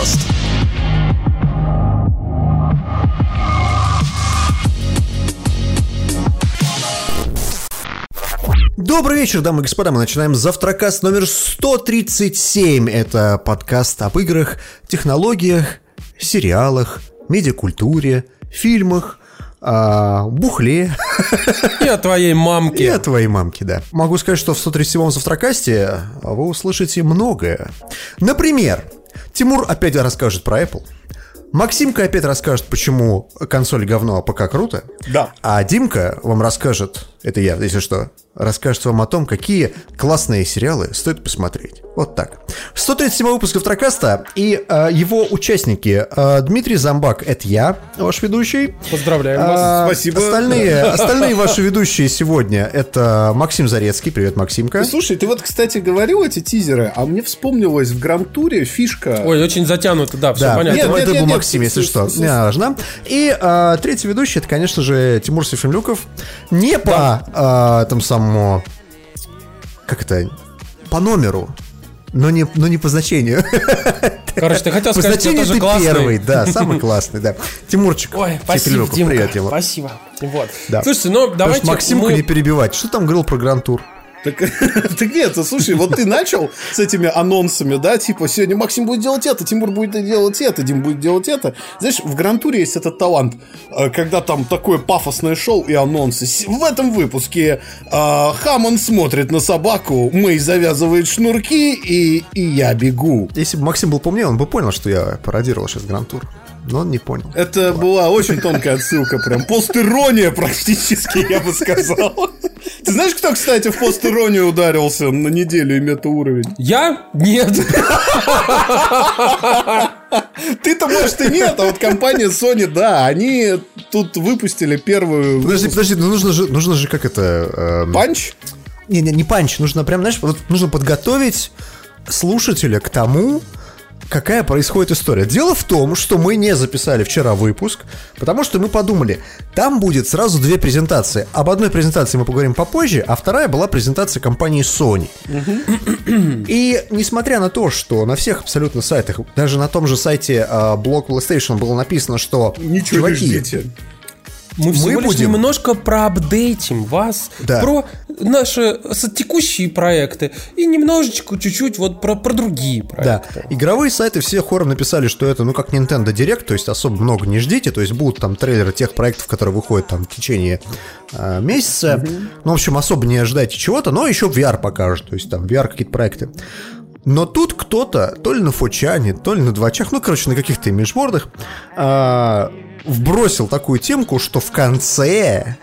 подкаст. Добрый вечер, дамы и господа. Мы начинаем завтракаст номер 137. Это подкаст об играх, технологиях, сериалах, медиакультуре, фильмах, а, бухле. И о твоей мамке. И о твоей мамке, да. Могу сказать, что в 137-м завтракасте вы услышите многое. Например, Тимур опять расскажет про Apple. Максимка опять расскажет, почему консоль говно, а ПК круто. Да. А Димка вам расскажет, это я, если что, расскажет вам о том, какие классные сериалы стоит посмотреть. Вот так. 137 выпуск Автрокаста и э, его участники. Э, Дмитрий Замбак, это я, ваш ведущий. Поздравляем вас. А, Спасибо. Остальные, остальные ваши ведущие сегодня это Максим Зарецкий. Привет, Максимка. Слушай, ты вот, кстати, говорил эти тизеры, а мне вспомнилась в Гранд-туре фишка... Ой, очень затянуто, да, все Да, понятно. это, Нет, это нет, был нет, Максим, нет, если что. Не важно. И а, третий ведущий, это, конечно же, Тимур Сефимлюков. Не по а, там самому... Как это? По номеру. Но не, но не по значению. Короче, ты хотел По сказать, что тоже ты классный. первый, да, самый классный, да. Тимурчик. Ой, спасибо, Димка. Привет, Тимур. Спасибо. Вот. Да. Слушайте, ну давайте что Максимку мы- не перебивать. Что там говорил про Гранд-тур? Так, так нет, слушай, вот ты начал с этими анонсами, да, типа, сегодня Максим будет делать это, Тимур будет делать это, Дим будет делать это. Знаешь, в Гран-туре есть этот талант, э, когда там такое пафосное шоу и анонсы. В этом выпуске э, Хамон смотрит на собаку, Мэй завязывает шнурки, и, и я бегу. Если бы Максим был поумнее, он бы понял, что я пародировал сейчас Гранд-тур. Но он не понял. Это была очень тонкая отсылка, прям постирония практически, я бы сказал. Ты знаешь, кто, кстати, в постиронию ударился на неделю и метауровень? Я? Нет. Ты-то, может, и нет, а вот компания Sony, да, они тут выпустили первую... Подожди, подожди, ну нужно же, нужно же как это... эм, Панч? Не, не, не панч, нужно прям, знаешь, вот нужно подготовить слушателя к тому, какая происходит история. Дело в том, что мы не записали вчера выпуск, потому что мы подумали, там будет сразу две презентации. Об одной презентации мы поговорим попозже, а вторая была презентация компании Sony. И несмотря на то, что на всех абсолютно сайтах, даже на том же сайте а, блог PlayStation было написано, что Ничего не чуваки, ждите. Мы всего Мы лишь будем- немножко проапдейтим вас Да. про наши текущие проекты и немножечко, чуть-чуть вот про, про другие Да, проекты. игровые сайты все хором написали, что это, ну, как Nintendo Direct, то есть особо много не ждите, то есть будут там трейлеры тех проектов, которые выходят там в течение э, месяца. Ну, в общем, особо не ожидайте чего-то, но еще VR покажут, то есть там VR какие-то проекты. Но тут кто-то, то ли на фочане, то ли на двачах, ну, короче, на каких-то межбордах, а, вбросил такую темку, что в конце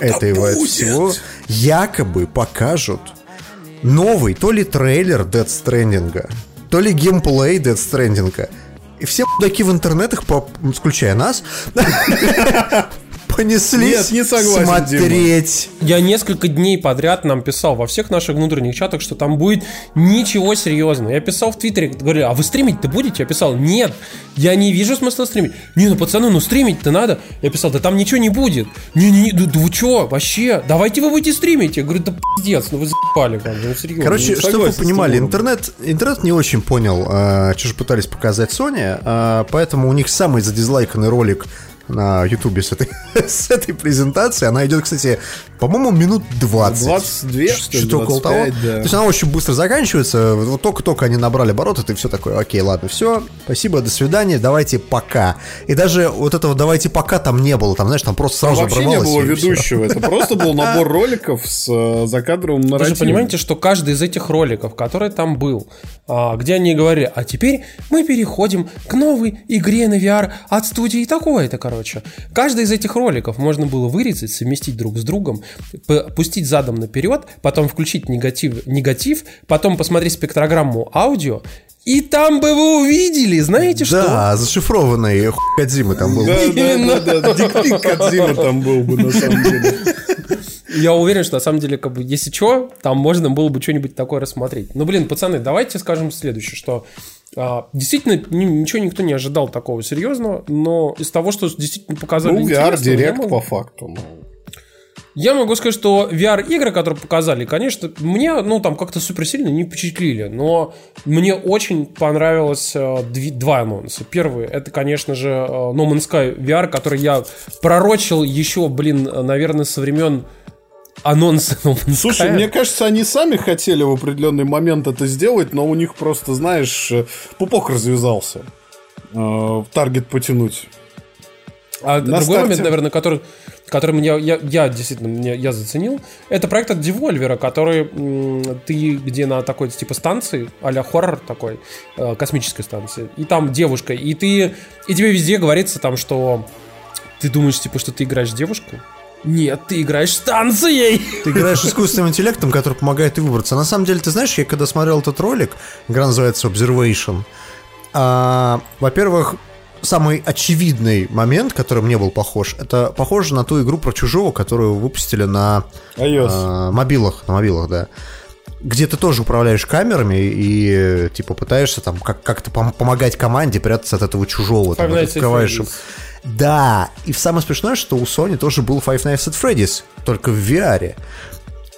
этого будет. всего якобы покажут новый то ли трейлер Dead Stranding, то ли геймплей Dead Stranding. И все мудаки в интернетах, включая нас, понеслись Нет, не согласен, смотреть. Я несколько дней подряд нам писал во всех наших внутренних чатах, что там будет ничего серьезного. Я писал в Твиттере, говорю, а вы стримить-то будете? Я писал, нет, я не вижу смысла стримить. Не, ну пацаны, ну стримить-то надо. Я писал, да там ничего не будет. Не-не, да, да вы чё, вообще? Давайте вы будете стримить. Я говорю, да пиздец, ну вы заебали, как ну серьезно. Короче, чтобы вы понимали, интернет, интернет не очень понял, э, что же пытались показать Sony, э, поэтому у них самый задизлайканный ролик на Ютубе с этой, с этой презентацией. Она идет, кстати, по-моему, минут 20. 22, что ли, Что-то около того. 25, да. То есть она очень быстро заканчивается. Вот только-только они набрали обороты, ты все такое, окей, ладно, все, спасибо, до свидания, давайте пока. И даже вот этого давайте пока там не было. Там, знаешь, там просто Там сразу вообще не было ведущего, это просто был набор роликов с э, закадровым Вы нарративом. же понимаете, что каждый из этих роликов, который там был, а, где они говорили, а теперь мы переходим к новой игре на VR от студии такое-то, короче. Каждый из этих роликов можно было вырезать, совместить друг с другом, пустить задом наперед, потом включить негатив, негатив, потом посмотреть спектрограмму аудио, и там бы вы увидели, знаете что? Да, зашифрованный хуй Кодзимы там был. Да, да, да, да, дикпик Кодзима там был бы, на самом деле. Я уверен, что на самом деле, как бы, если что, там можно было бы что-нибудь такое рассмотреть. Ну, блин, пацаны, давайте скажем следующее, что а, действительно ни- ничего никто не ожидал такого серьезного, но из того, что действительно показали Ну, VR интересного, я Direct могу- по факту. ну. Я могу сказать, что VR-игры, которые показали, конечно, мне, ну, там как-то супер сильно не впечатлили, но мне очень понравилось э, дви- два анонса. Первый, это, конечно же, э, No Man's Sky VR, который я пророчил еще, блин, наверное, со времен Man's Слушай, мне кажется, они сами хотели в определенный момент это сделать, но у них просто, знаешь, пупок развязался. Э, Таргет потянуть. А На другой старте. момент, наверное, который, который меня, я, я действительно мне, я заценил, это проект от Devolver, который м, ты где на такой типа станции, а хоррор такой, э, космической станции, и там девушка, и ты, и тебе везде говорится там, что ты думаешь, типа, что ты играешь девушку? Нет, ты играешь станцией! Ты играешь искусственным интеллектом, который помогает тебе выбраться. На самом деле, ты знаешь, я когда смотрел этот ролик, игра называется Observation, а, во-первых, самый очевидный момент, который мне был похож, это похоже на ту игру про чужого, которую выпустили на iOS. а, мобилах, на мобилах, да. Где ты тоже управляешь камерами и типа пытаешься там как- как-то пом- помогать команде прятаться от этого чужого. Там, открываешь им-. Да, и самое смешное, что у Sony тоже был Five Nights at Freddy's, только в VR.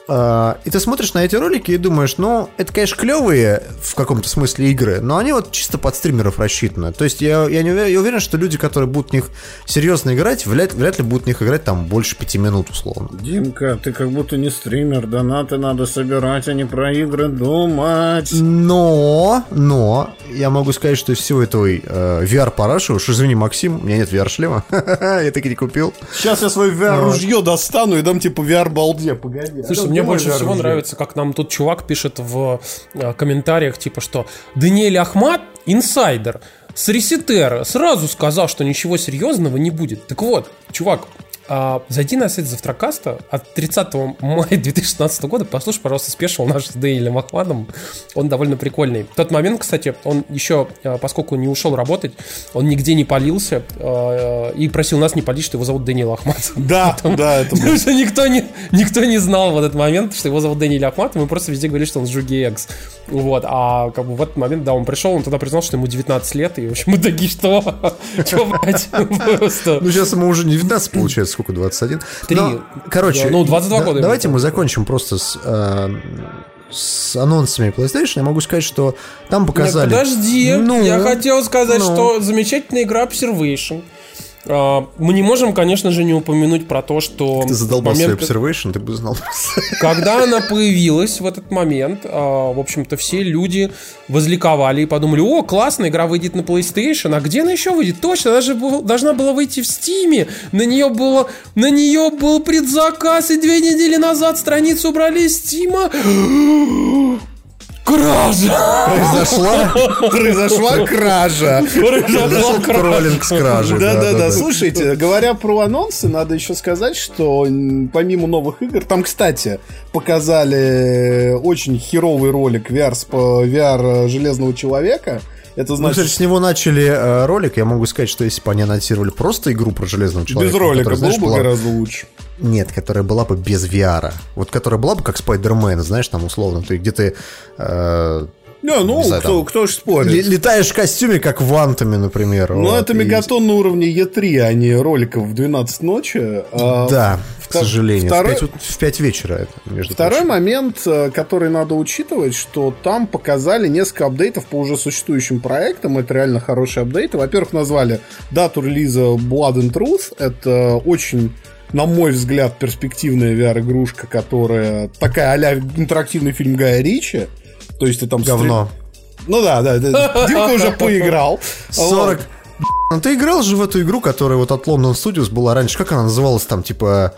А, И ты смотришь на эти ролики и думаешь, ну, это, конечно, клевые в каком-то смысле игры, но они вот чисто под стримеров рассчитаны. То есть я, я не уверен, я уверен, что люди, которые будут в них серьезно играть, вряд, вряд ли будут в них играть там больше пяти минут, условно. Димка, ты как будто не стример, донаты надо собирать, а не про игры думать. Но, но, я могу сказать, что из всего этого э, VR-параша, уж извини, Максим, у меня нет VR-шлема, я так и не купил. Сейчас я свое VR-ружье достану и дам типа VR-балде, погоди. Слушай, А мне больше всего VR-ружье? нравится, как нам тут чувак пишет в э, комментариях, типа, что Даниэль Ахмат, инсайдер, с ресетера, сразу сказал, что ничего серьезного не будет. Так вот, чувак, а, зайди на сайт Завтракаста от 30 мая 2016 года, послушай, пожалуйста, спешил наш с Даниэлем Ахмадом. Он довольно прикольный. В тот момент, кстати, он еще, э, поскольку не ушел работать, он нигде не полился э, и просил нас не полить, что его зовут Даниэл Ахмат. Да, да, это. Потому что никто не, никто не знал в этот момент, что его зовут Дэниэль Ахмат, мы просто везде говорили, что он Жуги Экс. Вот, а как бы в этот момент, да, он пришел, он тогда признал, что ему 19 лет, и, в общем, мы такие, что? Что, блядь, просто... Ну, сейчас ему уже не 19, получается, сколько, 21? Три. Но, короче, Да, ну, 22 да- года Давайте мы закончим просто с, э, с анонсами PlayStation. Я могу сказать, что там показали... Нет, подожди, Ну, я хотел сказать, ну. что замечательная игра Observation. А, Мы не можем, конечно же, не упомянуть про то, что Ты в задолбал момент, Observation, ты бы знал. Когда она появилась в этот момент, а, в общем-то, все люди возликовали и подумали, о, классно, игра выйдет на PlayStation, а где она еще выйдет? Точно, она же должна была выйти в Steam. На нее, было, на нее был предзаказ, и две недели назад страницу убрали из Steam. Кража! Произошла, Произошла кража. произошел троллинг с кражей. Да-да-да, слушайте, говоря про анонсы, надо еще сказать, что помимо новых игр, там, кстати, показали очень херовый ролик VR, с- по- VR Железного Человека. Это Ну, значит, кстати, с него начали э, ролик. Я могу сказать, что если бы они анонсировали просто игру про Железного Человека... без ролика которая, было бы была- гораздо лучше. Нет, которая была бы без VR. Вот которая была бы как Спайдермен, знаешь, там условно. Ты где ты э, Не, ну, Не знаю, кто, там- кто ж спорит. ле- летаешь в костюме, как в Антоме, например. Ну, вот, это и- мегатон на уровне Е3, а не роликов в 12 ночи. А Да, к сожалению. второй- В, 5, в 5 вечера это, между Второй прочим. момент, э, который надо учитывать, что там показали несколько апдейтов по уже существующим проектам. Это реально хорошие апдейты. Во-первых, назвали дату релиза Blood and Truth. Это очень, на мой взгляд, перспективная VR-игрушка, которая такая а интерактивный фильм Гая Ричи. То есть ты там... Говно. стрел- Ну да, да, да. Димка уже поиграл. 40... Ну, ты играл же в эту игру, которая вот от London Studios была раньше. Как она называлась там, типа...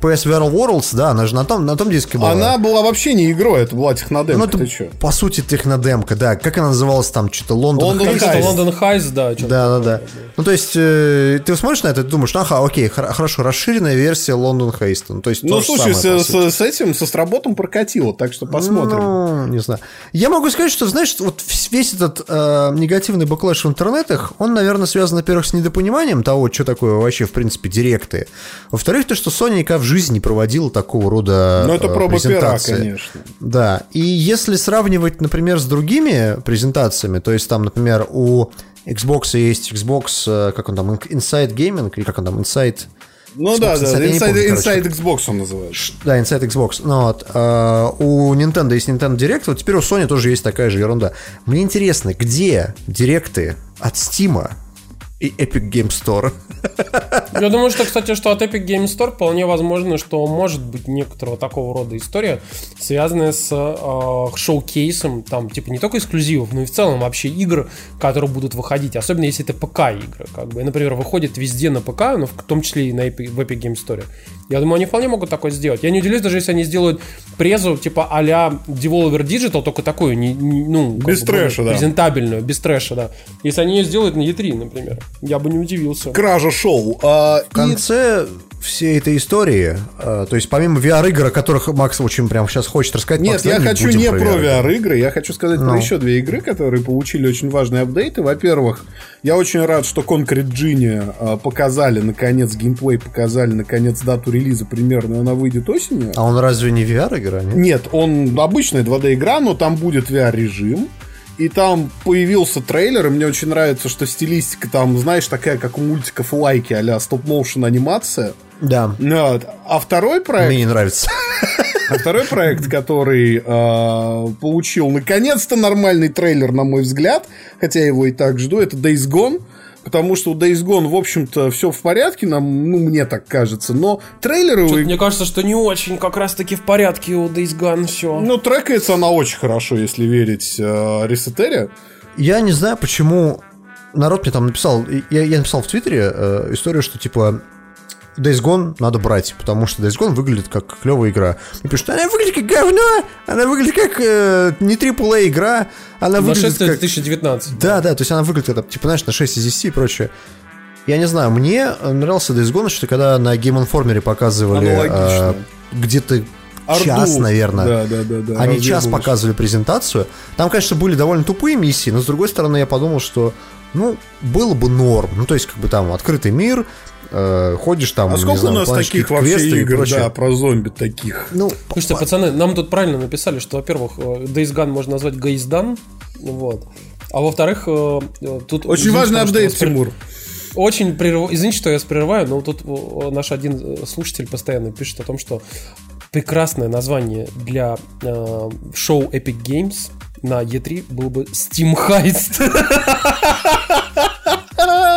PS VR Worlds, да, она же на том, на том диске была. Она была вообще не игрой, это была технодемка. ну, это, Ты чё? по сути, технодемка, да. Как она называлась там, что-то Лондон. Это Лондон Хайс, да. Да, да, да. Ну, то есть, э, ты смотришь на это и думаешь, ну, ага, окей, хор- хорошо, расширенная версия Лондон Хейста. Ну, то есть, Ну, то слушай, самое, с, с- с этим, со сработом прокатило, так что посмотрим. Ну, не знаю. Я могу сказать, что, знаешь, вот весь этот э, негативный backlash в интернетах, он, наверное, связан, во-первых, с недопониманием того, что такое вообще, в принципе, директы. Во-вторых, то, что Sony никогда в жизни не проводила такого рода Ну, это э, проба пера, конечно. Да, и если сравнивать, например, с другими презентациями, то есть там, например, у Xbox есть Xbox, э, как он там, Inside Gaming, или как он там, Inside... Ну да, Xbox да, Inside, я не Inside, помню. Inside Xbox он называется. Да, Inside Xbox. Ну, вот, э, у Nintendo есть Nintendo Direct, вот теперь у Sony тоже есть такая же ерунда. Мне интересно, где директы от Steam и Epic Game Store? Я думаю, что, кстати, что от Epic Game Store вполне возможно, что может быть некоторого такого рода история, связанная с э, шоу-кейсом, там, типа, не только эксклюзивов, но и в целом вообще игр, которые будут выходить, особенно если это ПК-игры, как бы, например, выходит везде на ПК, но в том числе и на Epic, в Epic Game Store. Я думаю, они вполне могут такое сделать. Я не удивлюсь, даже если они сделают презу, типа, а-ля Devolver Digital, только такую, не, не- ну, Без бы трэша, да. презентабельную, без трэша, да. Если они ее сделают на E3, например, я бы не удивился. Кража шоу. А, В конце всей этой истории, э, то есть помимо VR-игр, о которых Макс очень прям сейчас хочет рассказать, Нет, Макс, я хочу не про VR-игры. VR-игры, я хочу сказать про Ну. еще две игры, которые получили очень важные апдейты. Во-первых, я очень рад, что Concrete Genie а, показали, наконец, геймплей показали, наконец, дату релиза примерно, и она выйдет осенью. А он разве не VR-игра? нет? Нет, он обычная 2D-игра, но там будет VR-режим. И там появился трейлер, и мне очень нравится, что стилистика там, знаешь, такая, как у мультиков лайки, а-ля стоп-моушен анимация. Да. Вот. А второй проект... Мне не нравится. А второй проект, который э, получил наконец-то нормальный трейлер, на мой взгляд, хотя я его и так жду, это Days Gone. Потому что у Days Gone, в общем-то, все в порядке, нам, ну, мне так кажется. Но трейлеры... иг- мне кажется, что не очень как раз-таки в порядке у Days Gone все. Ну, трекается она очень хорошо, если верить э, Ресетере. Я не знаю, почему народ мне там написал, я, я написал в Твиттере э, историю, что типа Days Gone надо брать, потому что Days Gone выглядит как клевая игра. Мне пишут, она выглядит как говно, она выглядит как э, не AAA игра, она выглядит как... 2019. Да, да, то есть она выглядит как, типа, знаешь, на 6 из 10 и прочее. Я не знаю, мне нравился Days Gone, что когда на Game Informer показывали Аналогично. э, где-то Орду. час, наверное. Да, да, да, да. Они Разъебываешь. час показывали презентацию. Там, конечно, были довольно тупые миссии, но с другой стороны, я подумал, что ну, было бы норм. Ну, то есть, как бы там открытый мир, ходишь там. А сколько знаю, у нас таких вообще игр, да, про зомби таких? Ну, Слушайте, пацаны, нам тут правильно написали, что, во-первых, э, Days Gone можно назвать Days Done, вот. А во-вторых, э, э, тут... Очень извините, важный апдейт, Тимур. Очень прерыв... Извините, что я вас прерываю, но тут э, наш один э, слушатель постоянно пишет о том, что прекрасное название для э, шоу Epic Games на E3 был бы Steam Heist.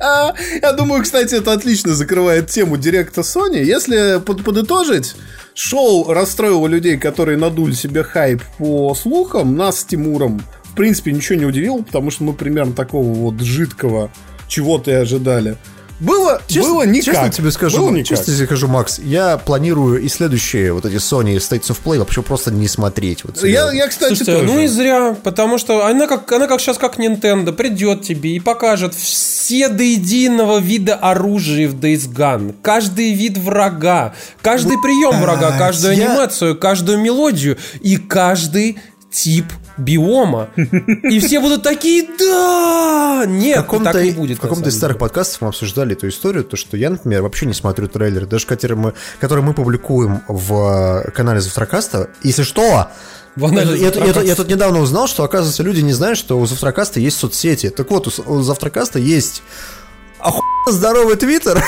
Я думаю, кстати, это отлично закрывает тему директа Sony. Если под- подытожить, шоу расстроило людей, которые надули себе хайп по слухам. Нас с Тимуром, в принципе, ничего не удивило, потому что мы примерно такого вот жидкого чего-то и ожидали. Было, Честно, было никак. честно тебе скажу, Было никак. честно тебе скажу, Макс, я планирую и следующие вот эти Sony States of Play вообще просто не смотреть. Вот, Я, я, кстати, Слушайте, тоже. ну и зря, потому что она как, она как сейчас как Nintendo придет тебе и покажет все до единого вида оружия в Days Gone, каждый вид врага, каждый прием врага, а, каждую я- анимацию, каждую мелодию и каждый тип биома. И все будут такие, да! В Нет, каком-то, так не будет. в каком-то из старых подкастов мы обсуждали эту историю, то, что я, например, вообще не смотрю трейлеры, даже которые мы, которые мы публикуем в э, канале Завтракаста. Если что, В я, я- я- тут недавно узнал, что, оказывается, люди не знают, что у Завтракаста есть соцсети. Так вот, у, у Завтракаста есть охуенно здоровый твиттер,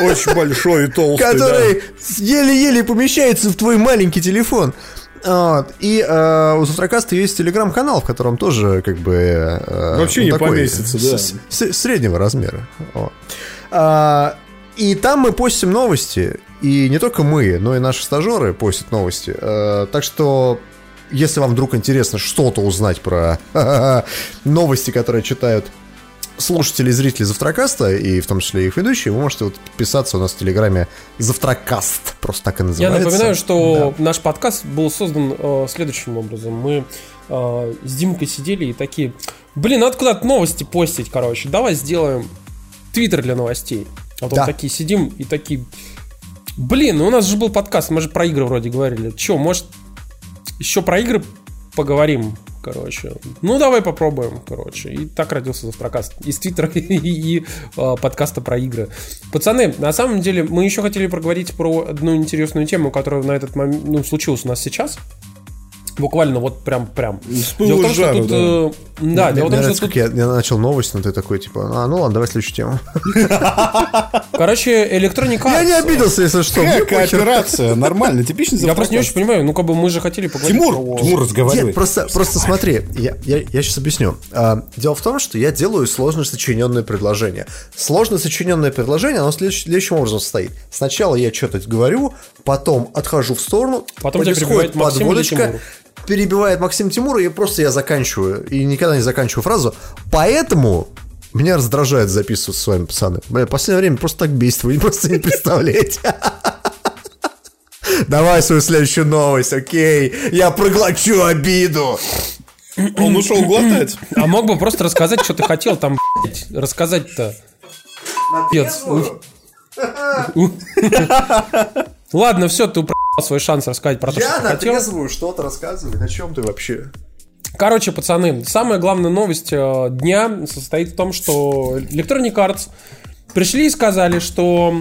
Очень большой и толстый, который еле-еле помещается в твой маленький телефон. Вот. И э, у Завтракаста есть телеграм-канал, в котором тоже как бы... э, Вообще не такой поместится, да. с- с- среднего размера. Вот. А, и там мы постим новости. И не только мы, но и наши стажеры постят новости. Э, так что, если вам вдруг интересно что-то узнать про новости, которые читают слушатели и зрители Завтракаста, и в том числе их ведущие, вы можете вот подписаться у нас в Телеграме Завтракаст, просто так и Я называется. напоминаю, что наш подкаст был создан э, следующим образом. Мы э, с Димкой сидели и такие, блин, надо куда-то новости постить, короче. Давай сделаем твиттер для новостей. А потом Да. такие сидим и такие, блин, ну у нас же был подкаст, мы же про игры вроде говорили. Че, может, еще про игры поговорим? Короче, ну давай попробуем, короче. И так родился Завтракаст. Из Твиттера и, и, э, подкаста про игры. Пацаны, на самом деле, мы еще хотели проговорить про одну интересную тему, которая на этот момент ну, случилась у нас сейчас. Буквально вот прям прям. Пылу Дело в том, что тут, да. э, да, Мне дело в том, нравится, что тут как я, я начал новость, но ты такой, типа, а, ну ладно, давай следующую тему. Короче, Arts. Я не обиделся, если что. кооперация, нормально, типичный Я просто не очень понимаю, ну как бы мы же хотели поговорить Тимур, Тимур, разговаривай. Просто, просто смотри, я, я, я сейчас объясню. А, дело в том, что я делаю сложно сочиненное предложение. Сложно сочиненное предложение, оно следующ- следующим образом состоит. Сначала я что-то говорю, потом отхожу в сторону, Потом происходит подводочка. Перебивает Максим Тимура, и просто я заканчиваю. И никогда не заканчиваю фразу. Поэтому меня раздражает записывать с вами, пацаны. Бля, в последнее время просто так бесит, вы просто не представляете. Давай свою следующую новость, окей? Я проглочу обиду. Он ушел глотать. А мог бы просто рассказать, что ты хотел там, рассказать-то. Ладно, все, ты упроебал свой шанс рассказать про то, Я что на хотел. трезвую что-то рассказываю. О чем ты вообще? Короче, пацаны, самая главная новость э, дня состоит в том, что Electronic Arts пришли и сказали, что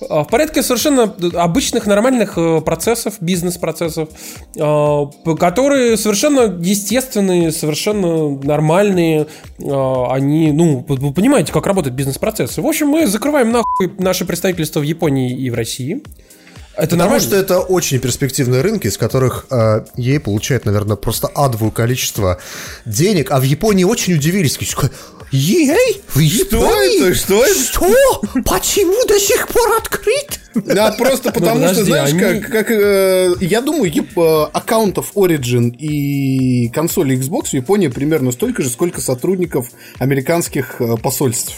э, в порядке совершенно обычных нормальных э, процессов, бизнес-процессов, которые совершенно естественные, совершенно нормальные, они, ну, вы понимаете, как работают бизнес-процессы. В общем, мы закрываем нахуй наше представительство в Японии и в России. Это Потому нормально? что это очень перспективные рынки, из которых э, ей получает, наверное, просто адовое количество денег. А в Японии очень удивились. Ей? В Японии? это? Что это? Что? Почему до сих пор открыт? Да, просто потому что, подожди, знаешь, они- как, как э, я думаю, яп- э, аккаунтов Origin и консоли Xbox в Японии примерно столько же, сколько сотрудников американских э, посольств.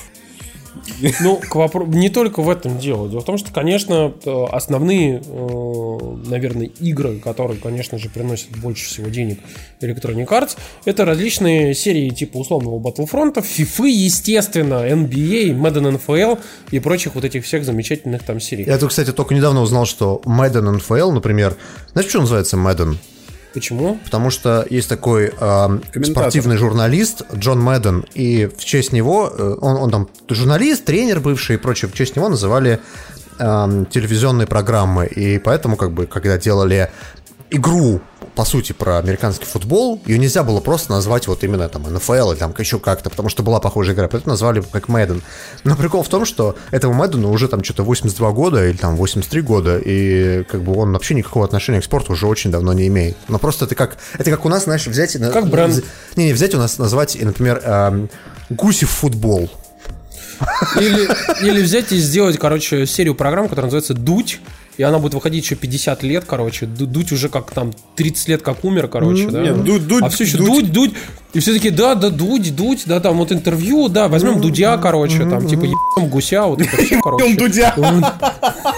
Ну, к вопро- не только в этом дело. Дело в том, что, конечно, э, основные, э, наверное, игры, которые, конечно же, приносят больше всего денег Electronic Arts, это различные серии типа условного Battlefront, FIFA, естественно, NBA, Madden NFL и прочих вот этих всех замечательных там серий. Я кстати, только недавно узнал, что Madden NFL, например, знаешь, что называется Madden? Почему? Потому что есть такой Комментатор. спортивный журналист Джон Мэдден, и в честь него, э, он, он там журналист, тренер бывший и прочее, в честь него называли эм, телевизионные программы, и поэтому, как бы, когда делали игру, по сути, про американский футбол, ее нельзя было просто назвать вот именно там NFL или там еще как-то, потому что была похожая игра, поэтому назвали как Мэдден. Но прикол в том, что этому Мэддену уже там что-то 82 года или там 83 года, и как бы он вообще никакого отношения к спорту уже очень давно не имеет. Но просто это как, это как у нас, знаешь, взять... Как бренд. Не, не, взять у нас, назвать, например, эм, Гусев футбол. Или, или взять и сделать, короче, серию программ, которая называется «Дуть», и она будет выходить еще 50 лет, короче. Ду- Дуть уже как там 30 лет как умер, короче, да? нет, Дудь- Дудь- а все еще. Дудь, Дудь. И все таки да, да, Дудь, Дудь, да, там вот интервью, да, возьмем Дудя, короче, там, типа, ебем гуся, вот это все, короче. Ебем Дудя.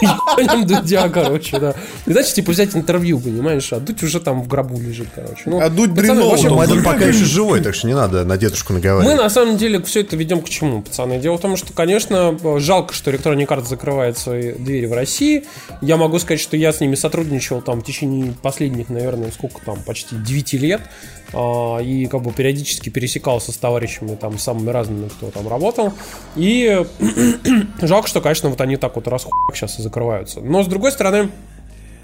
Ебем Дудя, короче, да. И значит, типа, взять интервью, понимаешь, а Дудь уже там в гробу лежит, короче. Ну, А Дудь. Мэдден Дудь- пока еще живой, так что не надо на дедушку мы наговаривать. на самом деле все это ведем к чему, пацаны? Дело в том, что, конечно, жалко, что Electronic Arts закрывает свои двери в России. Я могу сказать, что я с ними сотрудничал там в течение последних, наверное, сколько там, почти 9 лет. А, И как бы периодически пересекался с товарищами там самыми разными, кто там работал. И жалко, что, конечно, вот они так вот расхуй сейчас и закрываются. Но с другой стороны,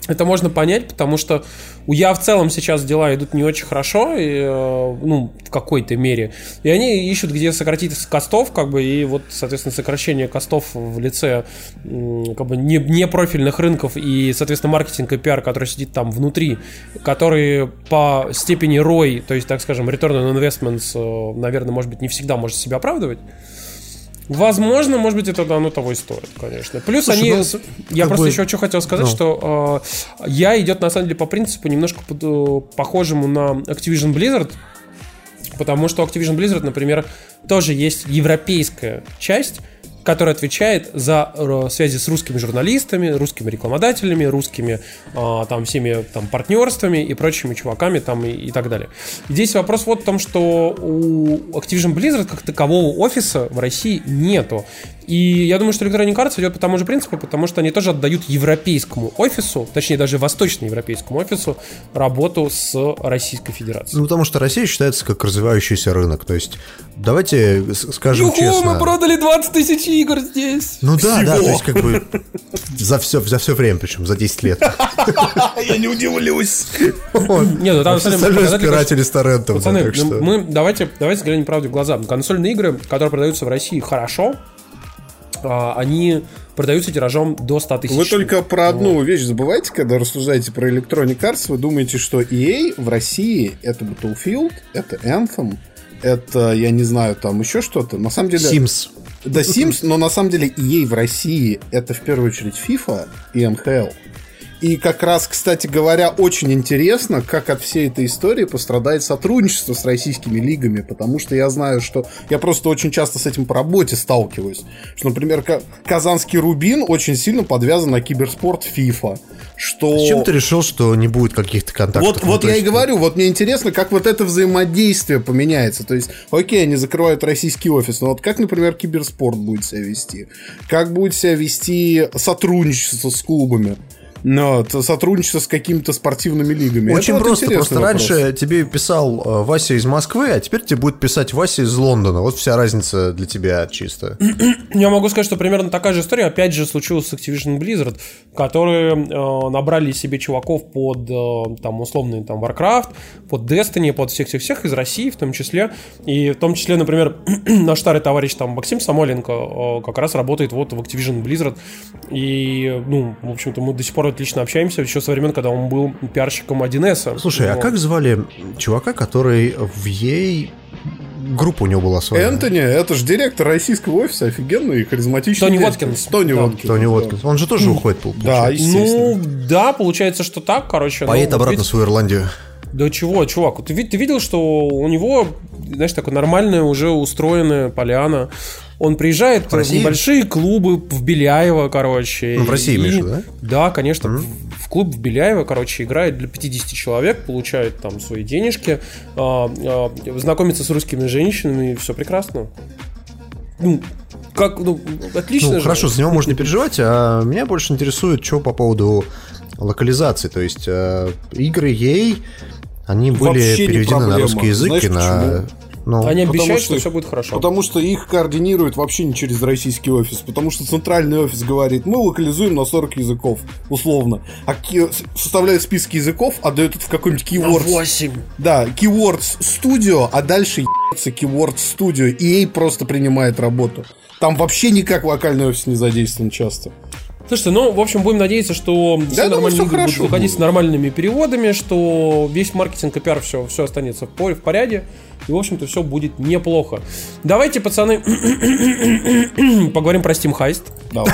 это можно понять, потому что у Я в целом сейчас дела идут не очень хорошо, и, э, ну, в какой-то мере. И они ищут, где сократить костов, как бы, и вот, соответственно, сокращение костов в лице как бы не, не профильных рынков и, соответственно, маркетинг и пиар, который сидит там внутри, который по степени ROI, то есть, так скажем, Return on Investments, э, наверное, может быть, не всегда может себя оправдывать. Возможно, может быть, это оно того и стоит, конечно. Плюс Слушай, они... ну, я просто бы- еще что хотел сказать, ну. что э, я идет на самом деле по принципу немножко под- э, похожему на Activision Blizzard, потому что Activision Blizzard, например, тоже есть европейская часть, которая отвечает за э, связи с русскими журналистами, русскими рекламодателями, русскими э, там всеми там партнерствами и прочими чуваками там и, и так далее. Здесь вопрос вот в том, что у Activision Blizzard как такового офиса в России нету. И я думаю, что Electronic Arts идет по тому же принципу, потому что они тоже отдают европейскому офису, точнее даже восточноевропейскому офису, работу с Российской Федерацией. Ну, потому что Россия считается как развивающийся рынок. То есть, давайте скажем Юху, честно. мы продали 20 тысяч игр здесь! Ну да, да, Всего. то есть как бы за все, за все время, причем за 10 лет. Я не удивлюсь. Не, ну там спиратели с торрентом. Пацаны, ну, мы давайте, давайте взглянем правде в глаза. Консольные игры, которые продаются в России хорошо, они продаются тиражом до 100 тысяч. Вы только про одну вещь забываете, когда рассуждаете про Electronic Arts, вы думаете, что EA в России это Battlefield, это Anthem, это, я не знаю, там еще что-то. На самом деле... Sims. Да, Sims, но на самом деле EA в России это в первую очередь FIFA и NHL. И как раз, кстати говоря, очень интересно, как от всей этой истории пострадает сотрудничество с российскими лигами, потому что я знаю, что я просто очень часто с этим по работе сталкиваюсь. Что, например, Ка- Казанский Рубин очень сильно подвязан на киберспорт FIFA. Что... С чем ты решил, что не будет каких-то контактов? Вот, Ну, вот я и говорю, вот мне интересно, как вот это взаимодействие поменяется. То есть, окей, они закрывают российский офис, но вот как, например, киберспорт будет себя вести? Как будет себя вести сотрудничество с клубами? Ну, вот, сотрудничество с какими-то спортивными лигами. Очень Это вот просто. интересный Просто вопрос. раньше тебе писал э, Вася из Москвы, а теперь тебе будет писать Вася из Лондона. Вот вся разница для тебя чисто. Я могу сказать, что примерно такая же история, опять же, случилась с Activision Blizzard, которые э, набрали себе чуваков под, э, там, условный, там, Warcraft, под Destiny, под всех-всех-всех из России в том числе. И в том числе, например, наш старый товарищ, там, Максим Самойленко э, как раз работает вот в Activision Blizzard. И, ну, в общем-то, мы до сих пор отлично общаемся, еще со времен, когда он был пиарщиком 1С. Слушай, а Вот. как звали чувака, который в ей группа у него была своя? Энтони, это же директор российского офиса, офигенный, харизматичный. Тони дядька. Воткинс. Тони Да. Воткинс. Тони да. Воткинс. Он же тоже уходит, пол- Да, получается. естественно. Ну, да, получается, что так, короче. Поедет ну, обратно в свою Ирландию. Да чего, чувак, ты, ты видел, что у него, знаешь, такая нормальная уже устроенная поляна. Он приезжает в, России? небольшие клубы в Беляево, короче. Ну, в России и- в виду, да? Да, конечно. В, в клуб в Беляево, короче, играет для 50 человек, получает там свои денежки, а, а, знакомится с русскими женщинами, и все прекрасно. Ну, как, ну, отлично Ну, же. хорошо, за него можно переживать, а меня больше интересует, что по поводу локализации. То есть э, игры ей, они были Вообще переведены на русский язык Знаешь и на... Ну, Они обещают, что- что, все будет хорошо. Потому что их координируют вообще не через российский офис. Потому что центральный офис говорит, мы локализуем на 40 языков, условно. А ки- составляют списки языков, отдают это в какой-нибудь Keywords. 8. Да, Keywords Studio, а дальше ебется Keywords Studio. И ей просто принимает работу. Там вообще никак локальный офис не задействован часто. Слушайте, ну, в общем, будем надеяться, что все думаю, нормальные всё игры будут хорошо выходить будет. с нормальными переводами, что весь маркетинг и пиар все, все останется в, в порядке. И, в общем-то, все будет неплохо. Давайте, пацаны, поговорим про Steam Heist. Давай.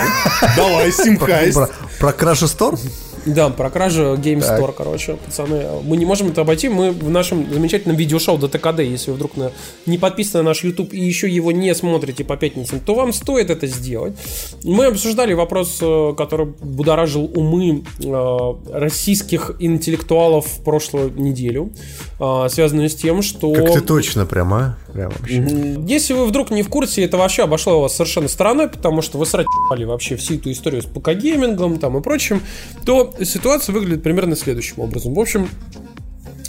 Давай, Steam Heist. про, про Crash Store? Да, про кражу Game Store, короче, пацаны. Мы не можем это обойти. Мы в нашем замечательном видеошоу ДТКД, если вы вдруг на, не подписаны на наш YouTube и еще его не смотрите по пятницам, то вам стоит это сделать. Мы обсуждали вопрос, э, который будоражил умы э, российских интеллектуалов в прошлую неделю, э, связанную с тем, что... Как ты точно прям, а? Прям вообще. Если вы вдруг не в курсе, это вообще обошло вас совершенно стороной, потому что вы срать вообще всю эту историю с ПК-геймингом там и прочим, то ситуация выглядит примерно следующим образом. В общем,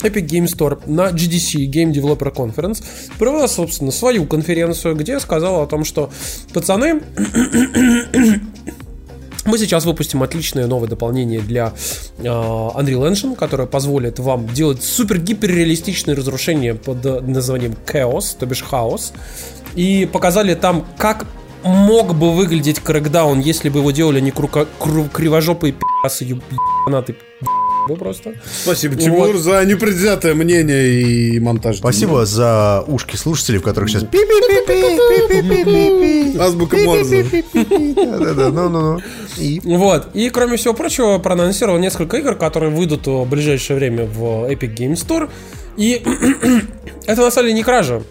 Epic Game Store на GDC Game Developer Conference провела, собственно, свою конференцию, где сказала о том, что пацаны, мы сейчас выпустим отличное новое дополнение для э, Unreal Engine, которое позволит вам делать супер-гиперреалистичные разрушения под э, названием Chaos, то бишь хаос. И показали там, как мог бы выглядеть крэкдаун, если бы его делали не крука- кру- кривожопые пи***сы, еб- ебанаты пи***ы просто. Спасибо, Тимур, Вот. за непредвзятое мнение и монтаж. Спасибо за ушки слушателей, в которых сейчас. Азбука Морзе. Да-да-да, ну-ну-ну. И? Вот. И, кроме всего прочего, проанонсировал несколько игр, которые выйдут в ближайшее время в Epic Game Store. И это на самом деле не кража.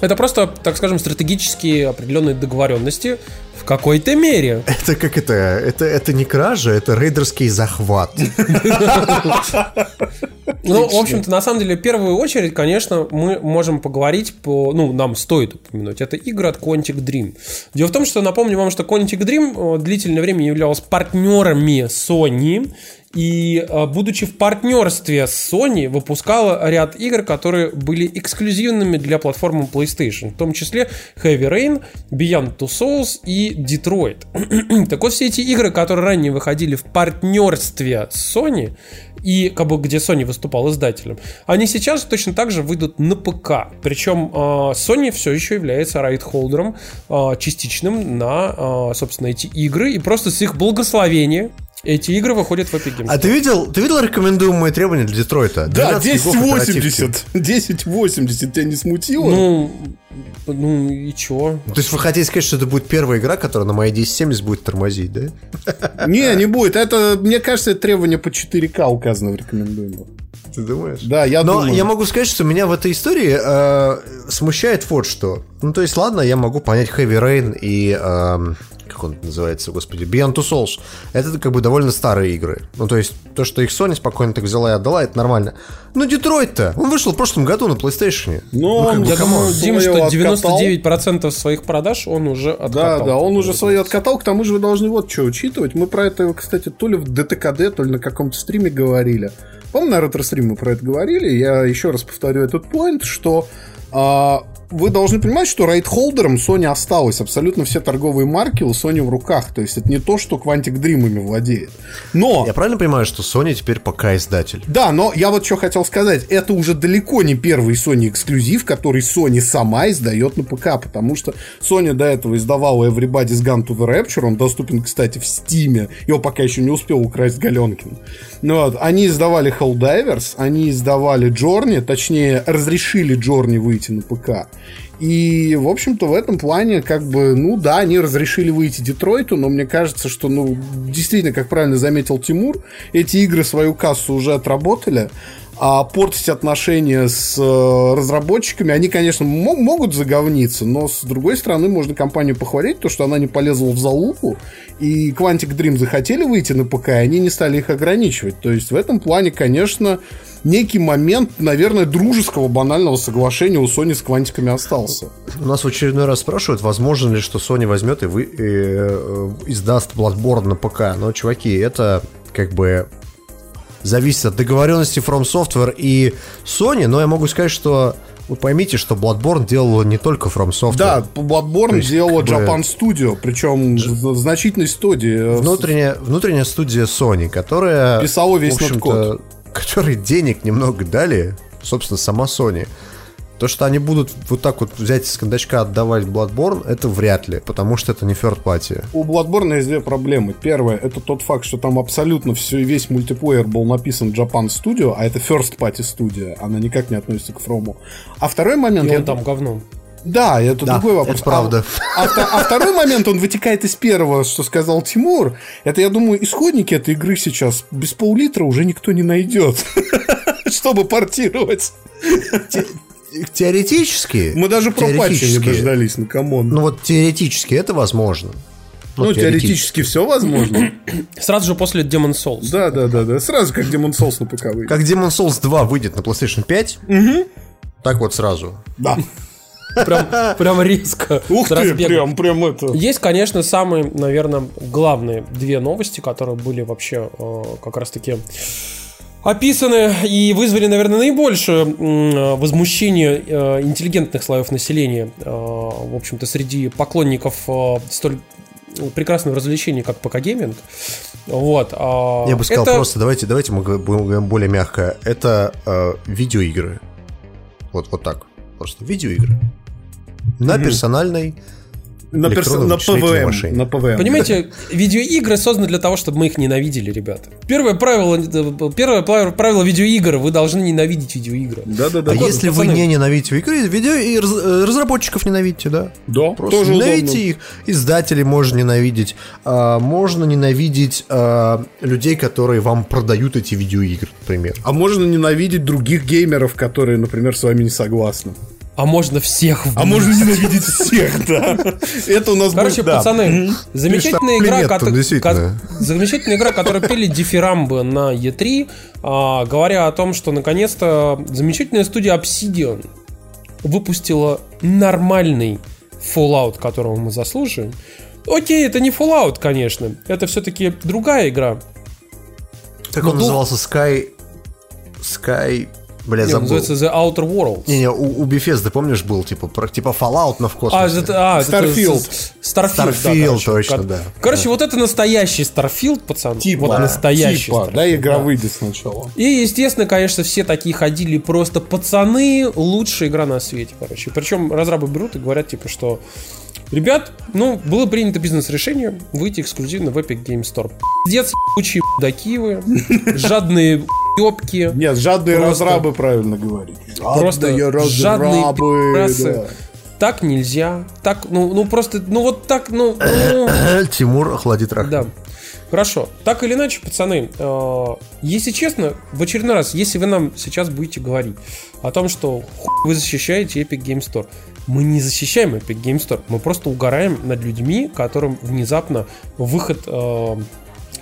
Это просто, так скажем, стратегические определенные договоренности в какой-то мере. Это как это? Это, это не кража, это рейдерский захват. Ну, в общем-то, на самом деле, в первую очередь, конечно, мы можем поговорить по... Ну, нам стоит упомянуть. Это игры от Quantic Dream. Дело в том, что напомню вам, что Quantic Dream э, длительное время являлась партнерами Sony и, э, будучи в партнерстве с Sony, выпускала ряд игр, которые были эксклюзивными для платформы PlayStation, в том числе Heavy Rain, Beyond Two Souls и Detroit. так вот, все эти игры, которые ранее выходили в партнерстве с Sony, и как бы где Sony выступал издателем, они сейчас точно так же выйдут на ПК. Причем э, Sony все еще является райт-холдером э, частичным на, э, собственно, эти игры, и просто с их благословения эти игры выходят в Epic Games. А ты видел, ты видел рекомендуемые требования для Детройта? Да, 12 гигов оперативки. 1080. 1080 тебя не смутило? Ну, ну и чё? То есть вы хотите сказать, что это будет первая игра, которая на моей 1070 будет тормозить, да? Не, не будет. Это, мне кажется, это требование по 4К указано в рекомендуемых. Ты думаешь? Да, я Но думаю. я могу сказать, что меня в этой истории э, смущает вот что. Ну, то есть, ладно, я могу понять Heavy Rain и... эм, как он называется, господи, Beyond Two Souls. Это как бы довольно старые игры. Ну, то есть, то, что их Sony спокойно так взяла и отдала, это нормально. Но Детройт-то, он вышел в прошлом году на PlayStation. Ну, он Я думаю, Дим, что своё откатал. 99% своих продаж он уже Да, откатал. да, он уже свое откатал, к тому же вы должны вот что учитывать. Мы про это, кстати, то ли в ДТКД, то ли на каком-то стриме говорили. По-моему, на ретро-стриме мы про это говорили. Я еще раз повторю этот поинт, что а, вы должны понимать, что рейд-холдером Sony осталось. Абсолютно все торговые марки у Sony в руках. То есть это не то, что Quantic Dream ими владеет. Но... Я правильно понимаю, что Sony теперь пока издатель? Да, но я вот что хотел сказать. Это уже далеко не первый Sony эксклюзив, который Sony сама издает на ПК, потому что Sony до этого издавала Everybody's Gone to the Rapture, он доступен, кстати, в Стиме, его пока еще не успел украсть Галенкин. Ну вот, они издавали Helldivers, они издавали Journey, точнее, разрешили Journey выйти на ПК. И, в общем-то, в этом плане, как бы, ну да, они разрешили выйти Детройту, но мне кажется, что, ну, действительно, как правильно заметил Тимур, эти игры свою кассу уже отработали, а портить отношения с э, разработчиками, они, конечно, мо- могут заговниться, но, с другой стороны, можно компанию похвалить, то, что она не полезла в залупу, и Quantic Dream захотели выйти на ПК, и они не стали их ограничивать. То есть, в этом плане, конечно, некий момент, наверное, дружеского банального соглашения у Sony с Квантиками остался. У нас в очередной раз спрашивают, возможно ли, что Sony возьмет и, вы, и, э, издаст Bloodborne на ПК. Но, чуваки, это как бы зависит от договоренности From Software и Sony, но я могу сказать, что вы поймите, что Bloodborne делала не только From Software. Да, Bloodborne есть, делала как бы- Japan Studio, причем в значительной студии. Внутренняя, внутренняя студия Sony, которая... Писала весь нот-код. Которой денег немного дали, собственно, сама Sony. То, что они будут вот так вот взять из кондачка отдавать Bloodborne, это вряд ли, потому что это не third party. У Bloodborne есть две проблемы. Первое, это тот факт, что там абсолютно все, весь мультиплеер был написан Japan Studio, а это first party студия, она никак не относится к Фрому. А второй момент... И я он там говном. Да, это Да, другой вопрос. это правда. А, а а второй момент, он вытекает из первого, что сказал Тимур. Это, я думаю, исходники этой игры сейчас без пол-литра уже никто не найдет, чтобы портировать. Теоретически... Мы даже про патчи не теоретически- дождались, ну come on. Ну вот теоретически это возможно. Ну, теоретически все возможно. Сразу же после Demon Souls. Да, да, да, да. Сразу как Demon Souls на ПК выйдет. Как Demon Souls 2 выйдет на PlayStation 5, так вот сразу. Да. Прям, прям резко. Ух ты, прям, прям это. Есть, конечно, самые, наверное, главные две новости, которые были вообще э, как раз-таки описаны и вызвали, наверное, наибольшее возмущение э, интеллигентных слоев населения, э, в общем-то, среди поклонников э, столь прекрасного развлечения, как ПК-гейминг. Вот. а Я бы сказал это- просто, давайте, давайте мы будем более мягко. Это э, видеоигры. Вот, вот так. Просто видеоигры. На персональной На, перс- на ПВМ. машине. На ПВМ. Понимаете, видеоигры созданы для того, чтобы мы их ненавидели, ребята. Первое правило, первое правило видеоигр, вы должны ненавидеть видеоигры. Да, да, да. А если вы пацаны. не ненавидите игры, видео и э, разработчиков ненавидите, да? Да, Просто тоже ненавидите удобно. их, издателей можно ненавидеть, а, можно ненавидеть а, людей, которые вам продают эти видеоигры, например. А можно ненавидеть других геймеров, которые, например, с вами не согласны. А можно всех в А можно ненавидеть всех, да. Это у нас Короче, будет, да. пацаны, замечательная игра, нет там, действительно. замечательная игра, которую пели дифирамбы на E3, а, говоря о том, что наконец-то замечательная студия Obsidian выпустила нормальный Fallout, которого мы заслуживаем. Окей, это не Fallout, конечно, это все-таки другая игра. Как Ну, он ду- назывался? Sky... Sky... Бля, Не, забыл. называется The Outer Worlds. Не-не, у, у Bethesda, помнишь, был типа, про- типа Fallout, но в А, космосе. это, а, это Starfield. с- Starfield, да, Starfield, короче. точно, да. Короче, вот это настоящий Starfield, пацан. Типа, вот настоящий типа, Starfield, да, игра да. выйдет сначала. И, естественно, конечно, все такие ходили просто пацаны, лучшая игра на свете, короче. Причем разрабы берут и говорят, типа, что Ребят, ну, было принято бизнес-решение выйти эксклюзивно в Epic Game Store. Пиздец, ебучие даки вы, жадные ёбки. Нет, жадные Просто- разрабы правильно говорить. Просто Жадные жадные разрабы, пидорасы. да. Так нельзя. Так, ну, ну просто, ну вот так, ну, ну, Тимур охладит рак. Да. Хорошо. Так или иначе, пацаны, э, если честно, в очередной раз, если вы нам сейчас будете говорить о том, что вы защищаете Epic Game Store, мы не защищаем Epic Game Store, мы просто угораем над людьми, которым внезапно выход э,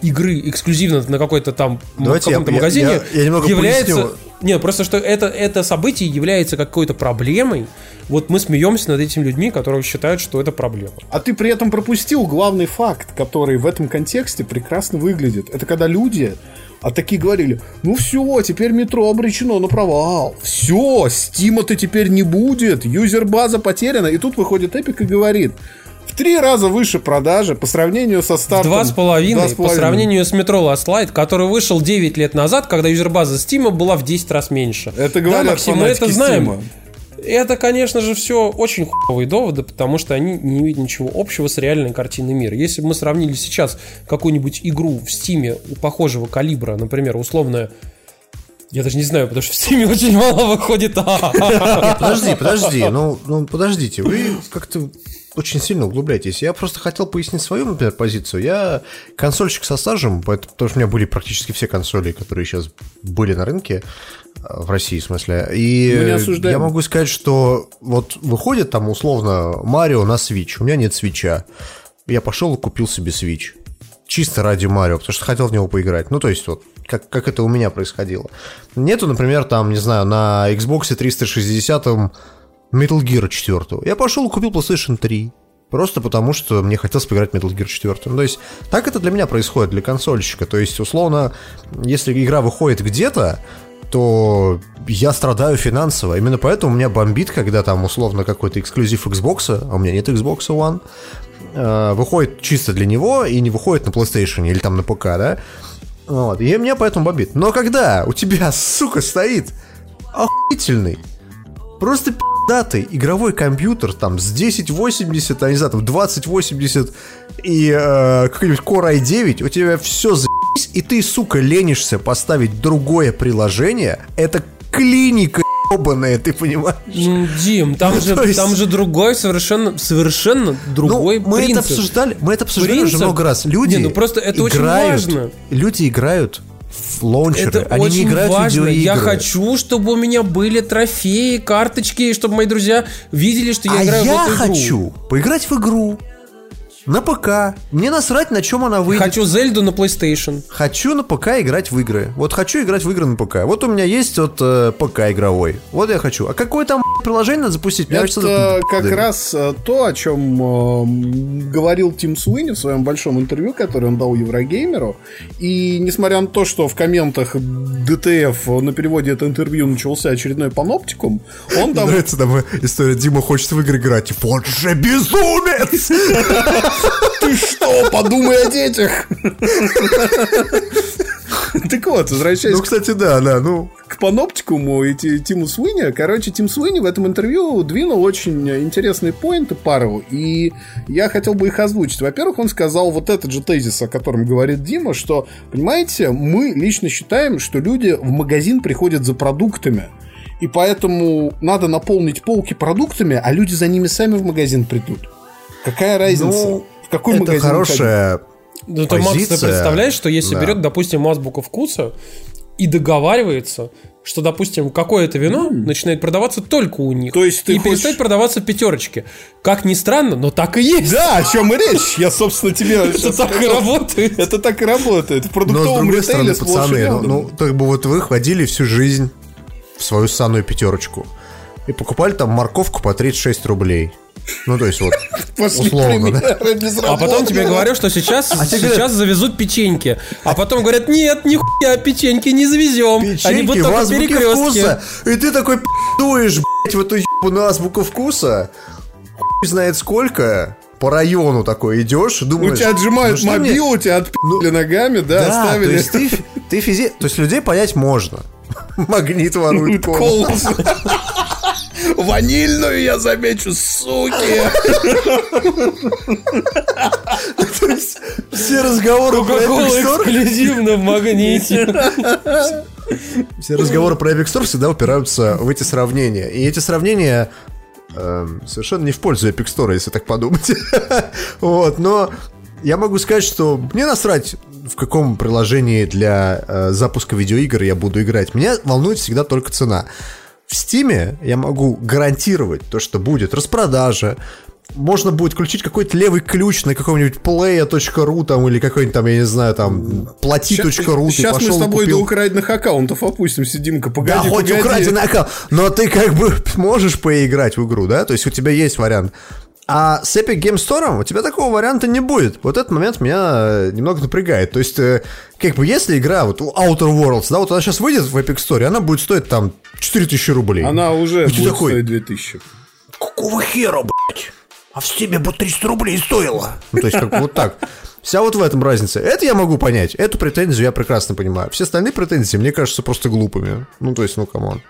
игры эксклюзивно на какой-то там Давайте каком-то я- магазине я- я является... поясню. Нет, просто что это, это событие является какой-то проблемой. Вот мы смеемся над этими людьми, которые считают, что это проблема. А ты при этом пропустил главный факт, который в этом контексте прекрасно выглядит. Это когда люди, а такие говорили, ну все, теперь метро обречено на провал. Все, стима-то теперь не будет, юзер-база потеряна. И тут выходит Эпик и говорит, в три раза выше продажи по сравнению со стартом. Два с половиной по сравнению с Metro Last Light, который вышел 9 лет назад, когда юзербаза Steam была в 10 раз меньше. Это говорят да, Максим, мы это знаем. Steam. Это, конечно же, все очень хуевые доводы, потому что они не имеют ничего общего с реальной картиной мира. Если бы мы сравнили сейчас какую-нибудь игру в Стиме похожего калибра, например, условная я даже не знаю, потому что в Стиме очень мало выходит. Подожди, подожди, ну, ну подождите, вы как-то очень сильно углубляетесь. Я просто хотел пояснить свою, например, позицию. Я консольщик со стажем, поэтому, потому что у меня были практически все консоли, которые сейчас были на рынке, э, в России, в смысле. И я могу сказать, что вот выходит там условно Марио на Switch, у меня нет свеча. Я пошел и купил себе Switch. Чисто ради Марио, потому что хотел в него поиграть. Ну, то есть, вот, как, как это у меня происходило. Нету, например, там, не знаю, на Xbox 360 Metal Gear 4. Я пошел и купил PlayStation 3. Просто потому, что мне хотелось поиграть в Metal Gear 4. Ну, то есть, так это для меня происходит, для консольщика. То есть, условно, если игра выходит где-то, то я страдаю финансово. Именно поэтому у меня бомбит, когда там условно какой-то эксклюзив Xbox, а у меня нет Xbox One, э, выходит чисто для него и не выходит на PlayStation или там на ПК, да? Вот. И меня поэтому бомбит. Но когда у тебя, сука, стоит охуительный, просто пиздатый игровой компьютер там с 1080, а не знаю, там 2080 и э, какой-нибудь Core i9, у тебя все за***ись, и ты, сука, ленишься поставить другое приложение, это клиника ебаная, ты понимаешь? Ну, Дим, там Ну, же, есть- там же другой, совершенно, совершенно другой ну, мы это принцип. обсуждали, мы это обсуждали Принцип- уже много раз. Люди Не, ну просто это очень играют, важно. Люди играют в лаунчеры, Это они очень не играют важно. в видеоигры. Я хочу, чтобы у меня были трофеи, карточки, чтобы мои друзья видели, что я а играю я в эту игру. хочу поиграть в игру на ПК. Мне насрать, на чем она выйдет. Хочу Зельду на PlayStation. Хочу на ПК играть в игры. Вот хочу играть в игры на ПК. Вот у меня есть вот э, ПК игровой. Вот я хочу. А какое там приложение надо запустить? Мне кажется, Это как да. раз э, то, о чем э, говорил Тим Суини в своем большом интервью, которое он дал Еврогеймеру. И несмотря на то, что в комментах ДТФ на переводе это интервью начался очередной паноптикум, он там... нравится там история Дима хочет в игры играть. Вот же безумец! Ты что, подумай о детях! Так вот, возвращаясь Ну, кстати, да, да, ну... к паноптикуму и Ти- Тиму Суини. Короче, Тим Суини в этом интервью двинул очень интересные поинты пару, и я хотел бы их озвучить. Во-первых, он сказал вот этот же тезис, о котором говорит Дима, что, понимаете, мы лично считаем, что люди в магазин приходят за продуктами, и поэтому надо наполнить полки продуктами, а люди за ними сами в магазин придут. Какая разница? Ну, в какой это магазин ходить? хорошая Ну, ты, Макс, ты позиция. представляешь, что если Да. берет, допустим, азбука вкуса и договаривается, что, допустим, какое-то вино начинает продаваться только у них. То есть ты и хочешь- перестает продаваться в пятерочке. Как ни странно, но так и есть. Да, о чем и речь. Я, собственно, тебе... Это так и работает. Это так и работает. В Но с продуктовом другой ритейле пацаны, ну, ну, как бы вот вы ходили всю жизнь в свою санную пятерочку и покупали там морковку по 36 рублей. Ну, то есть вот, Пошли условно, да? А потом тебе говорят, что сейчас, тебе сейчас говорят- завезут печеньки. А потом говорят, нет, нихуя, печеньки не завезем. Они Печеньки будут в только в перекрестке. вкуса. И ты такой пи***дуешь, блядь, в эту ебаную азбуку вкуса. Хуй знает сколько. По району такой идешь и У думаешь... тебя отжимают ну мне- мобил, у тебя отпили ногами, да, Да, то оставили. есть ты, ты физи... То есть людей понять можно. Магнит ворует колу. Колос. Ванильную я замечу, суки. То есть все разговоры про Epic Кока-кола Store, эксклюзивно в магните. все разговоры про Epic Store всегда упираются в эти сравнения. И эти сравнения эм, совершенно не в пользу Epic Store, если так подумать. Вот, но я могу сказать, что мне насрать, в каком приложении для э, запуска видеоигр я буду играть. Меня волнует всегда только цена. В Стиме я могу гарантировать то, что будет распродажа, можно будет включить какой-то левый ключ на каком-нибудь playa.ru там или какой-нибудь там, я не знаю, там плати.ру, Сейчас мы пошел с и тобой до купил. украденных аккаунтов опустимся, Димка. Да, Погоди, хоть погоди. украденный аккаунт, но ты как бы можешь поиграть в игру, да? То есть у тебя есть вариант. А с Epic Game Store у тебя такого варианта не будет. Вот этот момент меня э, немного напрягает. То есть, э, как бы, если игра, вот Outer Worlds, да, вот она сейчас выйдет в Epic Store, она будет стоить там 4000 рублей. Она уже И будет такой, стоить 2000. Какого хера, блядь? А в Стиме бы 300 рублей стоило. Ну, то есть, как вот так. Вся вот в этом разница. Это я могу понять. Эту претензию я прекрасно понимаю. Все остальные претензии мне кажутся просто глупыми. Ну, то есть, ну, come on.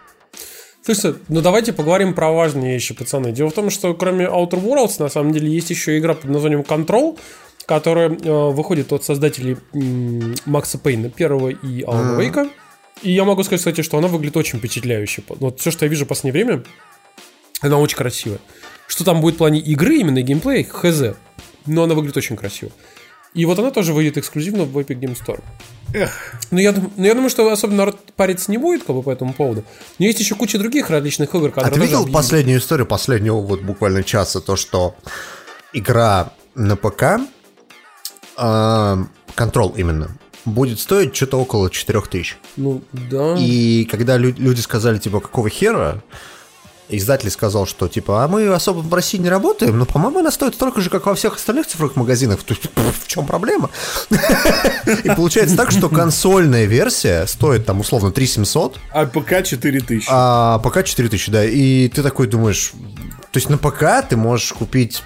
Слушайте, ну давайте поговорим про важные вещи, пацаны. Дело в том, что кроме Outer Worlds, на самом деле, есть еще игра под названием Control, которая э, выходит от создателей м, Макса Пейна первого и Алана Вейка. И я могу сказать, кстати, что она выглядит очень впечатляюще. Вот все, что я вижу в последнее время, она очень красивая. Что там будет в плане игры, именно геймплея, хз. Но она выглядит очень красиво. И вот она тоже выйдет эксклюзивно в Epic Game Store. Ну, я, дум- ну, я думаю, что особо народ париться не будет как бы, по этому поводу. Но есть еще куча других различных игр, А которые ты тоже видел объявили. последнюю историю, последнего вот буквально часа, то, что игра на ПК, эм, Control именно, будет стоить что-то около 4000. Ну, да. И когда лю- люди сказали, типа, какого хера, издатель сказал, что, типа, а мы особо в России не работаем, но, по-моему, она стоит столько же, как во всех остальных цифровых магазинах. В чем проблема? И получается так, что консольная версия стоит, там, условно, 3700, А ПК 4000. а ПК 4000, да. И ты такой думаешь, то есть на ПК ты можешь купить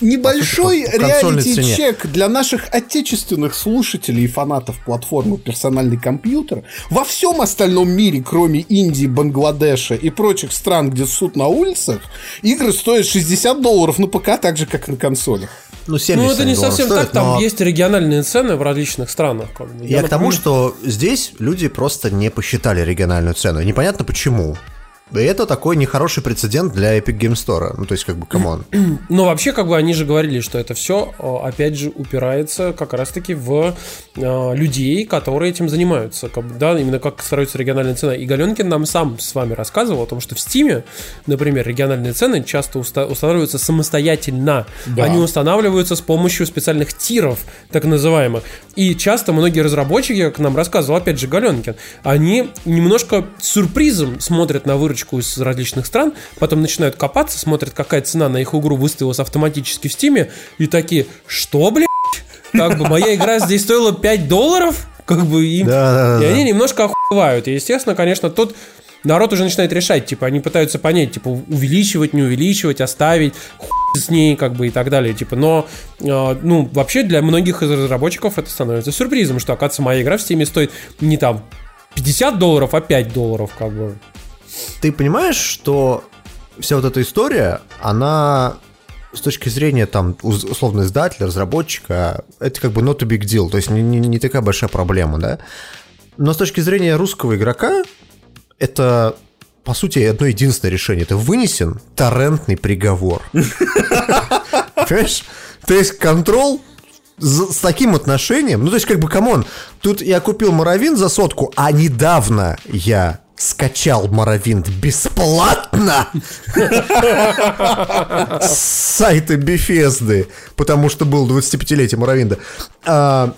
Небольшой цене. реалити-чек для наших отечественных слушателей и фанатов платформы «Персональный компьютер». Во всем остальном мире, кроме Индии, Бангладеша и прочих стран, где суд на улицах, игры стоят 60 долларов на ПК, так же, как и на консолях. Ну, 70 Ну, это не совсем стоят, так, там но есть региональные цены в различных странах. Бы. Я к тому, что здесь люди просто не посчитали региональную цену. Непонятно почему. И это такой нехороший прецедент для Epic Game Store. Ну, то есть, как бы, come on. Но вообще, как бы они же говорили, что это все, опять же, упирается как раз-таки в э, людей, которые этим занимаются. Как бы, да, именно как строится региональная цена. И Галенкин нам сам с вами рассказывал о том, что в Стиме, например, региональные цены часто уста- устанавливаются самостоятельно. Да. Они устанавливаются с помощью специальных тиров, так называемых. И часто многие разработчики, как нам рассказывал, опять же, Галенкин, они немножко сюрпризом смотрят на выручку из различных стран, потом начинают копаться, смотрят, какая цена на их игру выставилась автоматически в Стиме, и такие, что, блядь? Как бы моя игра здесь стоила 5 долларов? Как бы им... Да-да-да. И они немножко охуевают. И, естественно, конечно, тут народ уже начинает решать, типа, они пытаются понять, типа, увеличивать, не увеличивать, оставить, хуй с ней, как бы, и так далее, типа, но, э, ну, вообще для многих из разработчиков это становится сюрпризом, что, оказывается, моя игра в Steam стоит не там 50 долларов, а 5 долларов, как бы. Ты понимаешь, что вся вот эта история, она с точки зрения там условно издателя, разработчика, это как бы not a big deal, то есть не, не- не такая большая проблема, да? Но с точки зрения русского игрока, это по сути одно единственное решение. Это вынесен торрентный приговор. Понимаешь? То есть Control с таким отношением, ну то есть как бы, come on, тут я купил Morrowind за сотку, а недавно я скачал Morrowind бесплатно с сайта Бефезды, потому что был 25-летие Morrowind а. А,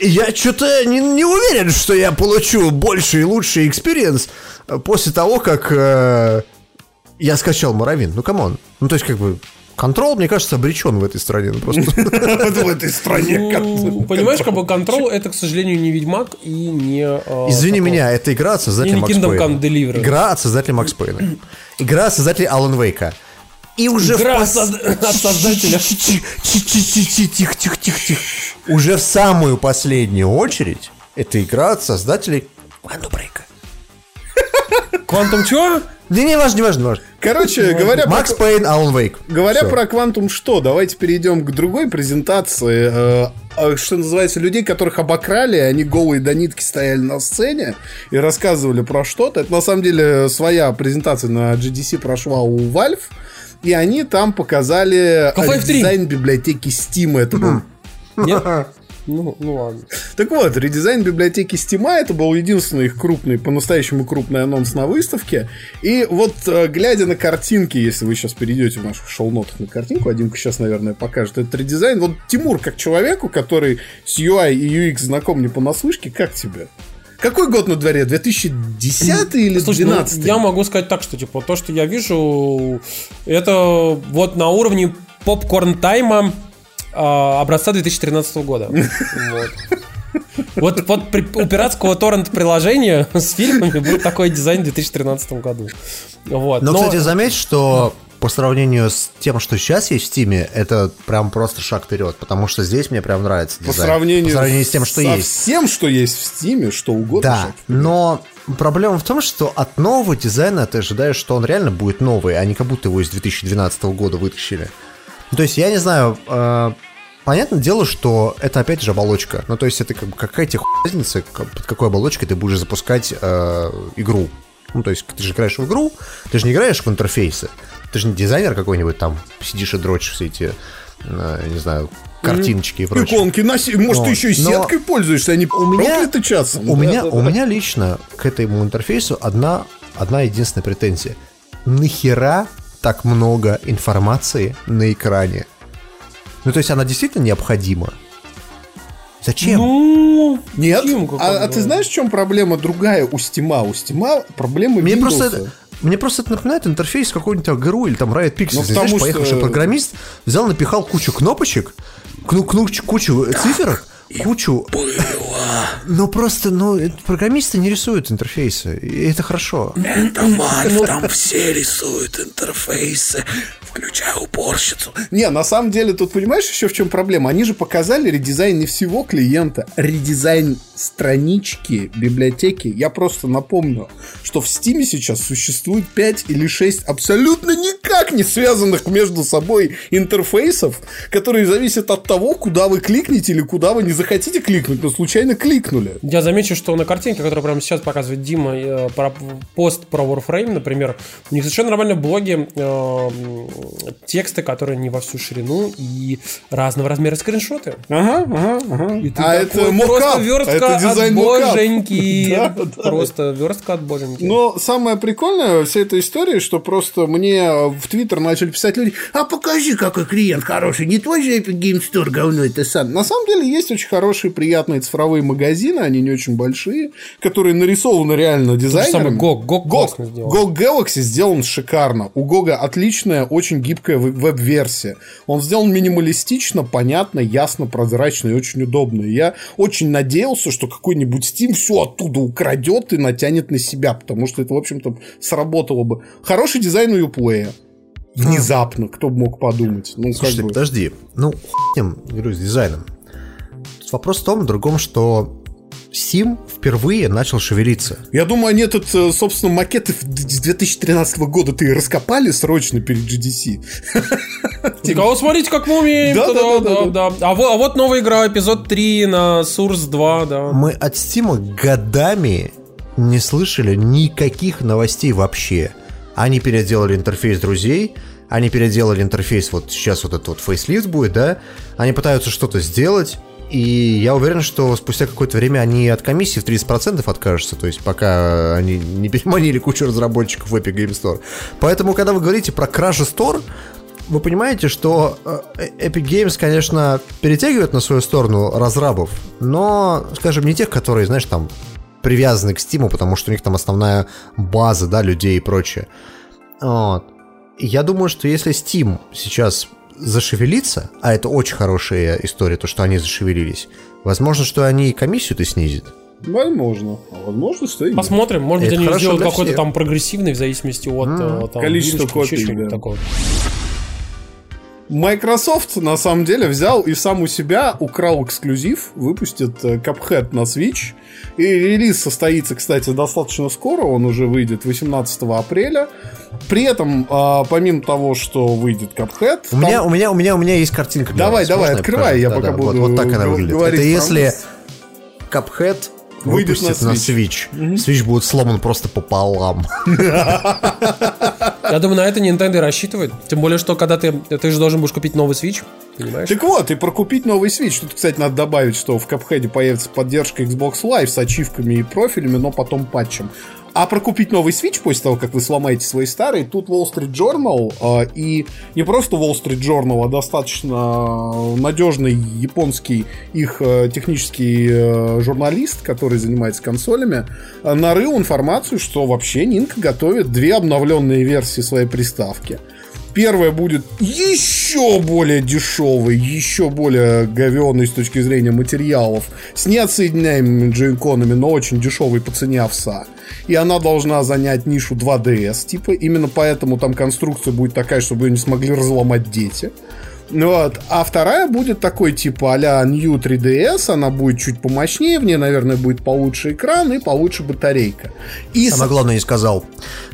я что-то не, не уверен, что я получу больше и лучший experience после того, как э, я скачал Morrowind. Ну, come on. Ну, то есть, как бы, Control, мне кажется, обречен в этой стране. Ну, просто... В этой стране. Ну, понимаешь, как бы Control это, к сожалению, не Ведьмак и не... э, Извини меня, это игра от создателя Макс Kingdom Пейна. Игра от создателя Макс Пейна. Игра от создателя Алан Вейка. И уже в Игра пос- от созда- от создателя. Тихо, тихо, тихо, тихо. Уже в самую последнюю очередь это игра от создателей Quantum Break. Квантум чего? Не, не важно, не важно, не важно. Короче, говоря про... Макс Пейн, Алан Вейк. Говоря Всё. про Quantum что, давайте перейдем к другой презентации. э, э, что называется, людей, которых обокрали, они голые до нитки стояли на сцене и рассказывали про что-то. Это на самом деле своя презентация на GDC прошла у Valve. И они там показали Half-Life 3. дизайн библиотеки Steam. Это был Нет? Ну, ну ладно. Так вот, редизайн библиотеки Steam это был единственный их крупный, по-настоящему крупный анонс на выставке. И вот, э, глядя на картинки, если вы сейчас перейдете в наших шоу-нотах на картинку, а Димка сейчас, наверное, покажет этот редизайн. Вот Тимур, как человеку, который с UI и UX знаком не понаслышке, как тебе? Какой год на дворе? 2010 или Слушай, ну, 2012? я могу сказать так, что типа то, что я вижу, это вот на уровне попкорн-тайма а, образца 2013 года. Вот. Вот, вот при- у пиратского торрент-приложения с фильмами будет такой дизайн в 2013 году. Вот. Но, кстати, заметь, что по сравнению с тем, что сейчас есть в Стиме, это прям просто шаг вперед, потому что здесь мне прям нравится по дизайн. сравнению, по сравнению с тем, что со есть. всем, что есть в Стиме, что угодно. Да, но проблема в том, что от нового дизайна ты ожидаешь, что он реально будет новый, а не как будто его из 2012 года вытащили. Ну, То есть, я не знаю, э, понятное дело, что это опять же оболочка. Ну, то есть, это как какая тебе разница, под какой оболочкой ты будешь запускать э, игру. Ну, то есть, ты же играешь в игру, ты же не играешь в интерфейсы. Ты же не дизайнер какой-нибудь там, сидишь и дрочишь все эти, э, не знаю, картиночки и прочее. Иконки, носи. Может, Но- ты еще и но- сеткой пользуешься, а не У меня- проклятый часом. У Да, меня, да, у да. меня лично к этому интерфейсу одна, одна единственная претензия. Нахера так много информации на экране? Ну, то есть она действительно необходима? Зачем? Ну, Нет, Тимка, а, а ты знаешь, в чем проблема другая у Стима? У Стима проблема мне, Windows. просто это, мне просто это напоминает интерфейс какой-нибудь ГРУ или там Riot Pixels. Ну, Знаешь, что- поехавший программист взял, напихал кучу кнопочек, кну, кну- кучу цифр, кучу... Ну просто, ну, программисты не рисуют интерфейсы, и это хорошо. Это Valve, там все рисуют интерфейсы, включая уборщицу. Не, на самом деле, тут понимаешь еще в чем проблема? Они же показали редизайн не всего клиента, а редизайн странички библиотеки. Я просто напомню, что в Steam сейчас существует 5 или 6 абсолютно никак не связанных между собой интерфейсов, которые зависят от того, куда вы кликнете или куда вы не захотите кликнуть, но случайно кликнули. Я замечу, что на картинке, которую прямо сейчас показывает Дима, э, про пост про Warframe, например, у них совершенно нормально в тексты, которые не во всю ширину и разного размера скриншоты. Ага, ага, ага. И ты а такой, это просто мокап, верстка это от дизайн мокап. боженьки. Да, да. Просто верстка от боженьки. Но самое прикольное вся эта история, что просто мне в Твиттер начали писать люди, а покажи, какой клиент хороший, не твой же Epic Game Store говно это сам. На самом деле есть очень хорошие, приятные цифровые магазины, они не очень большие, которые нарисованы реально. GOG классно сделан. GOG Galaxy сделан шикарно. У Гога отличная, очень гибкая веб- веб-версия. Он сделан минималистично, понятно, ясно, прозрачно и очень удобно. И Я очень надеялся, что какой-нибудь Steam все оттуда украдет и натянет на себя, потому что это, в общем-то, сработало бы. Хороший дизайн у Uplay. Внезапно, кто бы мог подумать. Ну, как Слушай, бы. подожди. Ну, хуй с ним, говорю, с дизайном. Вопрос в том, в другом, что Steam впервые начал шевелиться. Я думаю, они этот, э, собственно, макеты в- с 2013 года-то и раскопали срочно перед GDC. А вот смотрите, как мы умеем. Да, Да, да, да, да, да. А во- а вот новая игра, эпизод 3 на Source 2, да. Мы от Steam годами не слышали никаких новостей вообще. Они переделали интерфейс друзей, Они переделали интерфейс, вот сейчас вот этот вот фейслифт будет, да? Они пытаются что-то сделать, и я уверен, что спустя какое-то время они от комиссии в 30% откажутся, то есть пока они не переманили кучу разработчиков в Epic Game Store. Поэтому, когда вы говорите про Crash Store, вы понимаете, что э, Epic Games, конечно, перетягивает на свою сторону разрабов, но, скажем, не тех, которые, знаешь, там привязаны к Steam, потому что у них там основная база, да, людей и прочее. Вот. Я думаю, что если Steam сейчас зашевелится, а это очень хорошая история, то, что они зашевелились, возможно, что они и комиссию-то снизят. Возможно. А возможно, что и нет. Посмотрим, может быть, они сделают какой-то там прогрессивный в зависимости от э, там, Количества копий, да. такого. Microsoft, на самом деле, взял и сам у себя украл эксклюзив, выпустит э, Cuphead на Switch. И релиз состоится, кстати, достаточно скоро, он уже выйдет 18 апреля. При этом, а, помимо того, что выйдет Cuphead... У там- меня, у меня, у меня, у меня есть картинка. для Давай, вас. давай, Можно открывай, покажу? я Да-да, пока вот, буду вот так она выглядит. говорить Это если. Cuphead Выйдет выпустит на на Switch. Switch. Switch будет сломан просто пополам. Я думаю, на это Nintendo рассчитывает. Тем более, что когда ты, ты же должен будешь купить новый Switch, понимаешь? Так вот, и прокупить новый Switch. Тут, кстати, надо добавить, что в Cuphead появится поддержка Xbox Live с ачивками и профилями, но потом патчем. А прокупить новый Switch после того, как вы сломаете свои старые, тут Wall Street Journal, э, и не просто Wall Street Journal, а достаточно надежный японский их э, технический э, журналист, который занимается консолями, э, нарыл информацию, что вообще Nintendo готовит две обновленные версии своей приставки. Первая будет еще более дешевой, еще более говеной с точки зрения материалов, с неотсоединяемыми джойконами, но очень дешевой по цене овса. И она должна занять нишу 2DS, типа, именно поэтому там конструкция будет такая, чтобы ее не смогли разломать дети. Вот. А вторая будет такой типа а-ля New 3DS, она будет чуть помощнее, в ней, наверное, будет получше экран и получше батарейка. И с- Самое главное не сказал.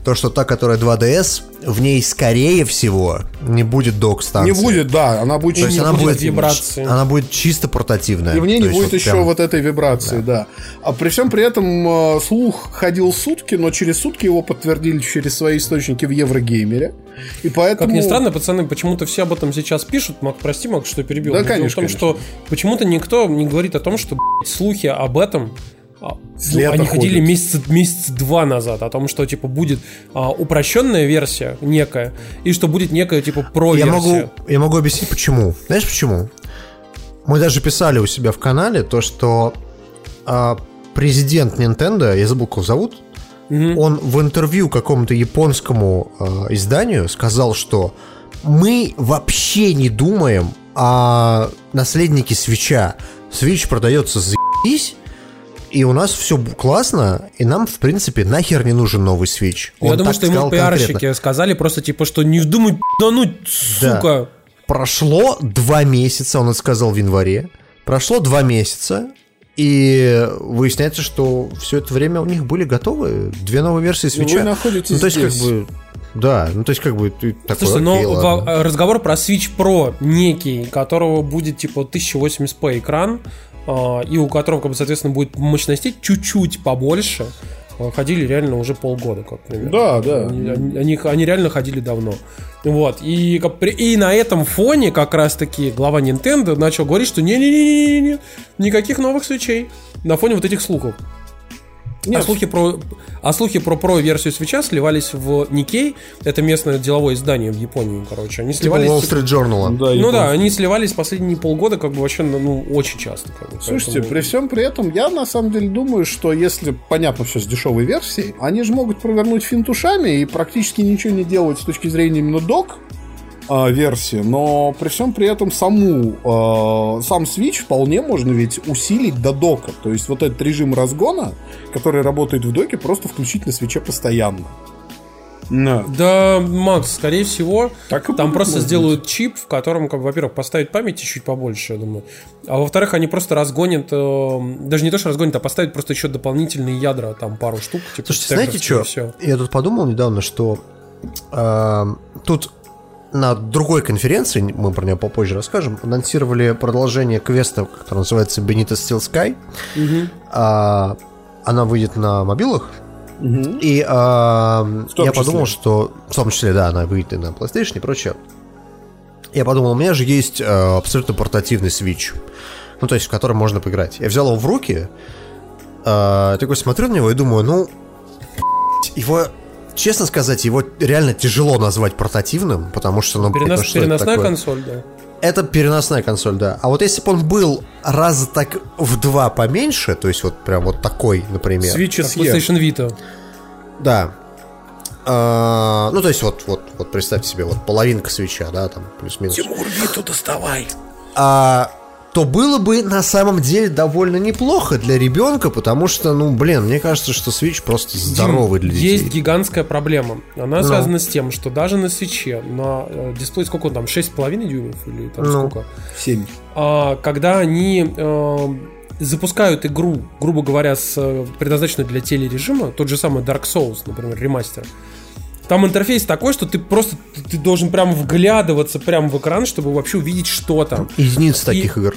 То, что та, которая 2DS, в ней, скорее всего, не будет док-станции. не будет, да, она будет То есть она будет будет, вибрации. она будет чисто портативная. И в ней То не будет вот еще прям- вот этой вибрации, да. А при всем при этом э, слух ходил сутки, но через сутки его подтвердили через свои источники в Еврогеймере. И поэтому... Как ни странно, пацаны, почему-то все об этом сейчас пишут. Мак, прости, Мак, что перебил. Да, Но конечно, в том, что почему-то никто не говорит о том, что блядь, слухи об этом С ну, они ходили ходят. месяца месяц два назад о том, что типа будет а, упрощенная версия некая и что будет некая типа про Я могу, я могу объяснить, почему. Знаешь, почему? Мы даже писали у себя в канале то, что а, президент Nintendo, я забыл, как его зовут, он в интервью какому-то японскому а, изданию сказал, что мы вообще не думаем о наследнике свеча. Свич продается заебись, и у нас все классно, и нам, в принципе, нахер не нужен новый свич. Я Он думаю, что ему пиарщики конкретно. сказали просто типа, что не вздумай пи***нуть, Да. сука. Прошло два месяца, он это сказал в январе. Прошло два месяца, и выясняется, что все это время у них были готовы две новые версии свеча. вы находитесь ну, то есть, здесь. как бы. Да, ну то есть, как бы ты такой. Слушай, окей, но ладно. во- разговор про Switch Pro некий, которого будет типа 1080p экран, и у которого, как бы, соответственно, будет мощностей чуть-чуть побольше, а, ходили реально уже полгода, как примерно. Да, да. Они, они- они- реально ходили давно. Вот. И, и на этом фоне как раз-таки глава Nintendo начал говорить, что не-не-не-не-не, никаких новых свечей. На фоне вот этих слухов. А слухи про, а слухи про про-версию свеча сливались в Nikkei, это местное деловое издание в Японии, короче. Они Типа сливались... Wall Street Journal. Да, ну да, они сливались последние полгода, как бы вообще, ну, очень часто. Как бы, Слушайте, поэтому- при всем при этом, я на самом деле думаю, что если, понятно, все с дешевой версией, они же могут провернуть финт ушами и практически ничего не делать с точки зрения именно док а, версии, но при всем при этом саму а, сам Switch вполне можно ведь усилить до дока. То есть вот этот режим разгона, который работает в доке, просто включить на свече постоянно. Да. Да, Макс, скорее всего, Так там просто сделают чип, в котором, как, во-первых, поставить памяти чуть побольше, я думаю. А во-вторых, они просто разгонят, э, даже не то, что разгонят, а поставят просто еще дополнительные ядра, там пару штук. Типа, Слушайте, знаете что? Я тут подумал недавно, что э, тут на другой конференции, мы про нее попозже расскажем, анонсировали продолжение квеста, который называется Benito Steel Sky. А, она выйдет на мобилах, И а, я числе. подумал, что в том числе, да, она выйдет и на PlayStation и прочее. Я подумал, у меня же есть э, абсолютно портативный Switch. Ну, то есть, в котором можно поиграть. Я взял его в руки, э, такой смотрю на него и думаю, ну, его, честно сказать, его реально тяжело назвать портативным, потому что, ну, Перенос- это что это переносная такое? консоль, да. Это переносная консоль, да. А вот если бы он был раза так в два поменьше, то есть вот прям вот такой, например. Switch SE. PlayStation Vita. Да. А, ну, то есть вот, вот, вот представьте себе, вот половинка свеча, да, там, плюс-минус. Тимур, Виту доставай. А, то было бы на самом деле довольно неплохо для ребенка, потому что, ну, блин, мне кажется, что Switch просто здоровый для детей. Есть гигантская проблема. Она Ну. связана с тем, что даже на свече, на э, дисплее сколько он там, 6,5 дюймов или там Ну. сколько? 7. А, когда они э, запускают игру, грубо говоря, с, э, предназначенную для телережима, тот же самый Dark Souls, например, ремастер, там интерфейс такой, что ты просто ты, ты должен прямо вглядываться прямо в экран, чтобы вообще увидеть, что там. Единиц таких игр.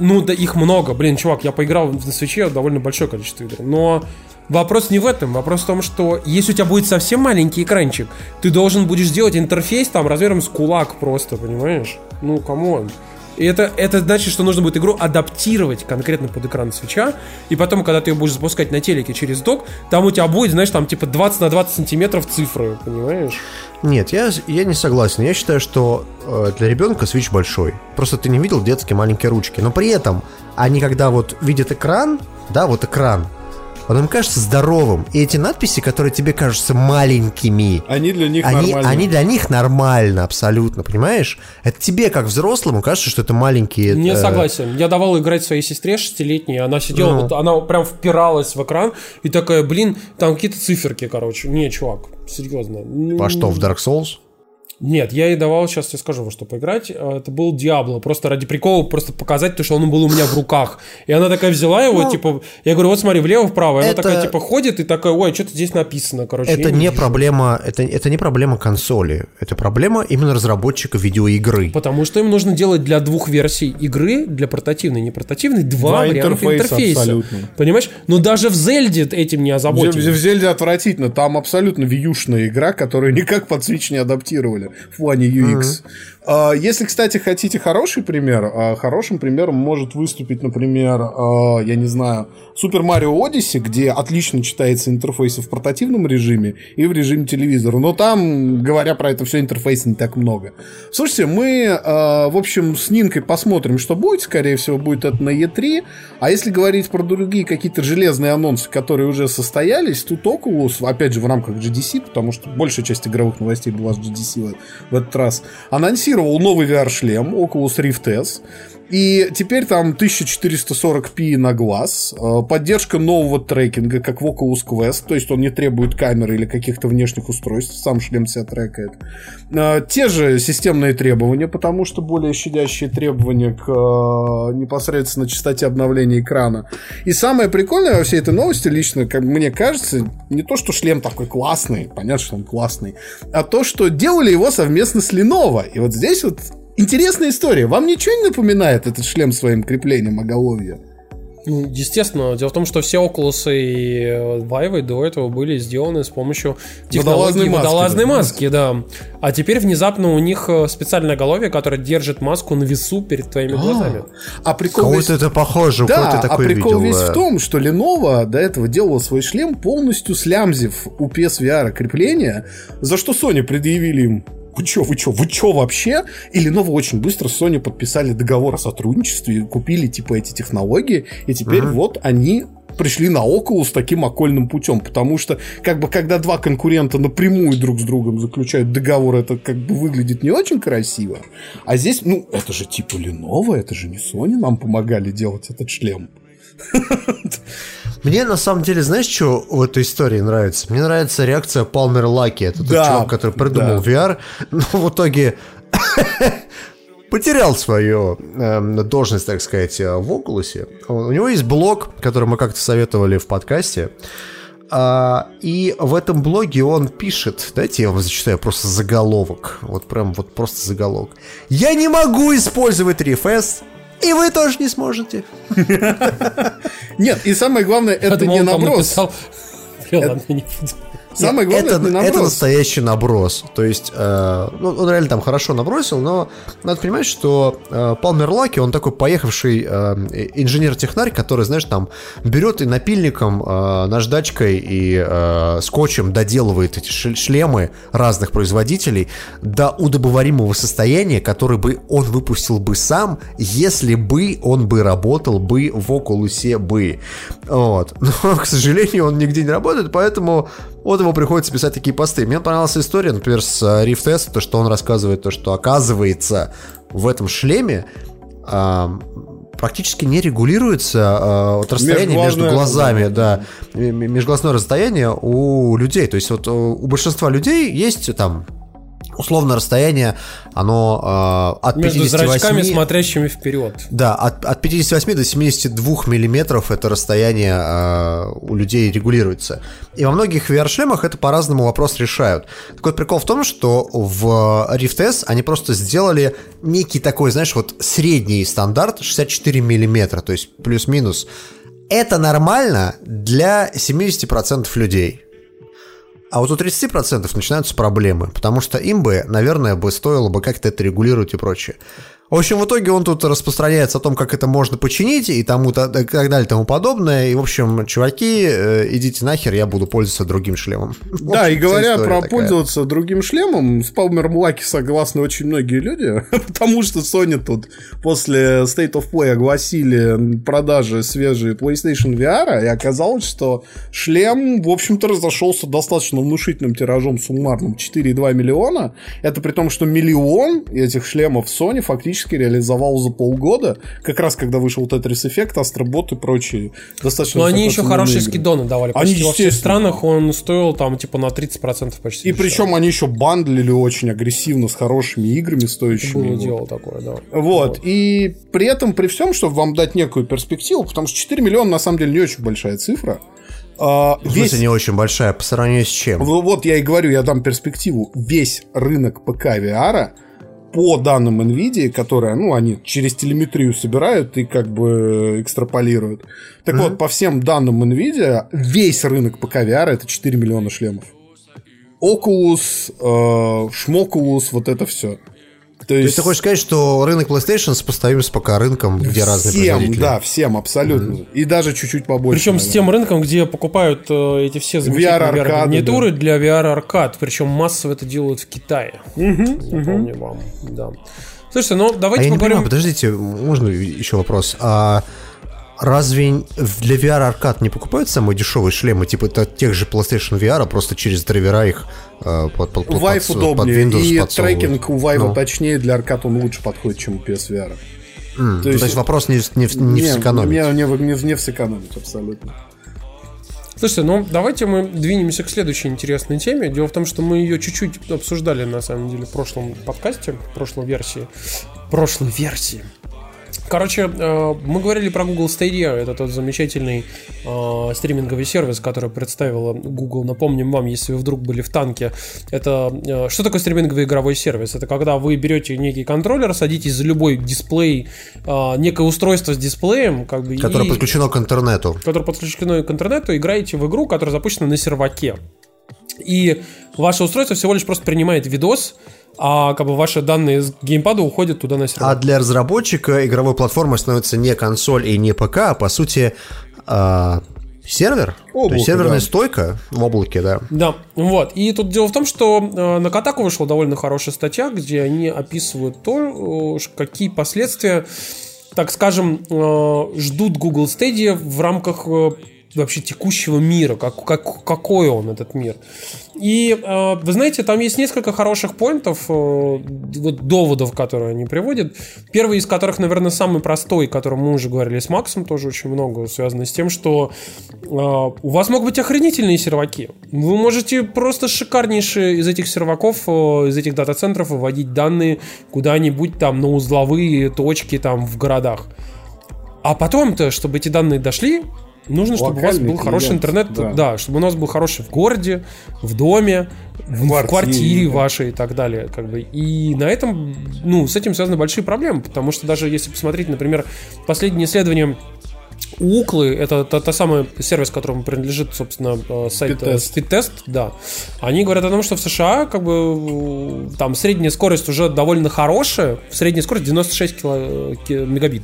Ну, да их много. Блин, чувак, я поиграл на Switch е довольно большое количество игр. Но вопрос не в этом. Вопрос в том, что если у тебя будет совсем маленький экранчик, ты должен будешь сделать интерфейс там размером с кулак просто, понимаешь? Ну, come on. И это, это значит, что нужно будет игру адаптировать конкретно под экран свеча, и потом, когда ты ее будешь запускать на телеке через док, там у тебя будет, знаешь, там типа 20 на 20 сантиметров цифры, понимаешь? Нет, я, я не согласен. Я считаю, что э, для ребенка Switch большой. Просто ты не видел детские маленькие ручки. Но при этом они, когда вот видят экран, да, вот экран, он им кажется здоровым. И эти надписи, которые тебе кажутся маленькими, Они для них они, нормально. они для них нормально, абсолютно, понимаешь? Это тебе, как взрослому, кажется, что это маленькие... Не э, согласен. Я давал играть своей сестре шестилетней, она сидела, Ну. вот, она прям впиралась в экран и такая, блин, там какие-то циферки, короче. Не, чувак, серьезно. Во что, в Dark Souls? Нет, я ей давал, сейчас я скажу, во что поиграть. А, Это был Диабло, просто ради прикола, просто показать, то, что он был у меня в руках. И она такая взяла его, Ну, типа, я говорю, вот смотри, влево-вправо. И она это- такая, типа, ходит и такая, ой, что-то здесь написано, короче. Это не вижу. проблема, это, это не проблема консоли, это проблема именно разработчика видеоигры. Потому что им нужно делать для двух версий игры, для портативной и не портативной, два, Два варианта интерфейса интерфейса. абсолютно. Понимаешь? Но даже в Зельде этим не В, озаботились. в Зельде отвратительно. Там абсолютно вьюшная игра, которую никак под Switch не адаптировали в плане UX. А, Если, кстати, хотите хороший пример, а, хорошим примером может выступить, например, а, я не знаю, Super Mario Odyssey, где отлично читается интерфейс в портативном режиме и в режиме телевизора. Но там, говоря про это все, интерфейса не так много. Слушайте, мы, в общем, с Нинкой посмотрим, что будет. Скорее всего, будет это на E3. А если говорить про другие какие-то железные анонсы, которые уже состоялись, тут Oculus, опять же, в рамках GDC, потому что большая часть игровых новостей была с GDC в, в этот раз, анонсировал новый VR-шлем Oculus Rift S. И теперь там 1440p на глаз, э, поддержка нового трекинга, как в Oculus Quest, то есть он не требует камеры или каких-то внешних устройств, сам шлем себя трекает. Э, Те же системные требования, потому что более щадящие требования к э, непосредственно частоте обновления экрана. И самое прикольное во всей этой новости, лично, как мне кажется, не то, что шлем такой классный, понятно, что он классный, а то, что делали его совместно с Lenovo. И вот здесь вот Интересная история. Вам ничего не напоминает этот шлем своим креплением оголовья? Естественно, дело в том, что все Oculus и э, Vive до этого были сделаны с помощью технологии Водолазной маски, водолазной да. маски, да. А теперь внезапно у них э, специальное головие, которое держит маску на весу перед твоими глазами. А прикол весь- Кого-то это похоже, кого-то Да, я а прикол видел. весь да. в том, что Lenovo до этого делала свой шлем полностью слямзив у PSVR крепления, за что Sony предъявили им вы чё, вы чё, вы чё вообще? И Lenovo очень быстро с Sony подписали договор о сотрудничестве, купили типа эти технологии, и теперь вот они пришли на Oculus таким окольным путем, потому что как бы когда два конкурента напрямую друг с другом заключают договор, это как бы выглядит не очень красиво. А здесь, ну, это же типа Lenovo, это же не Sony нам помогали делать этот шлем. Мне на самом деле, знаешь, что в этой истории нравится? Мне нравится реакция Палмер Лаки. Это тот Да, чувак, который придумал да. VR, но в итоге потерял свою эм, должность, так сказать, э, в Oculus. У него есть блог, который мы как-то советовали в подкасте. А, и в этом блоге он пишет, дайте я вам зачитаю просто заголовок, вот прям вот просто заголовок. Я не могу использовать ReFS, и вы тоже не сможете. Нет, и самое главное, Я это не наброс. написал, ладно, не буду. Самое главное, это, это, не это настоящий наброс. То есть, э, ну, он реально там хорошо набросил, но надо понимать, что э, Палмер Лаки, он такой поехавший э, инженер-технарь, который, знаешь, там берет и напильником, э, наждачкой и э, скотчем доделывает эти шлемы разных производителей до удобоваримого состояния, который бы он выпустил бы сам, если бы он бы работал бы в Окулусе бы. Вот. Но, к сожалению, он нигде не работает, поэтому вот ему приходится писать такие посты. Мне понравилась история, например, с э, Rift S, то, что он рассказывает, то, что оказывается в этом шлеме а, практически не регулируется а, вот расстояние между глазами, да, межглазное расстояние у людей. То есть вот э, у большинства людей есть там условно расстояние, оно э, от Между 58... зрачками, смотрящими вперед. Да, от, от 58 до 72 миллиметров это расстояние э, у людей регулируется. И во многих VR-шлемах это по-разному вопрос решают. Так вот, прикол в том, что в Rift S они просто сделали некий такой, знаешь, вот средний стандарт 64 миллиметра, то есть плюс-минус. Это нормально для 70% людей. А вот у 30% начинаются проблемы, потому что им бы, наверное, бы стоило бы как-то это регулировать и прочее. В общем, в итоге он тут распространяется о том, как это можно починить и тому и так далее и тому подобное. И, в общем, чуваки, э, идите нахер, я буду пользоваться другим шлемом. В Да, общем, и говоря про такая. пользоваться другим шлемом, с Палмером Лаки согласны очень многие люди, потому что Sony тут после State of Play огласили продажи свежие PlayStation VR, и оказалось, что шлем, в общем-то, разошелся достаточно внушительным тиражом суммарным 4,2 миллиона. Это при том, что миллион этих шлемов Sony фактически реализовал за полгода, как раз когда вышел Tetris Effect, Astrobot и прочие достаточно Но они еще хорошие игры. скидоны давали. Они, во всех странах он стоил там типа на 30% почти. И причем они еще бандлили очень агрессивно с хорошими играми Это стоящими. было его. дело такое, да. Вот. И при этом, при всем, чтобы вам дать некую перспективу, потому что 4 миллиона на самом деле не очень большая цифра. а, В весь... смысле, не очень большая по сравнению с чем? Вот я и говорю, я дам перспективу. Весь рынок ПК VR по данным NVIDIA, которые, ну, они через телеметрию собирают и как бы экстраполируют. Так вот, по всем данным NVIDIA, весь рынок ПК VR это 4 миллиона шлемов. Oculus, э, Шмокулус, вот это все. То То есть ты хочешь сказать, что рынок PlayStation сопоставим с ПК рынком, где разные всем, производители? да, всем абсолютно. И даже чуть-чуть побольше. Причем с наверное. тем рынком, где покупают э, эти все замечательные VR-аркады, VR-гарнитуры для VR-аркад. Причем массово это делают в Китае. Напомню вам, да. Слушайте, ну А давайте я не поговорим... понимаю, подождите, можно еще вопрос? А разве для VR аркад не покупают самые дешевые шлемы, типа тех же PlayStation VR, а просто через драйвера их под, под, под, Vive под- удобнее, под Windows и подсовывают? трекинг у Vive Ну. точнее, для аркад он лучше подходит, чем у PSVR. М, то, есть, вопрос не, в- не, в- не, в сэкономить. Не, не, не, не в сэкономить, абсолютно. Слушайте, ну давайте мы двинемся к следующей интересной теме. Дело в том, что мы ее чуть-чуть обсуждали на самом деле в прошлом подкасте, в прошлой версии. Прошлой версии. Короче, э, мы говорили про Google Stadia, это тот замечательный э, стриминговый сервис, который представила Google. Напомним вам, если вы вдруг были в танке, это э, что такое стриминговый игровой сервис? Это когда вы берете некий контроллер, садитесь за любой дисплей, некое устройство с дисплеем, как бы, Которое и- подключено к интернету. которое подключено к интернету, играете в игру, которая запущена на серваке. И ваше устройство всего лишь просто принимает видос, а как бы ваши данные с геймпада уходят туда на А сервак. для разработчика игровой платформой становится не консоль и не ПК, а по сути а, сервер. То Облако, есть серверная да. стойка в облаке, да. Да, вот. И тут дело в том, что э, на Катаку вышла довольно хорошая статья, где они описывают то, э, какие последствия, так скажем, э, ждут Google Stadia в рамках э, вообще текущего мира, как, как, какой он, этот мир. И, э, вы знаете, там есть несколько хороших поинтов, э, вот доводов, которые они приводят. Первый из которых, наверное, самый простой, о котором мы уже говорили с Максом, тоже очень много связано с тем, что э, у вас могут быть охренительные серваки. Вы можете просто шикарнейшие из этих серваков, э, из этих дата-центров выводить данные куда-нибудь там на узловые точки там в городах. А потом-то, чтобы эти данные дошли, нужно, чтобы у вас был хороший клиент, интернет, да. да. чтобы у нас был хороший в городе, в доме, в, в квартире, квартире, да. вашей и так далее, как бы. И на этом, ну, с этим связаны большие проблемы, потому что даже если посмотреть, например, последние исследования Уклы, это та, та самая сервис, которому принадлежит, собственно, э, сайт э, Speedtest. Да. Они говорят о том, что в США как бы там средняя скорость уже довольно хорошая, средняя скорость 96 кило- ки- мегабит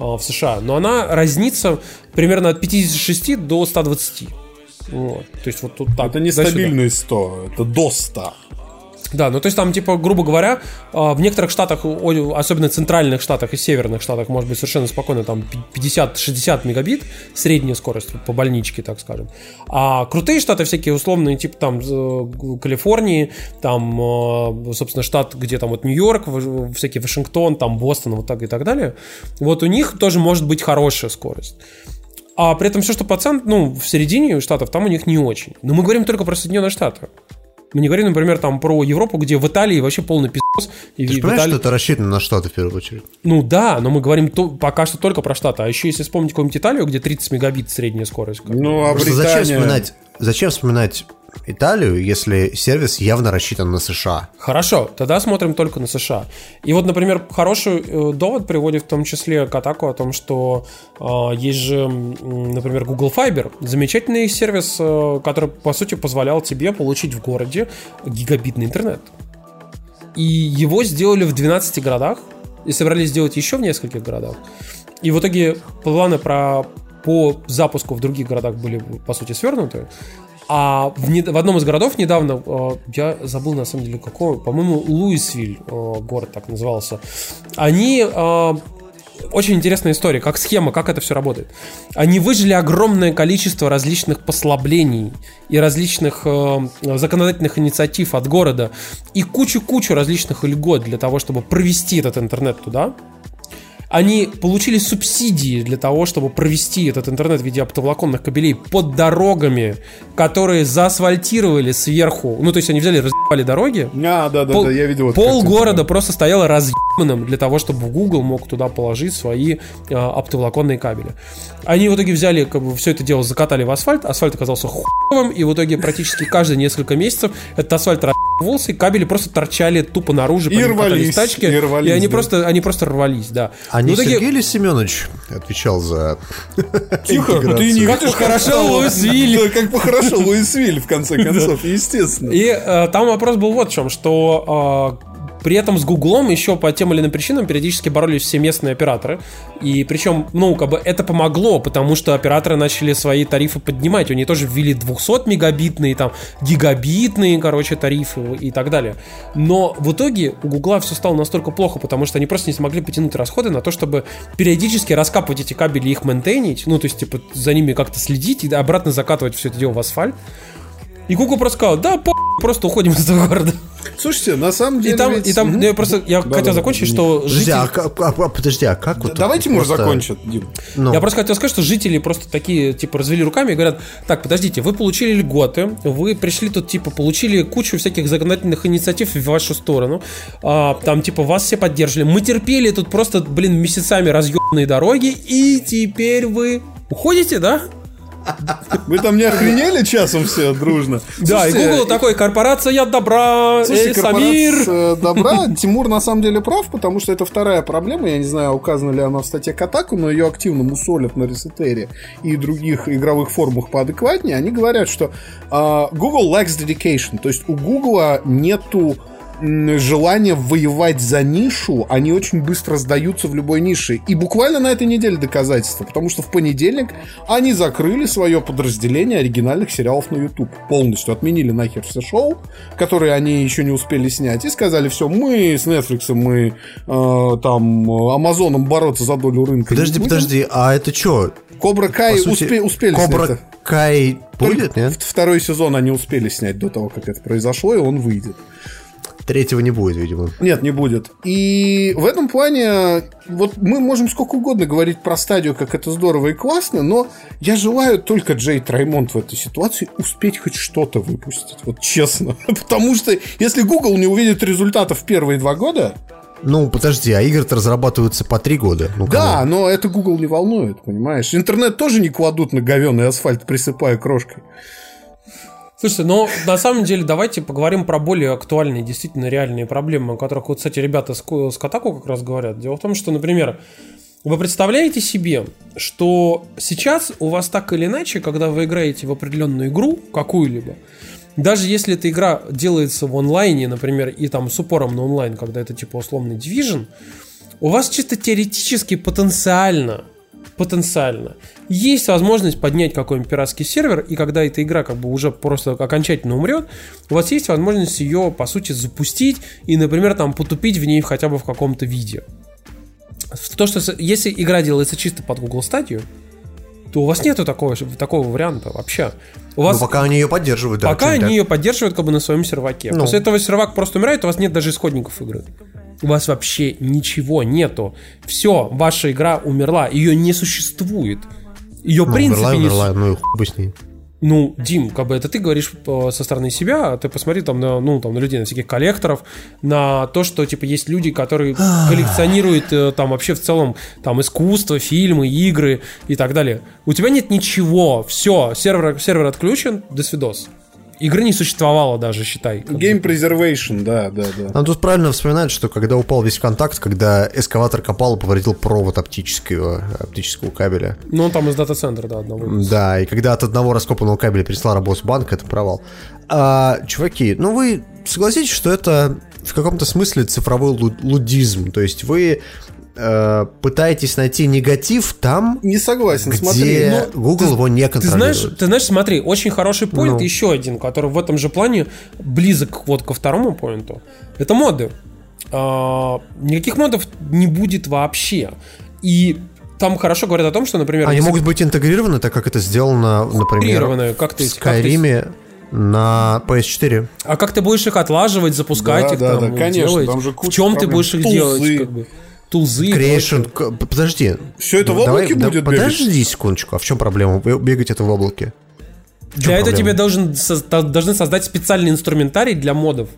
в США, но она разнится примерно от 56 до 120. Вот. То есть вот тут так. Это не туда-сюда. стабильные 100, это до 100. Да, ну то есть там, типа, грубо говоря, а, в некоторых штатах, особенно центральных штатах и северных штатах, может быть совершенно спокойно там 50-60 мегабит, средняя скорость по больничке, так скажем. А крутые штаты всякие условные, типа там Калифорнии, там, э, собственно, штат, где там вот Нью-Йорк, всякий Вашингтон, там Бостон, вот так и так далее, вот у них тоже может быть хорошая скорость. А при этом все, что по ну, в середине штатов, там у них не очень. Но мы говорим только про Соединенные Штаты. Мы не говорим, например, там про Европу, где в Италии вообще полный пиздос. Ты же понимаешь, Италии- что это рассчитано на Штаты в первую очередь? Ну да, но мы говорим то- пока что только про Штаты. А еще если вспомнить какую-нибудь Италию, где 30 мегабит средняя скорость. Ну, а Просто зачем Британия... вспоминать, зачем вспоминать Италию, если сервис явно рассчитан на США? Хорошо, тогда смотрим только на США. И вот, например, хороший э, довод приводит в том числе к атаку о том, что э, есть же, например, Google Fiber, замечательный сервис, э, который, по сути, позволял тебе получить в городе гигабитный интернет. И его сделали в 12 городах, и собрались сделать еще в нескольких городах. И в итоге планы про, по запуску в других городах были, по сути, свернуты. А в, не- в одном из городов недавно, э, я забыл на самом деле какой, по-моему, Луисвиль, э, город так назывался, они э, очень интересная история, как схема, как это все работает. Они выжили огромное количество различных послаблений и различных э, законодательных инициатив от города и кучу-кучу различных льгот для того, чтобы провести этот интернет туда. Они получили субсидии для того, чтобы провести этот интернет в виде оптоволоконных кабелей под дорогами, которые заасфальтировали сверху. Ну, то есть они взяли, разъебали дороги, А, да, да, Пол, да, я видел. пол города да. просто стояло разъебанным для того, чтобы Google мог туда положить свои э, оптоволоконные кабели. Они в итоге взяли, как бы, все это дело закатали в асфальт, асфальт оказался хуевым, и в итоге практически каждые несколько месяцев этот асфальт и кабели просто торчали тупо наружу, И рвались, тачки, и рвались, они, да. просто, они просто рвались, да. А не Ну, в итоге- Сергей ли Семенович отвечал за Тихо, ну ты не Как видишь, стало- Луисвиль. Да, как похорошел Луисвиль, в конце концов, естественно. И э, там вопрос был вот в чем, что э, при этом с Гуглом еще по тем или иным причинам периодически боролись все местные операторы. И причем, ну, как бы это помогло, потому что операторы начали свои тарифы поднимать. Они тоже ввели 200-мегабитные, там, гигабитные, короче, тарифы и так далее. Но в итоге у Гугла все стало настолько плохо, потому что они просто не смогли потянуть расходы на то, чтобы периодически раскапывать эти кабели и их мейнтейнить, ну, то есть, типа, за ними как-то следить и обратно закатывать все это дело в асфальт. И Google просто сказал, да, по просто уходим из этого города. Слушайте, на самом деле И там, ведь- и там, ну, я просто, я Да, хотел да, да, закончить, да, что Подожди, жители... а, как- а- а, подожди, а как вот... Давайте Тимур просто- закончит, Дим. ну, Я просто хотел сказать, что жители просто такие, типа, развели руками и говорят, так, подождите, вы получили льготы, вы пришли тут, типа, получили кучу всяких законодательных инициатив в вашу сторону, а, там, типа, вас все поддерживали, мы терпели тут просто, блин, месяцами разъебанные дороги, и теперь вы уходите, да? Вы там не охренели часом все дружно? Да, и Google такой, корпорация добра, Слушайте, эй, Самир. корпорация добра, Тимур на самом деле прав, потому что это вторая проблема, я не знаю, указана ли она в статье Катаку, но ее активно мусолят на Ресетере и других игровых форумах поадекватнее. Они говорят, что а, Google lacks dedication, то есть у Google нету м, желания воевать за нишу, они очень быстро сдаются в любой нише. И буквально на этой неделе доказательства, потому что в понедельник они закрыли свое подразделение оригинальных сериалов на YouTube. Полностью отменили нахер все шоу, которые они еще не успели снять, и сказали, все, мы с Netflix, мы э, там Амазоном бороться за долю рынка. Подожди, будем». подожди, а это что? Кобра Кай успе- успели снять Кобра это. Кай будет, нет? Второй сезон они успели снять до того, как это произошло, и он выйдет. Третьего не будет, видимо. Нет, не будет. И в этом плане, вот мы можем сколько угодно говорить про стадию, как это здорово и классно, но я желаю только Джей Траймонд в этой ситуации успеть хоть что-то выпустить. Вот честно. Потому что если Google не увидит результатов в первые два года, Ну, подожди, а игры-то разрабатываются по три года. Ну, да, но это Google не волнует, понимаешь? Интернет тоже не кладут на говёный асфальт, присыпая крошкой. Слушайте, но на самом деле давайте поговорим про более актуальные, действительно реальные проблемы, о которых, вот, кстати, ребята с, с Катаку как раз говорят. Дело в том, что, например, Вы представляете себе, что сейчас у вас так или иначе, когда вы играете в определенную игру, какую-либо, даже если эта игра делается в онлайне, например, и там с упором на онлайн, когда это типа условный Division, у вас чисто теоретически потенциально, потенциально есть возможность поднять какой-нибудь пиратский сервер, и когда эта игра как бы уже просто окончательно умрет, у вас есть возможность ее, по сути, запустить и, например, там потупить в ней хотя бы в каком-то виде. То, что если игра делается чисто под Google Stadia, то у вас нету такого, такого варианта вообще. У вас, Ну, пока они ее поддерживают, да. пока они ее поддерживают как бы на своем серваке. Ну. После этого сервак просто умирает, у вас нет даже исходников игры. У вас вообще ничего нету. Все, ваша игра умерла, ее не существует. Ее, Ну, принципе, умерла, не умерла, ну и хуй бы с ней. ну, Дим, как бы это ты говоришь э, со стороны себя, а ты посмотри там на, ну, там, на людей, на всяких коллекторов, на то, что, типа, есть люди, которые коллекционируют э, там вообще в целом там искусство, фильмы, игры и так далее. У тебя нет ничего, все, сервер, сервер отключен, до свидос. Игры не существовало даже, считай. Game Preservation, да, да, да. Нам тут правильно вспоминать, что когда упал весь контакт, когда эскаватор копал и повредил провод оптического, оптического кабеля. Ну, он там из дата-центра, да, одного. Да, и когда от одного раскопанного кабеля пересла работу банк, это провал. А, чуваки, ну вы согласитесь, что это в каком-то смысле цифровой лу- лудизм? То есть вы э, пытаетесь найти негатив там, Не согласен, смотри. где ну, Google его не Ты контролирует. знаешь, ты знаешь, смотри, очень хороший поинт, Ну. еще один, который в этом же плане близок вот ко второму поинту. Это моды. А, никаких модов не будет вообще. И там хорошо говорят о том, что, например, Они если могут быть интегрированы, так как это сделано, например, как ты, в как ты- Skyrim на PS4. а как ты будешь их отлаживать, запускать Да, их да, там, да, конечно, делать? там же в куча чем ты проблем. будешь их Тулзы. делать? Как бы? Тулзы. и Creation. к- Подожди. Всё это в Давай- облаке да будет бегать? Подожди секундочку. А в чем проблема? Бегать это в облаке. В Для этого тебе должен, созда- должны создать специальный инструментарий для модов.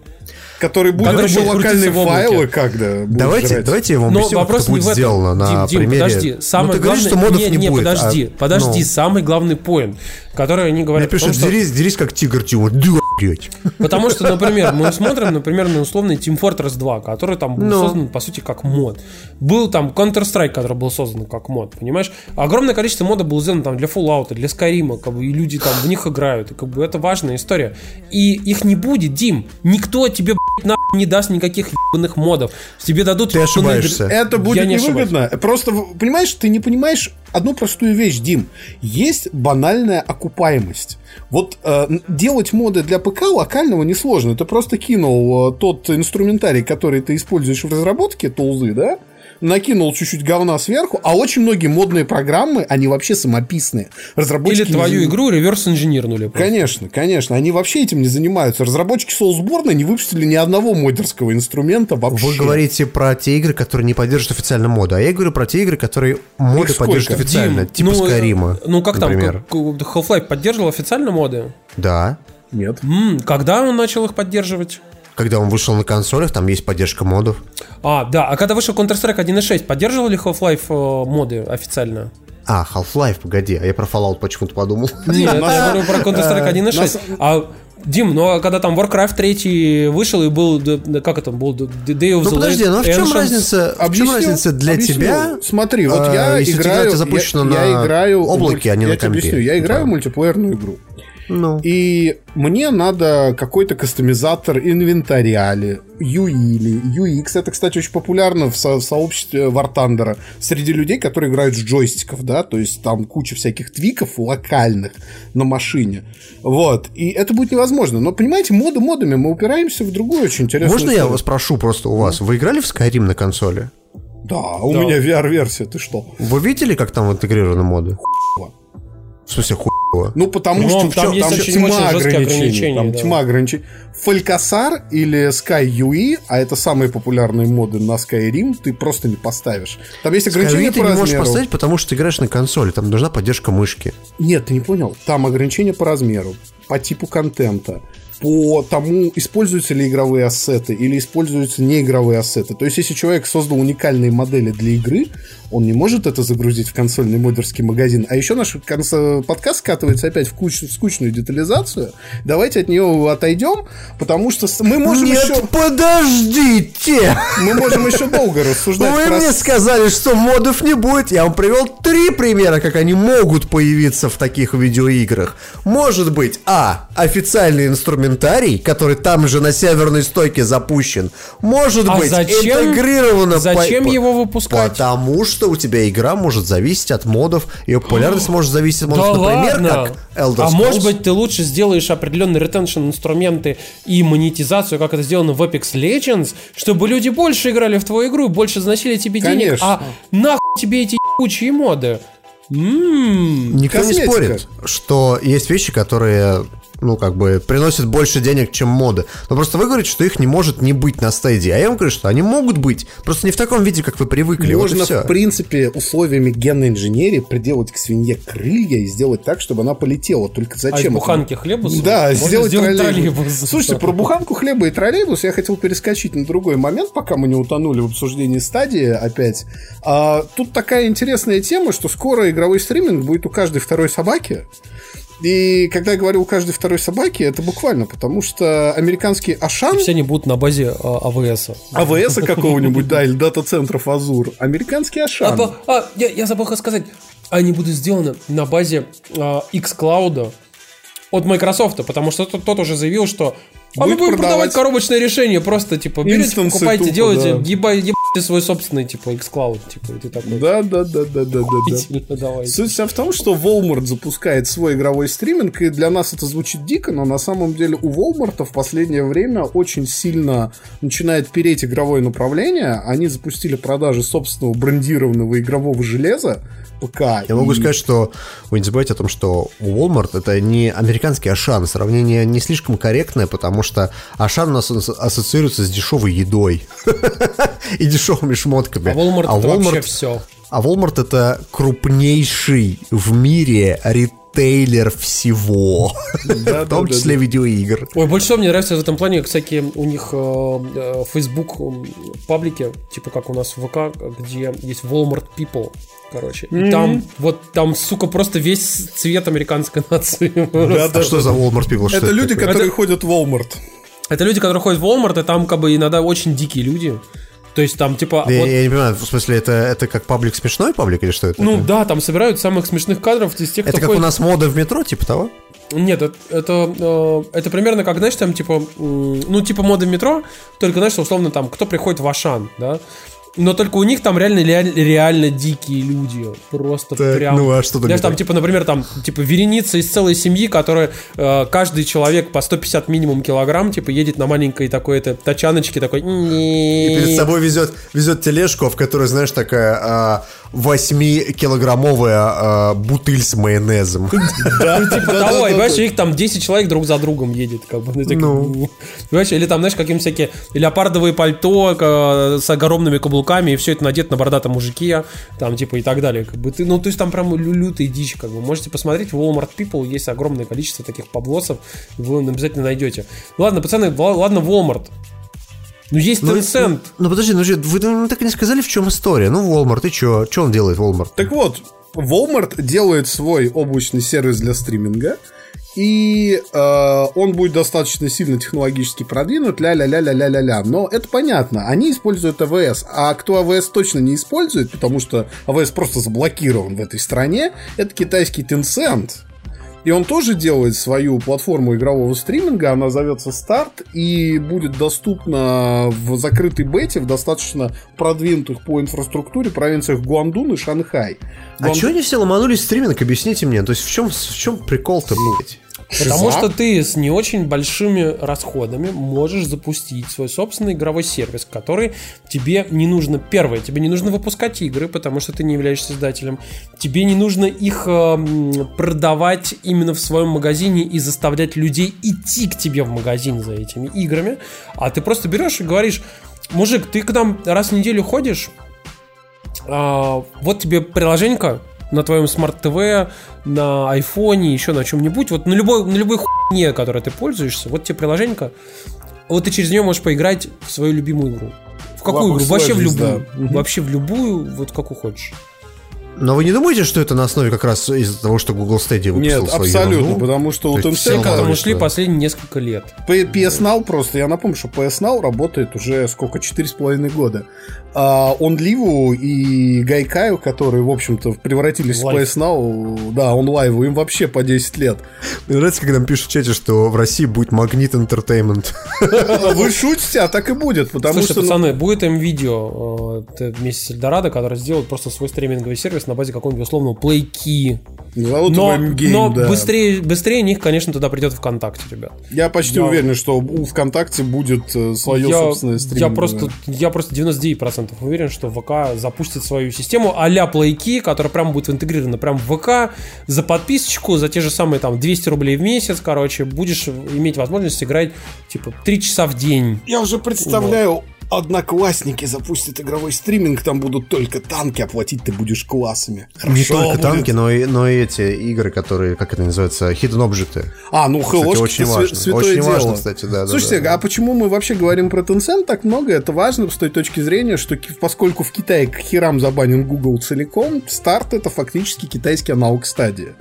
который будет Который еще локальные файлы, когда Давайте, жрать. давайте я вам Но объясню, как вопрос это не будет в этом. сделано на Дим, примере... подожди. Самый ну, ты говоришь, главный... что модов не, не, не, будет. а- подожди, подожди. ну, Самый главный поинт, который они говорят. том, пишут, что- дерись, дерись как тигр, Тима. Да, блядь. Потому что, например, мы смотрим, например, на условный Team Fortress 2, который там был Ну. создан, по сути, как мод. Был там Counter-Strike, который был создан как мод, понимаешь? Огромное количество модов было сделано там для Fallout, для Skyrim, как бы, и люди там в них играют, и как бы это важная история. И их не будет, Дим. Никто тебе, блядь, нахуй не даст никаких ебаных модов. Тебе дадут... Ты ебаные ошибаешься. игры. Это будет Я не невыгодно. Просто, в- понимаешь, ты не понимаешь одну простую вещь, Дим. Есть банальная окупаемость. Вот э, делать моды для ПК локального несложно. Ты просто кинул э, тот инструментарий, который ты используешь в разработке, тулзы, да? Накинул чуть-чуть говна сверху, а очень многие модные программы, они вообще самописные. Разработчики Или не твою за- игру реверс инженернули. просто. Конечно, конечно. Они вообще этим не занимаются. Разработчики Soulsborne не выпустили ни одного модерского инструмента вообще. Вы говорите про те игры, которые не поддерживают официально моды, а я говорю про те игры, которые моды поддерживают официально, Дим, типа ну, Скайрима, Ну как например. там, Half-Life поддерживал официально моды? Да. Нет. М, когда он начал их поддерживать? Когда он вышел на консолях, там есть поддержка модов. А, да, а когда вышел Counter-Strike 1.6, поддерживал ли Half-Life э, моды официально? А, Half-Life, погоди, а я про Fallout почему-то подумал. Нет, я говорю про Counter-Strike 1.6. нас- А, Дим, ну а когда там Warcraft 3 вышел и был, как это был, Day of Ну the подожди, ну а в чем разница, в чем разница для тебя? Смотри, вот э, я если у тебя играю... я, играю облаке, а не на компе. объясню, я играю в Правильно. мультиплеерную игру. Ну, И мне надо какой-то кастомизатор инвентаря ли, UI или UX. Это, кстати, очень популярно в, со- в сообществе War Thunder среди людей, которые играют с джойстиков, да, то есть там куча всяких твиков локальных на машине. Вот. И это будет невозможно. Но, понимаете, моды модами мы упираемся в другую очень интересную можно я историю. вас спрошу просто у вас? Вы играли в Skyrim на консоли? Да, у меня VR-версия, ты что? Вы видели, как там интегрированы моды? В смысле, хуево? Ну, потому Ну, что там в есть там очень- тьма ограничений. ограничения, Там да. тьма ограничений. Фалькасар или Sky UI, а это самые популярные моды на Skyrim, ты просто не поставишь. Там есть ограничения Skyrim ты по не можешь размеру. поставить, потому что ты играешь на консоли, там нужна поддержка мышки. Нет, ты не понял. Там ограничения по размеру, по типу контента, по тому, используются ли игровые ассеты или используются неигровые ассеты. То есть, если человек создал уникальные модели для игры, он не может это загрузить в консольный модерский магазин. А еще наш подкаст скатывается опять в, куч, в скучную детализацию. Давайте от нее отойдем, потому что мы можем Нет, еще... подождите! Мы можем еще долго рассуждать Вы про... мне сказали, что модов не будет. Я вам привел три примера, как они могут появиться в таких видеоиграх. Может быть, а. Официальный инструментарий, который там же на северной стойке запущен. Может А быть, зачем- интегрировано... зачем по- его выпускать? Потому что у тебя игра может зависеть от модов, ее популярность может зависеть от модов. Да Например, ладно. как Elder а Scrolls. может быть, ты лучше сделаешь определенные ретеншн инструменты и монетизацию, как это сделано в Apex Legends, чтобы люди больше играли в твою игру, больше заносили тебе денег, Конечно. а нахуй тебе эти ебучие моды? М, Никто не Косметика. спорит, что есть вещи, которые, ну, как бы, приносят больше денег, чем моды. Но просто вы говорите, что их не может не быть на стадии. А я вам говорю, что они могут быть. Просто не в таком виде, как вы привыкли. вот Можно, всё. в принципе, условиями генной инженерии приделать к свинье крылья и сделать так, чтобы она полетела. Только А зачем? это? буханки хлеба? Да, можно сделать, сделать троллейбус. троллейбус. Слушайте, про буханку хлеба и троллейбус я хотел перескочить на другой момент, пока мы не утонули в обсуждении стадии опять. А, тут такая интересная тема, что скоро игровой стриминг будет у каждой второй собаки. И когда я говорю у каждой второй собаки, это буквально, потому что американский Ашан, Все они будут на базе а, АВС. АВС какого-нибудь, да, или дата-центров Азур, американский А, Ашан. по- а, я, я забыл сказать. Они будут сделаны на базе а, xCloud от Microsoft, потому что тот, тот уже заявил, что а мы будем продавать продавать коробочное решение, просто типа берете, инстансы покупайте, тупо, делайте, да. еба- ебайте свой собственный типа xCloud, типа и ты такой. Да, да, да, да, да, да, да. «Сильно давайте». Суть вся в том, что Walmart запускает свой игровой стриминг, и для нас это звучит дико, но на самом деле у Walmart в последнее время очень сильно начинает переть игровое направление. Они запустили продажи собственного брендированного игрового железа ПК. Я могу и- сказать, что вы не забывайте о том, что Walmart это не американский Ашан. Сравнение не слишком корректное, потому что Ашан у нас ас- ассоциируется с дешевой едой и дешевыми шмотками. А Walmart это вообще все. А Walmart это крупнейший в мире ритейлер всего, в том числе видеоигр. Ой, больше всего мне нравится в этом плане всякие у них э, э, Facebook паблики, типа как у нас в ВК, где есть Walmart People, короче. И там, вот там, сука, просто весь цвет американской нации. Да, да, что да. за Walmart People? Что Это люди, такое? которые ходят в Walmart. Это люди, которые ходят в Walmart, и там как бы иногда очень дикие люди. То есть там типа... Я, вот- я не понимаю, в смысле, это, это как паблик смешной паблик или что это? ну да, там собирают самых смешных кадров из тех, это как у ходит- нас мода в метро, типа того? Нет, это, это, э, это примерно как, знаешь, там, типа, ну, типа моды метро, только, знаешь, условно, там, кто приходит в Ашан, да? Но только у них там реально, реаль- реально дикие люди. Просто Так, прям. ну, а что там Знаешь, там, так? типа, например, там, типа, вереница из целой семьи, которая э, каждый человек по 150 минимум килограмм, типа, едет на маленькой такой это тачаночке, такой. И перед собой везет, везет тележку, в которой, знаешь, такая а, 8-килограммовая а, бутыль с майонезом. Да, Типа того, и понимаешь, их там 10 человек друг за другом едет, как бы. ну, Ну. Понимаешь, или там, знаешь, каким всякие леопардовые пальто э, с огромными каблуками, и все это надето на бородатом мужике, там, типа, и так далее. Как бы ты, ну, то есть там прям лю- лютая дичь, как бы. Можете посмотреть, в Walmart People есть огромное количество таких поблосов, и вы обязательно найдете. Ну, ладно, пацаны, ла- ладно, Walmart. Ну, есть Ну, Tencent. Ну, подожди, ну, вы ну, так и не сказали, в чем история. Ну, Walmart, и что? Что он делает, Walmart? Так вот, Walmart делает свой облачный сервис для стриминга, и э, он будет достаточно сильно технологически продвинут, ля-ля-ля-ля-ля-ля-ля. Но это понятно, они используют АВС, а кто АВС точно не использует, потому что АВС просто заблокирован в этой стране, это китайский Tencent. И он тоже делает свою платформу игрового стриминга, она зовется Старт и будет доступна в закрытой бете в достаточно продвинутых по инфраструктуре провинциях Гуандун и Шанхай. А Гуан- что они все ломанулись в стриминг? Объясните мне. То есть в чем, в чем прикол-то, блядь? Потому что ты с не очень большими расходами можешь запустить свой собственный игровой сервис, который тебе не нужно, первое, тебе не нужно выпускать игры, потому что ты не являешься издателем, тебе не нужно их эм, продавать именно в своем магазине и заставлять людей идти к тебе в магазин за этими играми, а ты просто берешь и говоришь, мужик, ты к нам раз в неделю ходишь, а, вот тебе приложенька, на твоем смарт-ТВ, на айфоне, еще на чем-нибудь, вот на любой, на любой хуйне, которой ты пользуешься, вот тебе приложение, вот ты через нее можешь поиграть в свою любимую игру. В какую игру? Вообще в любую. Мгм. Вообще в любую, вот какую хочешь. Но вы не думаете, что это на основе как раз из-за того, что Google Stadia выпустил Нет, свою абсолютно, ерунду? потому что у Tencent к этому шли последние несколько лет. PS Now просто, я напомню, что PS Now работает уже сколько, 4,5 года. А OnLive и Гайкаю, которые, в общем-то, превратились Live. в PS Now, да, OnLive, им вообще по 10 лет. Мне нравится, когда нам пишут в чате, что в России будет Магнит Entertainment. Вы шутите, а так и будет, потому Слушайте, что... ну, пацаны, будет им видео э, вместе с Эльдорадо, который сделает просто свой стриминговый сервис на базе какого-нибудь условного PlayKey. Зовут Но, его M-Game, но да. быстрее, быстрее них, конечно, туда придет ВКонтакте, ребят. Я почти Я- уверен, что у ВКонтакте будет э, свое я, собственное я стриминговое. просто, я просто 99% уверен, что ВК запустит свою систему а-ля PlayKey, которая прям будет интегрирована прям в ВК за подписочку, за те же самые там 200 рублей в месяц, короче, будешь иметь возможность играть типа 3 часа в день. Я уже представляю, одноклассники запустят игровой стриминг, там будут только танки, оплатить ты будешь классами. Не Хорошо только будет. танки, но и, но и эти игры, которые, как это называется, hidden objects. А, ну хелошки очень важно. святое Очень дело. важно, кстати, да, да, Слушайте, да. а почему мы вообще говорим про Tencent так много? Это важно с той точки зрения, что поскольку в Китае к херам забанен Google целиком, старт это фактически китайский аналог стадии.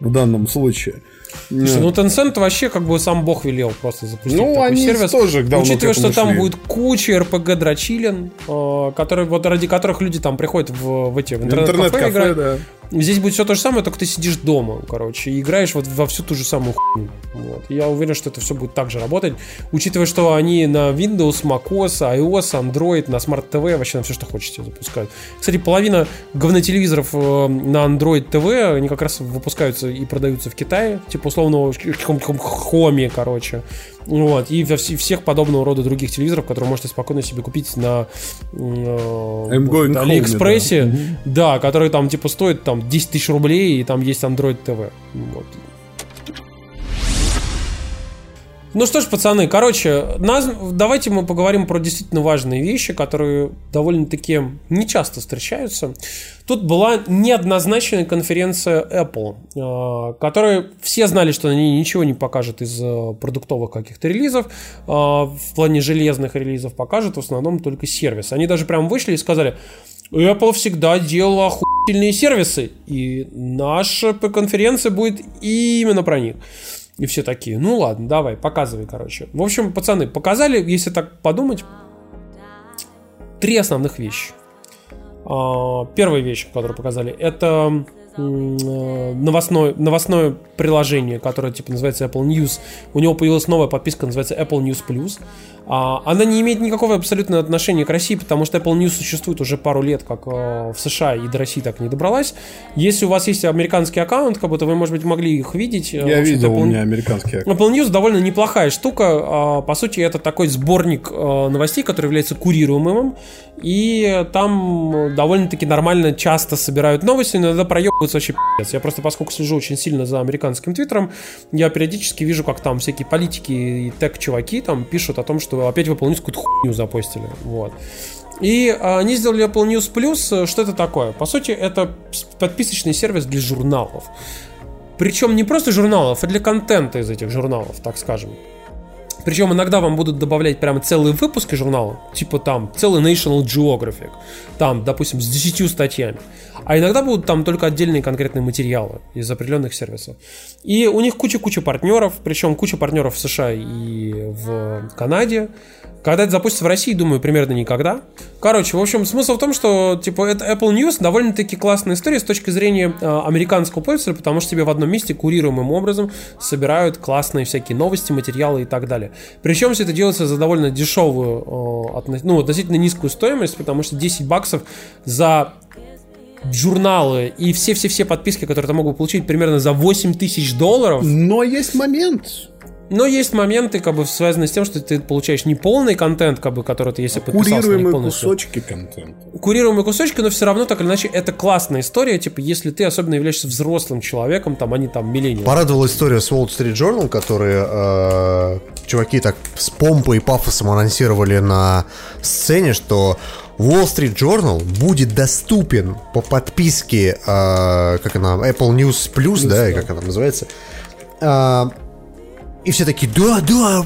В данном случае. Слушай, ну Tencent вообще как бы сам бог велел просто запустить Ну, такой они сервис. тоже давно Учитывая, что там будет куча RPG дрочилин, э, которые, вот ради которых люди там приходят в, в эти в интернет-кафе, Интернет-кафе, играть. да. Здесь будет все то же самое, только ты сидишь дома, короче, и играешь вот во всю ту же самую хуйню. Вот. Я уверен, что это все будет так же работать, учитывая, что они на Windows, macOS, iOS, Android, на Smart TV, вообще на все, что хочете, запускают. Кстати, половина говнотелевизоров э, на Android TV, они как раз выпускаются и продаются в Китае, типа условного Хоми, короче. Вот, и во вс- всех подобного рода других телевизоров, которые можете спокойно себе купить на э, Алиэкспрессе, да, которые там типа стоят там 10 тысяч рублей, и там есть Android TV. Вот. Ну что ж, пацаны, короче, нас, давайте мы поговорим про действительно важные вещи, которые довольно-таки нечасто встречаются. Тут была неоднозначная конференция Apple, э, которая все знали, что ней ничего не покажет из э, продуктовых каких-то релизов, э, в плане железных релизов покажет в основном только сервис. Они даже прям вышли и сказали, Apple всегда делала охуительные сервисы, и наша конференция будет именно про них. И все такие, ну ладно, давай, показывай, короче. В общем, пацаны, показали, если так подумать, три основных вещи. А, Первая вещь, которую показали, это новостное, новостное приложение, которое типа называется Apple News. У него появилась новая подписка, называется Apple News Plus. А, Она не имеет никакого абсолютно отношения к России, потому что Apple News существует уже пару лет, как э, в США, и до России так и не добралась. Если у вас есть американский аккаунт, как будто вы, может быть, могли их видеть. Э, Я видел, у Apple- меня американский аккаунт. Apple News довольно неплохая штука. А, По сути, это такой сборник э, новостей, который является курируемым. И там довольно-таки нормально часто собирают новости, но иногда проебываются вообще пи***ц. Я просто, поскольку слежу очень сильно за американским твиттером, я периодически вижу, как там всякие политики и тег-чуваки там пишут о том, что опять Apple News какую-то хуйню запостили. Вот. И а, они сделали Apple News Plus. Что это такое? По сути, это подписочный сервис для журналов. Причем не просто журналов, а для контента из этих журналов, так скажем. Причем иногда вам будут добавлять прямо целые выпуски журнала, типа там целый National Geographic, там, допустим, с 10 статьями. А иногда будут там только отдельные конкретные материалы из определенных сервисов. И у них куча-куча партнеров, причем куча партнеров в США и в Канаде. Когда это запустится в России, думаю, примерно никогда. Короче, в общем, смысл в том, что типа это Apple News довольно-таки классная история с точки зрения э, американского пользователя, потому что тебе в одном месте курируемым образом собирают классные всякие новости, материалы и так далее. Причем все это делается за довольно дешевую, э, отно- ну, относительно низкую стоимость, потому что 10 баксов за журналы и все-все-все подписки, которые ты мог бы получить примерно за 8 тысяч долларов, Но есть момент. Но есть моменты, как бы, связанные с тем, что ты получаешь не полный контент, как бы, который ты, если подписался на них Курируемые полностью. кусочки контента. Курируемые кусочки, но все равно, так или иначе, это классная история, типа, если ты особенно являешься взрослым человеком, там, они там миллениалы. Порадовала история с Wall Street Journal, которые э, чуваки так с помпой и пафосом анонсировали на сцене, что Wall Street Journal будет доступен по подписке, э, как она, Apple News Plus, да, как она называется. Э, и все такие, да, да,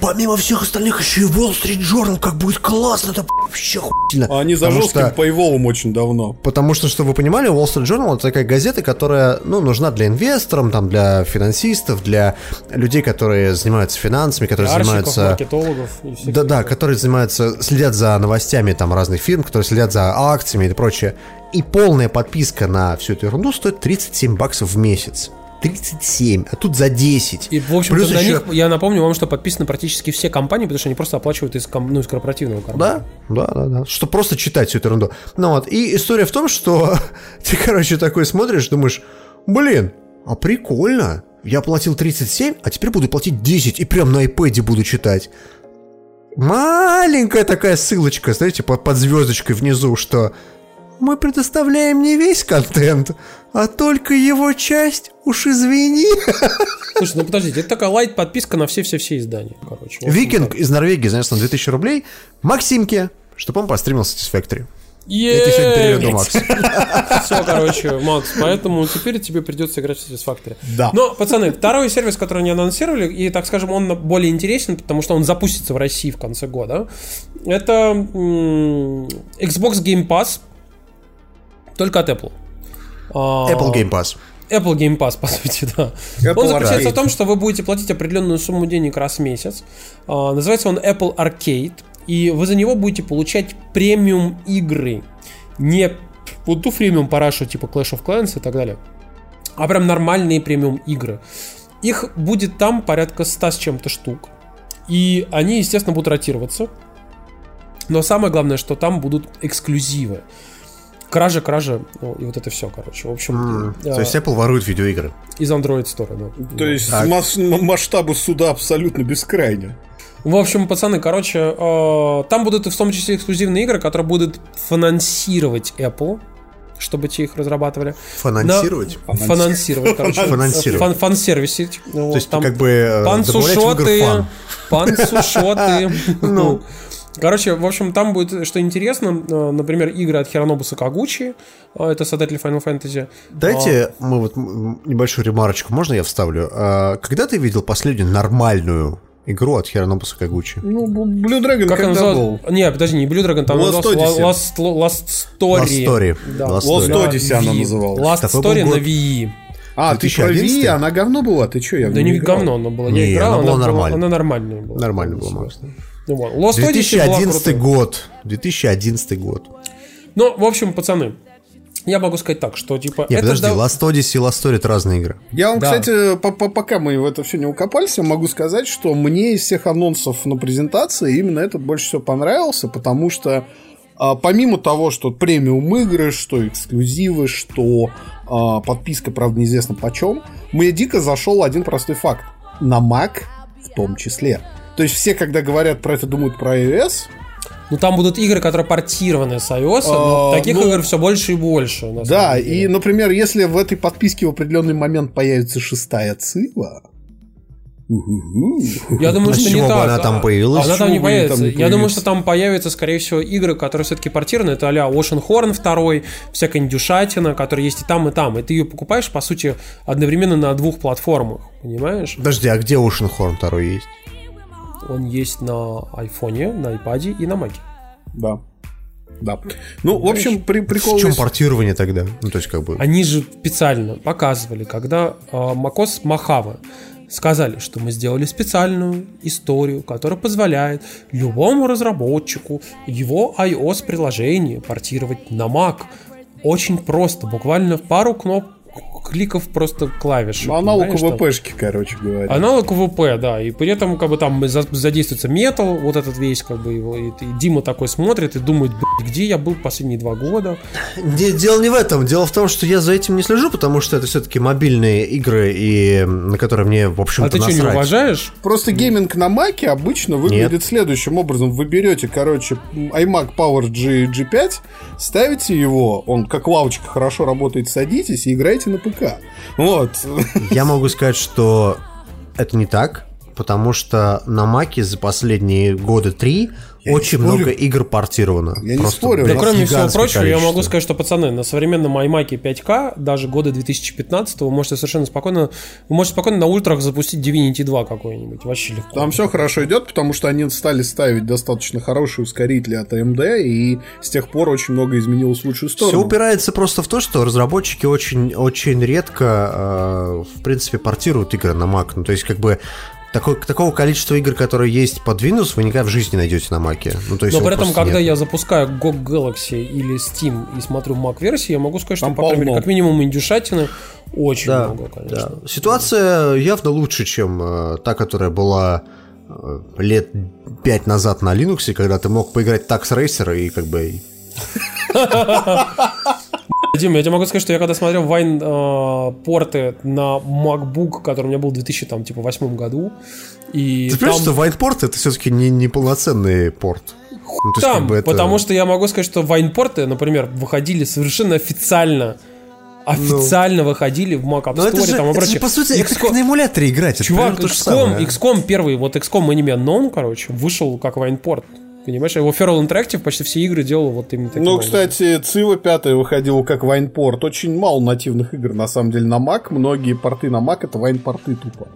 помимо всех остальных еще и Wall Street Journal, как будет классно, это вообще охуительно. А они за Потому жестким что- пейволом очень давно. Потому что, чтобы вы понимали, Wall Street Journal это такая газета, которая, ну, нужна для инвесторов, там, для финансистов, для людей, которые занимаются финансами, которые Пиарщиков, занимаются... маркетологов Да, да, которые занимаются, следят за новостями там разных фирм, которые следят за акциями и прочее. И полная подписка на всю эту ерунду стоит 37 баксов в месяц. 37, а тут за 10. И, в общем Плюс на еще- них, я напомню вам, что подписаны практически все компании, потому что они просто оплачивают из, ну, из корпоративного кармана. Да, да, да, да. Что просто читать всю эту ерунду. Ну вот, и история в том, что ты, короче, такой смотришь, думаешь, блин, а прикольно. Я платил 37, а теперь буду платить 10 и прям на iPad буду читать. Маленькая такая ссылочка, знаете, под, под звездочкой внизу, что мы предоставляем не весь контент, а только его часть. Уж извини. Слушай, ну подождите, это такая лайт-подписка на все-все-все издания, короче. Викинг из Норвегии, знаешь, на 2000 рублей. Максимке, чтобы он постримил Satisfactory. Е, Это переведу. Макс. Все, короче, Макс, поэтому теперь тебе придется играть в Satisfactory. Да. Но, пацаны, второй сервис, который они анонсировали, и, так скажем, он более интересен, потому что он запустится в России в конце года, это Xbox Game Pass, только от Apple. А, Apple Game Pass. Apple Game Pass, по сути, да. Apple он заключается Arcade. в том, что вы будете платить определенную сумму денег раз в месяц. А, называется он Apple Arcade. И вы за него будете получать премиум игры. Не вот ту премиум парашу типа Clash of Clans и так далее. А прям нормальные премиум игры. Их будет там порядка 100 с чем-то штук. И они, естественно, будут ротироваться. Но самое главное, что там будут эксклюзивы. Кража, кража, ну, и вот это все, короче. В общем, М, э, То есть Apple ворует видеоигры. из Android Store, да. То есть Так. мас- масштабы суда абсолютно бескрайни. В общем, пацаны, короче, э, там будут в том числе эксклюзивные игры, которые будут финансировать Apple, чтобы те их разрабатывали. Финансировать? На- Финансировать, короче. Финансировать. Фан- Фан-сервисить. То есть там как бы э, Пансушоты, фан. пансушоты. Ну. Короче, в общем, там будет, что интересно, э, например, игры от Хиронобуса Кагучи, э, это создатель Final Fantasy. Дайте мы вот небольшую ремарочку, можно я вставлю? А, Когда ты видел последнюю нормальную игру от Хиронобуса Кагучи? Ну, Blue Dragon Как он когда был? Не, подожди, не Blue Dragon, там назывался Odyssey. Lost, Lost Story. Lost Story. Да. Lost Lost На Odyssey она называлась. Был Story на? Wii. А, ты про 2011? Wii, она говно была? Ты что, я Да не играл? говно она была. Не, Я играл, она она, была была нормальной. Она нормальная была. Нормально. Ну, вот. Lost Odyssey была 2011 крутая. год. 2011 год. Ну, в общем, пацаны, я могу сказать так, что типа... Не, это подожди, да- Last Odyssey и Last Story это разные игры. Я вам, Да. кстати, по- по- пока мы в это все не укопались, я могу сказать, что мне из всех анонсов на презентации именно этот больше всего понравился, потому что а, помимо того, что премиум игры, что эксклюзивы, что а, подписка, правда, неизвестно почем, мне дико зашел один простой факт. На Mac в том числе. То есть все, когда говорят про это, думают про iOS, Ну, там будут игры, которые портированы с iOS, но А, таких ну, игр все больше и больше. Да, и, например, если в этой подписке в определенный момент появится шестая цива, уху-ху. Я думаю, А что не так. она там появилась? Она там не там появится. не Я думаю, что там появятся, скорее всего, игры, которые все-таки портированы. Это а-ля Ocean Horn 2, всякая индюшатина, которая есть и там, и там. И ты ее покупаешь, по сути, одновременно на двух платформах. Понимаешь? Подожди, а где Ocean Horn второй есть? Он есть на айфоне, на iPad и на Mac. Да. Да. Ну, в общем, при, прикол... В чем есть- портирование тогда? Ну, то есть, как бы... Они же специально показывали, когда э, Макос Махава сказали, что мы сделали специальную историю, которая позволяет любому разработчику его iOS-приложение портировать на Mac. Очень просто, буквально в пару кноп кликов просто клавиш. Ну, аналог? ВПшки, короче говоря. Аналог ВП, да, и при этом как бы там за- задействуется метал, вот этот весь как бы его, и, и Дима такой смотрит и думает, «Блядь, где я был последние два года, Де- Дело не в этом. Дело в том, что я за этим не слежу, потому что это все-таки мобильные игры, и на которые мне, в общем-то, а ты что, не насрать. уважаешь? Просто гейминг на Маке обычно выглядит следующим образом. Вы берете, короче, iMac Power G, G5, ставите его, он как лавочка хорошо работает, садитесь и играете на ПК. Вот. Я могу сказать, что это не так. потому что на Маке за последние года три Я очень много игр портировано. Я не Просто, спорю, блядь, Да, кроме всего прочего, я количество. могу сказать, что, пацаны, на современном iMac 5К, даже года 2015 вы можете совершенно спокойно, вы можете спокойно на ультрах запустить Divinity 2 какой-нибудь, вообще легко. Там все хорошо идет, потому что они стали ставить достаточно хорошие ускорители от AMD, и с тех пор очень много изменилось в лучшую Все сторону. упирается просто в то, что разработчики очень, очень редко, э, в принципе, портируют игры на Mac. Ну, то есть, как бы, такой, такого количества игр, которые есть под Windows, вы никогда в жизни найдете на Маке. Ну, то есть, Но при этом, когда нет. я запускаю GOG Galaxy или Steam и смотрю Mac-версии, я могу сказать, что, Там по крайней мере, как минимум, индюшатины очень Да, много, конечно. да. Ситуация явно лучше, чем э, та, которая была э, лет пять назад на Linux, когда ты мог поиграть Tax Racer и как бы... Дим, я тебе могу сказать, что я когда смотрел Вайн э, порты на MacBook, который у меня был в 2008 году, и Ты понимаешь, там- что Вайнпорт это все-таки не, не полноценный порт? Ну, там, как бы это- потому что я могу сказать, что вайнпорты, например, выходили совершенно официально. Официально выходили в Mac App Но Ну, это Store же, там и это же, прочее. по сути, это XCOM как на эмуляторе играть. это Чувак, XCOM, самое. XCOM первый, вот XCOM Enemy Unknown, короче, вышел как вайнпорт. Понимаешь, его Feral Interactive почти все игры делал вот именно таким Ну, образом. кстати, Цива 5 выходила как вайнпорт. Очень мало нативных игр, на самом деле, на Mac. Многие порты на Mac это вайнпорты тупо.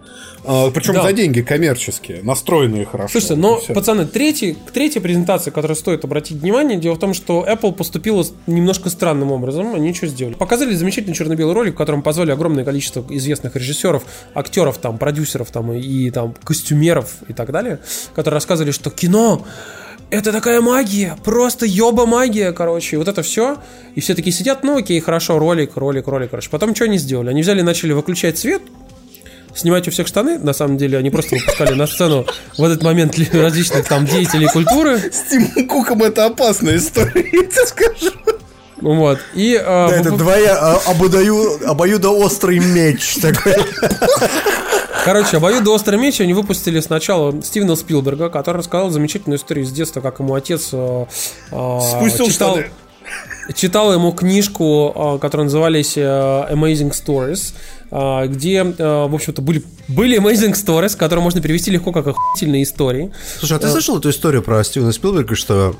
причем Да. за деньги коммерческие, настроенные хорошо. Слушайте, И но, всё. пацаны, третий, к третьей презентации, которую стоит обратить внимание, дело в том, что Apple поступила немножко странным образом. Они что сделали? Показали замечательный черно-белый ролик, в котором позвали огромное количество известных режиссеров, актеров, там, продюсеров там, и там, костюмеров и так далее, которые рассказывали, что кино это такая магия, просто ёба магия, короче. Вот это все. И все такие сидят, ну окей, хорошо, ролик, ролик, ролик, короче. Потом что они сделали? Они взяли и начали выключать свет, снимать у всех штаны. На самом деле они просто выпускали на сцену в этот момент ли- различных там деятелей культуры. С Тимом Куком это опасная история, я тебе скажу. Вот. И э, Да, это вып- двоя а, ободаю, обоюдоострый меч такой. Короче, обоюдоострый меч они выпустили сначала Стивена Спилберга, который рассказал замечательную историю из детства, как ему отец э, э, Спустил читал, штаны. читал ему книжку, э, которая назывались э, Amazing Stories, э, где, э, в общем-то, были, были Amazing Stories, которые можно перевести легко как охуительные истории. Слушай, а ты слышал эту историю про Стивена Спилберга, что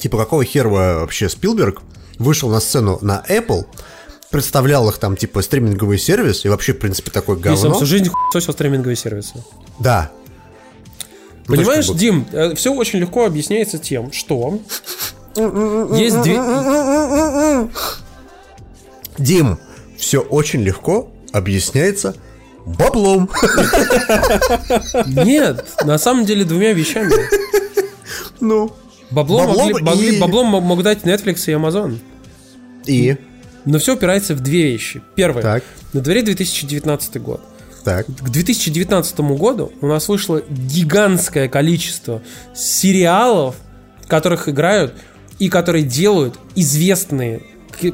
типа какого хера вообще Спилберг вышел на сцену на Apple, представлял их там типа стриминговый сервис и вообще в принципе такое Если он говно. всю жизнь хуесосил стриминговые сервисы. Да. Ну, Понимаешь, Дим, все очень легко объясняется тем, что есть две... Дим, все очень легко объясняется баблом. Нет, на самом деле двумя вещами. Ну. Бабло, Баблом могли, могли- и- бабло мог, мог дать Netflix и Amazon. И. Но все упирается в две вещи. Первое. Так. На дворе 2019 год. Так. К 2019 году у нас вышло гигантское количество сериалов, которых играют и которые делают известные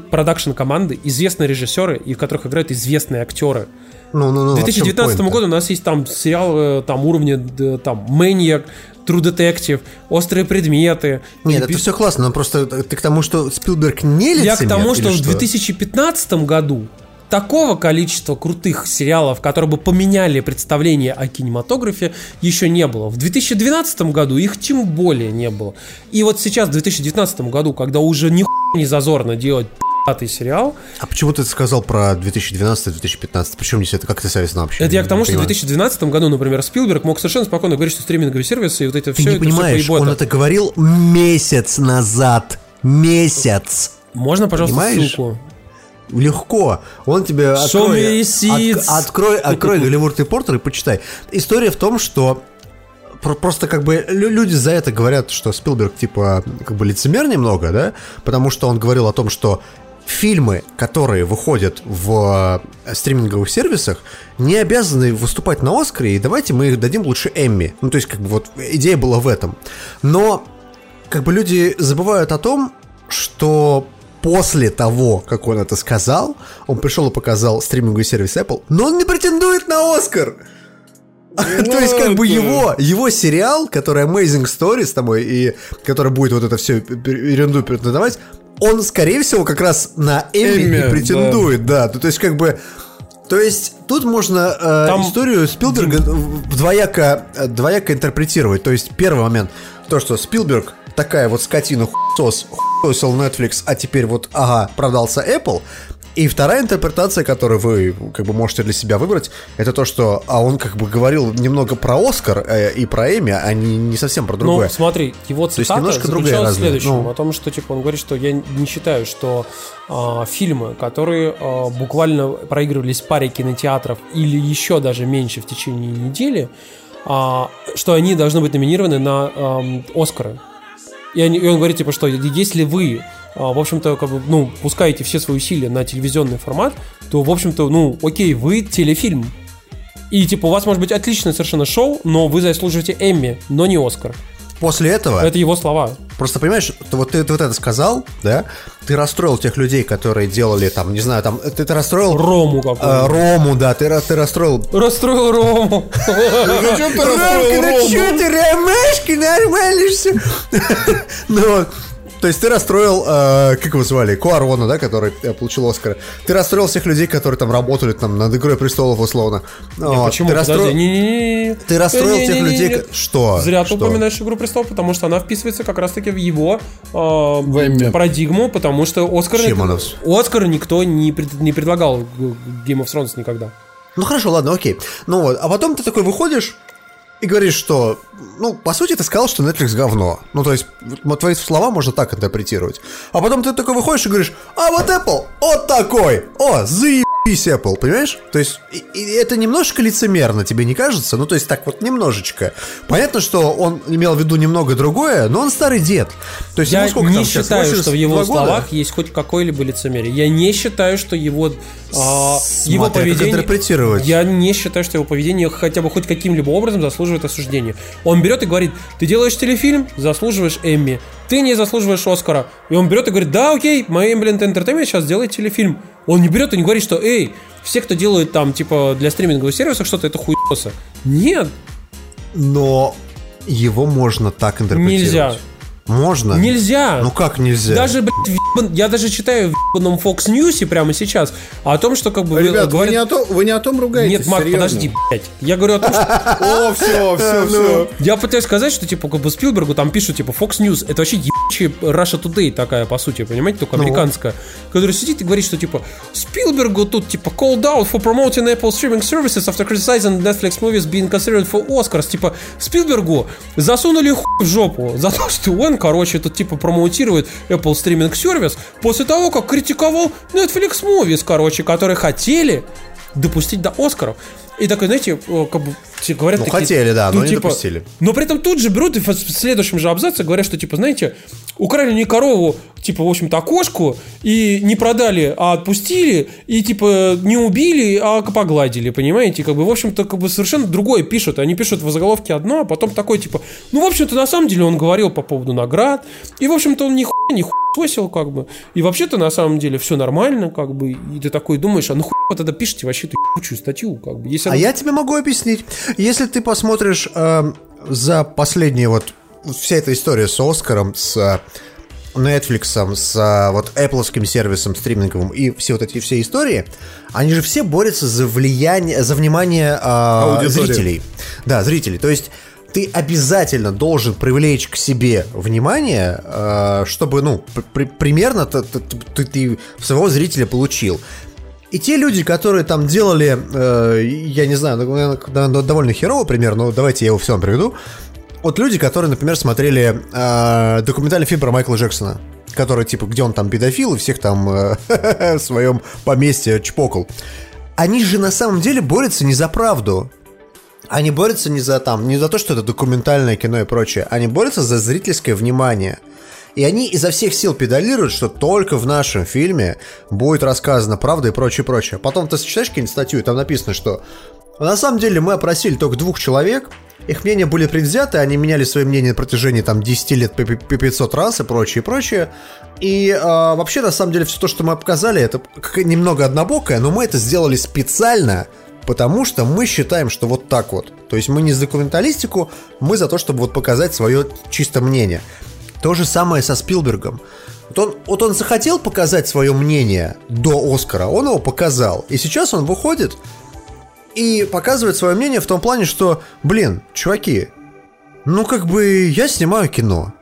продакшн-команды, известные режиссеры, и в которых играют известные актеры. Ну, ну, ну. К а в чем 2019 point-то? году у нас есть там сериал э, там уровня там Maniac, True Detective, Острые предметы. Нет, И это все классно, но просто ты к тому, что Спилберг не лицемер, Я к тому, что или в 2015 году такого количества крутых сериалов, которые бы поменяли представление о кинематографе, еще не было. В 2012 году их тем более не было. И вот сейчас, в 2019 году, когда уже ни не зазорно делать пятый сериал, А почему ты сказал про 2012-2015? Причем здесь это как ты связано вообще? это я к тому, Не что в понимаю. 2012 году, например, Спилберг мог совершенно спокойно говорить, что стриминговые сервисы и вот это Ты все не это понимаешь, все он это говорил месяц назад. Месяц. Можно, пожалуйста, Понимаешь? ссылку? Легко. Он тебе открой, от- открой, открой Голливуд Репортер и почитай. История в том, что про- просто как бы лю- люди за это говорят, что Спилберг типа как бы лицемер немного, да, потому что он говорил о том, что фильмы, которые выходят в э, стриминговых сервисах, не обязаны выступать на Оскаре, и давайте мы их дадим лучше Эмми. Ну, то есть, как бы вот идея была в этом. Но как бы люди забывают о том, что после того, как он это сказал, он пришел и показал стриминговый сервис Apple, но он не претендует на Оскар. То есть, как бы его, его сериал, который Amazing Stories там, и который будет вот это все ерунду претендовать, он, скорее всего, как раз на Эмми Эмми, и претендует, да. То, то есть, как бы, то есть тут можно э, Там- историю Спилберга двояко, э, двояко интерпретировать. То есть первый момент, то, что Спилберг такая вот скотина хуесос, хуесосил Netflix, а теперь вот, ага, продался Apple. И вторая интерпретация, которую вы как бы можете для себя выбрать, это то, что, а он как бы говорил немного про Оскар э, и про Эми, а не, не совсем про другое. Ну, смотри, его есть цитата немножко другая заключалась в следующем. ну. О том, что типа он говорит, что я не считаю, что а, фильмы, которые а, буквально проигрывались паре кинотеатров или еще даже меньше в течение недели, а, что они должны быть номинированы на ам, Оскары. И, они- и он говорит, типа, что если вы, в общем-то, как бы, ну, пускаете все свои усилия на телевизионный формат, то, в общем-то, ну, окей, вы телефильм. И, типа, у вас может быть отличное совершенно шоу, но вы заслуживаете Эмми, но не Оскар. После этого... Это его слова. Просто понимаешь, ты вот ты, ты вот это сказал, да? Ты расстроил тех людей, которые делали там, не знаю, там, ты, ты расстроил Рому какой э, Рому, да, ты, ты расстроил. Расстроил Рому. Ромка, ну чё ты, ромашки, нормально все. Ну, то есть ты расстроил, э, как его звали, Куарона, да, который э, получил Оскара. Ты расстроил всех людей, которые там работали там над Игрой престолов условно. Вот. Почему? Ты не-не-не. ты расстроил тех Не-не-не-не. людей, что? Зря ты упоминаешь Игру престолов, потому что она вписывается как раз-таки в его э, парадигму, потому что Оскар... Оскар никто не, пред- не предлагал Game of Thrones никогда. Ну хорошо, ладно, окей. Ну вот, а потом ты такой выходишь и говоришь, что, ну, по сути, ты сказал, что Netflix говно. Ну, то есть, вот твои слова можно так интерпретировать. А потом ты такой выходишь и говоришь, а вот Apple, вот такой, о, заебись Apple, понимаешь? То есть, и- и это немножко лицемерно, тебе не кажется? Ну, то есть, так вот немножечко. Понятно, что он имел в виду немного другое, но он старый дед. То есть, Я сколько не там сейчас, считаю, что в его 82 года? словах есть хоть какое-либо лицемерие. Я не считаю, что его, а, его Смотря как поведение... интерпретировать. Я не считаю, что его поведение хотя бы хоть каким-либо образом заслуживает осуждения. Он берет и говорит, ты делаешь телефильм, заслуживаешь Эмми. Ты не заслуживаешь Оскара. И он берет и говорит, да, окей, мои Ambient Entertainment сейчас делает телефильм. Он не берет и не говорит, что, эй, все, кто делает там, типа, для стриминговых сервисов что-то, это хуесоса. Нет, Но его можно так интерпретировать. Нельзя. Можно? нельзя. Ну как нельзя? Даже, блядь, в ебан- я даже читаю в ебаном Fox News прямо сейчас о том, что как бы Ребят, вы говорят- не, о том, вы не о том ругаетесь, Нет, Мак, серьезно. подожди, блядь. Я говорю о том, что О, все, все, все. я пытаюсь сказать, что типа как бы Спилбергу там пишут типа Fox News, это вообще ебучая Russia Today такая по сути, понимаете, только Ну. американская, которая сидит и говорит, что типа Спилбергу тут типа called out for promoting Apple streaming services after criticizing Netflix movies being considered for Oscars, типа Спилбергу засунули хуй в жопу за то, что он, короче, тут типа промоутирует Apple стриминг сервис после того, как критиковал Netflix movies, короче, которые хотели допустить до Оскаров. И такой, знаете, э, как бы говорят Ну, такие, хотели, да, но не типа, допустили. но при этом тут же берут и в следующем же абзаце говорят, что, типа, знаете, украли не корову, типа, в общем-то, окошку, и не продали, а отпустили, и, типа, не убили, а погладили, понимаете? Как бы, в общем-то, как бы совершенно другое пишут. Они пишут в заголовке одно, а потом такой, типа, ну, в общем-то, на самом деле он говорил по поводу наград, и, в общем-то, он нихуя не хуесосил, как бы. И вообще-то, на самом деле, все нормально, как бы, и ты такой думаешь, а ну хуй вы тогда пишите вообще эту статью, как бы. Если А она- я тебе могу объяснить. Если ты посмотришь эм, за последние вот вся эта история с Оскаром, с э, Netflix, с э, вот Apple сервисом стриминговым и все вот эти все истории, они же все борются за влияние, за внимание э, зрителей. Да, зрителей. То есть ты обязательно должен привлечь к себе внимание, э, чтобы, ну, при- примерно ты, ты- ты- ты своего зрителя получил. И те люди, которые там делали, э, я не знаю, ну, довольно херово пример, но давайте я его все вам приведу. Вот люди, которые, например, смотрели э, документальный фильм про Майкла Джексона, который, типа, где он там педофил и всех там э, в своем поместье чпокал. Они же на самом деле борются не за правду. Они борются не за там, не за то, что это документальное кино и прочее. Они борются за зрительское внимание. И они изо всех сил педалируют, что только в нашем фильме будет рассказана правда и прочее, прочее. Потом ты читаешь какие-нибудь статью, и там написано, что на самом деле мы опросили только двух человек, их мнения были предвзяты, они меняли свои мнения на протяжении там 10 лет по по 500 раз и прочее, прочее. И а, вообще, на самом деле, все то, что мы показали, это немного однобокое, но мы это сделали специально, потому что мы считаем, что вот так вот. То есть мы не за документалистику, мы за то, чтобы вот показать свое чисто мнение. То же самое со Спилбергом. Вот он, вот он захотел показать свое мнение до Оскара, он его показал. И сейчас он выходит и показывает свое мнение в том плане, что, блин, чуваки, ну как бы я снимаю кино.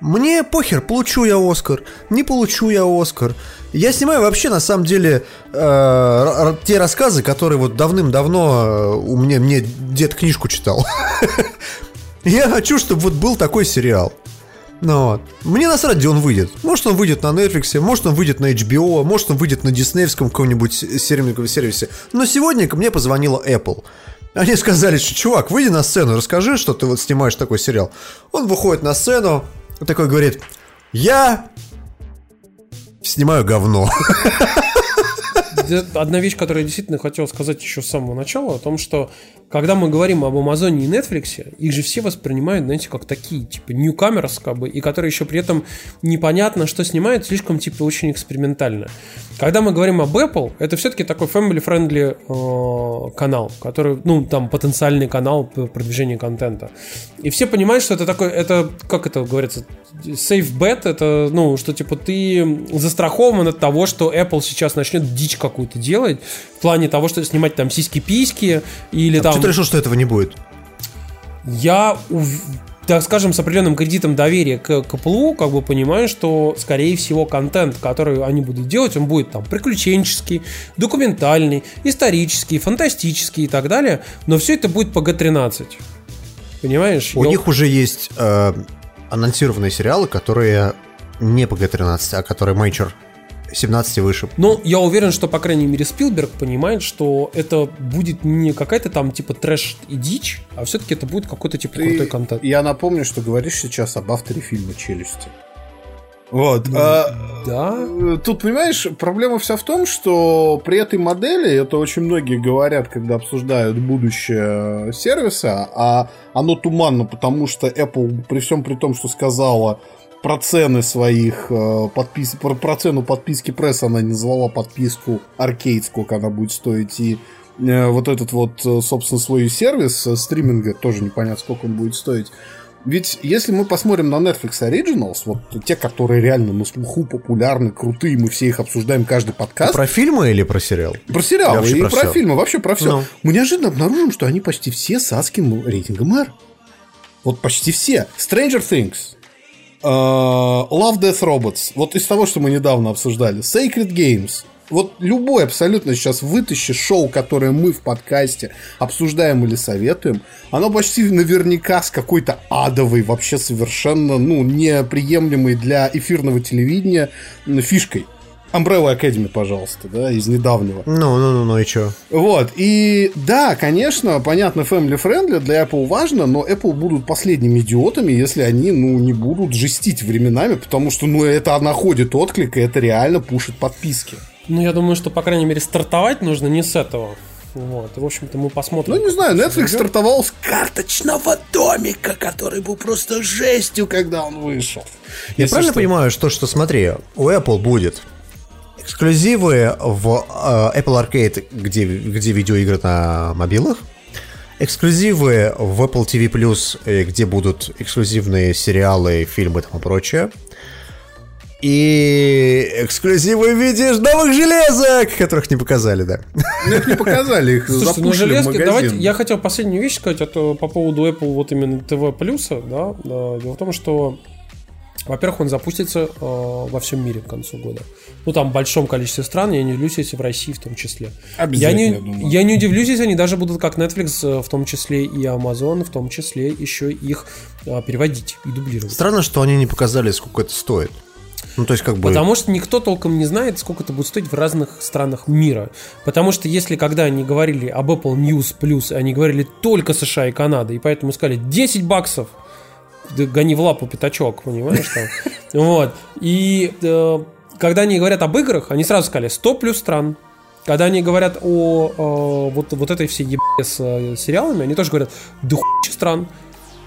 Мне похер, получу я Оскар, не получу я Оскар. Я снимаю вообще, на самом деле, э, те рассказы, которые вот давным-давно э, у меня мне дед книжку читал. Я хочу, чтобы вот был такой сериал. Ну вот. Мне насрать, где он выйдет. Может, он выйдет на Netflix, может, он выйдет на HBO, может, он выйдет на диснеевском каком-нибудь сервисе. Но сегодня ко мне позвонила Apple. Они сказали, что, чувак, выйди на сцену, расскажи, что ты вот снимаешь такой сериал. Он выходит на сцену, такой говорит, я снимаю говно. Одна вещь, которую я действительно хотел сказать еще с самого начала, о том, что когда мы говорим об Амазоне и Netflix, их же все воспринимают, знаете, как такие, типа, newcomers, как бы, и которые еще при этом непонятно, что снимают, слишком, типа, очень экспериментально. Когда мы говорим об Apple, это все-таки такой family-friendly э, канал, который, ну, там, потенциальный канал по продвижению контента. И все понимают, что это такой, это, как это говорится, safe bet, это, ну, что, типа, ты застрахован от того, что Apple сейчас начнет дичь какую-то делать, в плане того, что снимать там сиськи-письки, или там... Что ты решил, что этого не будет? Я, так скажем, с определенным кредитом доверия к Apple у, как бы понимаю, что, скорее всего, контент, который они будут делать, он будет там приключенческий, документальный, исторический, фантастический и так далее, но все это будет PG-13. Понимаешь? У Я- них уже есть э, анонсированные сериалы, которые не PG-13, а которые mature 17 и выше. Но я уверен, что, по крайней мере, Спилберг понимает, что это будет не какая-то там типа трэш и дичь, а все-таки это будет какой-то типа Ты- крутой контент. Я напомню, что говоришь сейчас об авторе фильма «Челюсти». Вот. а, Да. э, Тут, понимаешь, проблема вся в том, что при этой модели, это очень многие говорят, когда обсуждают будущее сервиса, а оно туманно, потому что Apple, при всем при том, что сказала про цены своих э, подпис... про, про цену подписки пресс она не назвала подписку Arcade, сколько она будет стоить, и э, вот этот вот, э, собственно, свой сервис э, стриминга, тоже непонятно, сколько он будет стоить. Ведь если мы посмотрим на Netflix Originals, вот те, которые реально на слуху популярны, крутые, мы все их обсуждаем каждый подкаст. Про фильмы или про сериал? Про сериалы вообще и про про, фильмы, вообще про все. Ну. Мы неожиданно обнаружим, что они почти все с адским рейтингом R. Вот почти все. Stranger Things. Э, Love Death Robots. Вот из того, что мы недавно обсуждали. Sacred Games. Вот любой абсолютно сейчас вытащи шоу, которое мы в подкасте обсуждаем или советуем, оно почти наверняка с какой-то адовой, вообще совершенно, ну, неприемлемой для эфирного телевидения фишкой. Umbrella Academy, пожалуйста, да, из недавнего. Ну, ну, ну, ну и чё? Вот, и да, конечно, понятно, family friendly для Apple важно, но Apple будут последними идиотами, если они, ну, не будут жестить временами, потому что, ну, это находит отклик, и это реально пушит подписки. Ну, я думаю, что, по крайней мере, стартовать нужно не с этого. Вот. И, в общем-то, мы посмотрим. Ну, не знаю, Netflix идёт. стартовал с карточного домика, который был просто жестью, когда он вышел. Я Если правильно что. понимаю, что, что смотри, у Apple будет эксклюзивы в э, Apple Arcade, где, где видеоигры на мобилах, эксклюзивы в Apple TV Plus, э, где будут эксклюзивные сериалы, фильмы и тому прочее. И эксклюзивы в виде новых железок, которых не показали, да. Ну, их не показали, их Слушайте, ну железки, давайте, я хотел последнюю вещь сказать, это по поводу Apple вот именно TV плюса, да, да, дело в том, что во-первых, он запустится э, во всем мире к концу года. Ну, там в большом количестве стран, я не удивлюсь, если в России в том числе. Обязательно, я, я не, думаю. я не удивлюсь, если они даже будут как Netflix, э, в том числе и Amazon, в том числе еще их э, переводить и дублировать. Странно, что они не показали, сколько это стоит. Ну, то есть, как бы... Потому что никто толком не знает, сколько это будет стоить в разных странах мира. Потому что если когда они говорили об Apple News Plus, они говорили только США и Канада, и поэтому сказали 10 баксов, гони в лапу пятачок, понимаешь там? Вот. И э, когда они говорят об играх, они сразу сказали 100 плюс стран. Когда они говорят о э, вот, вот этой всей ебе с э, сериалами, они тоже говорят да хуй стран.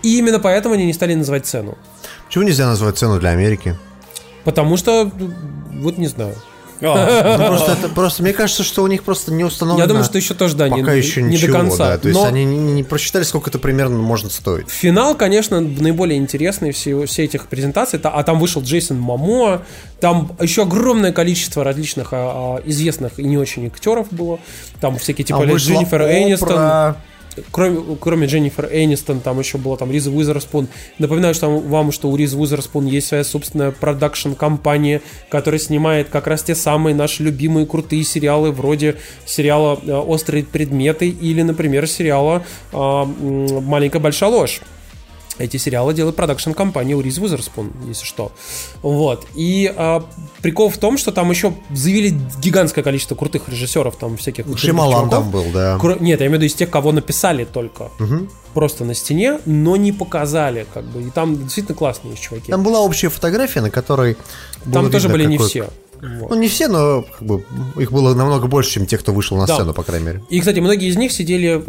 И именно поэтому они не стали называть цену. Почему нельзя назвать цену для Америки? Потому что, вот не знаю. А, Ну, просто, это, просто мне кажется, что у них просто не установлено. Я думаю, что еще тоже, да, не- пока еще не до ничего, конца. да. То есть Но- они не, не просчитали, сколько это примерно может стоить. Финал, конечно, наиболее интересный все, все этих презентаций. Та- А там вышел Джейсон Мамо, там еще огромное количество различных а, а, известных и не очень актеров было. Там всякие типа вышла Дженнифер Опра. Кроме, кроме Дженнифер Энистон, там еще была там Риза Уизерспун. Напоминаю что вам, что у Ризы Уизерспун есть своя собственная продакшн-компания, которая снимает как раз те самые наши любимые крутые сериалы, вроде сериала э, «Острые предметы» или, например, сериала м, «Маленькая большая ложь». Эти сериалы делает продакшн-компания у Риз Уизерспун, если что. Вот. И а, прикол в том, что там еще заявили гигантское количество крутых режиссеров, там всяких... Шималан там был, да. Кро- Нет, я имею в виду из тех, кого написали только. Просто на стене, но не показали, как бы. И там действительно классные чуваки. Там была общая фотография, на которой Там тоже были не все. Вот. Ну, не все, но как бы, их было намного больше, чем те, кто вышел на Да. сцену, по крайней мере. И, кстати, многие из них сидели э,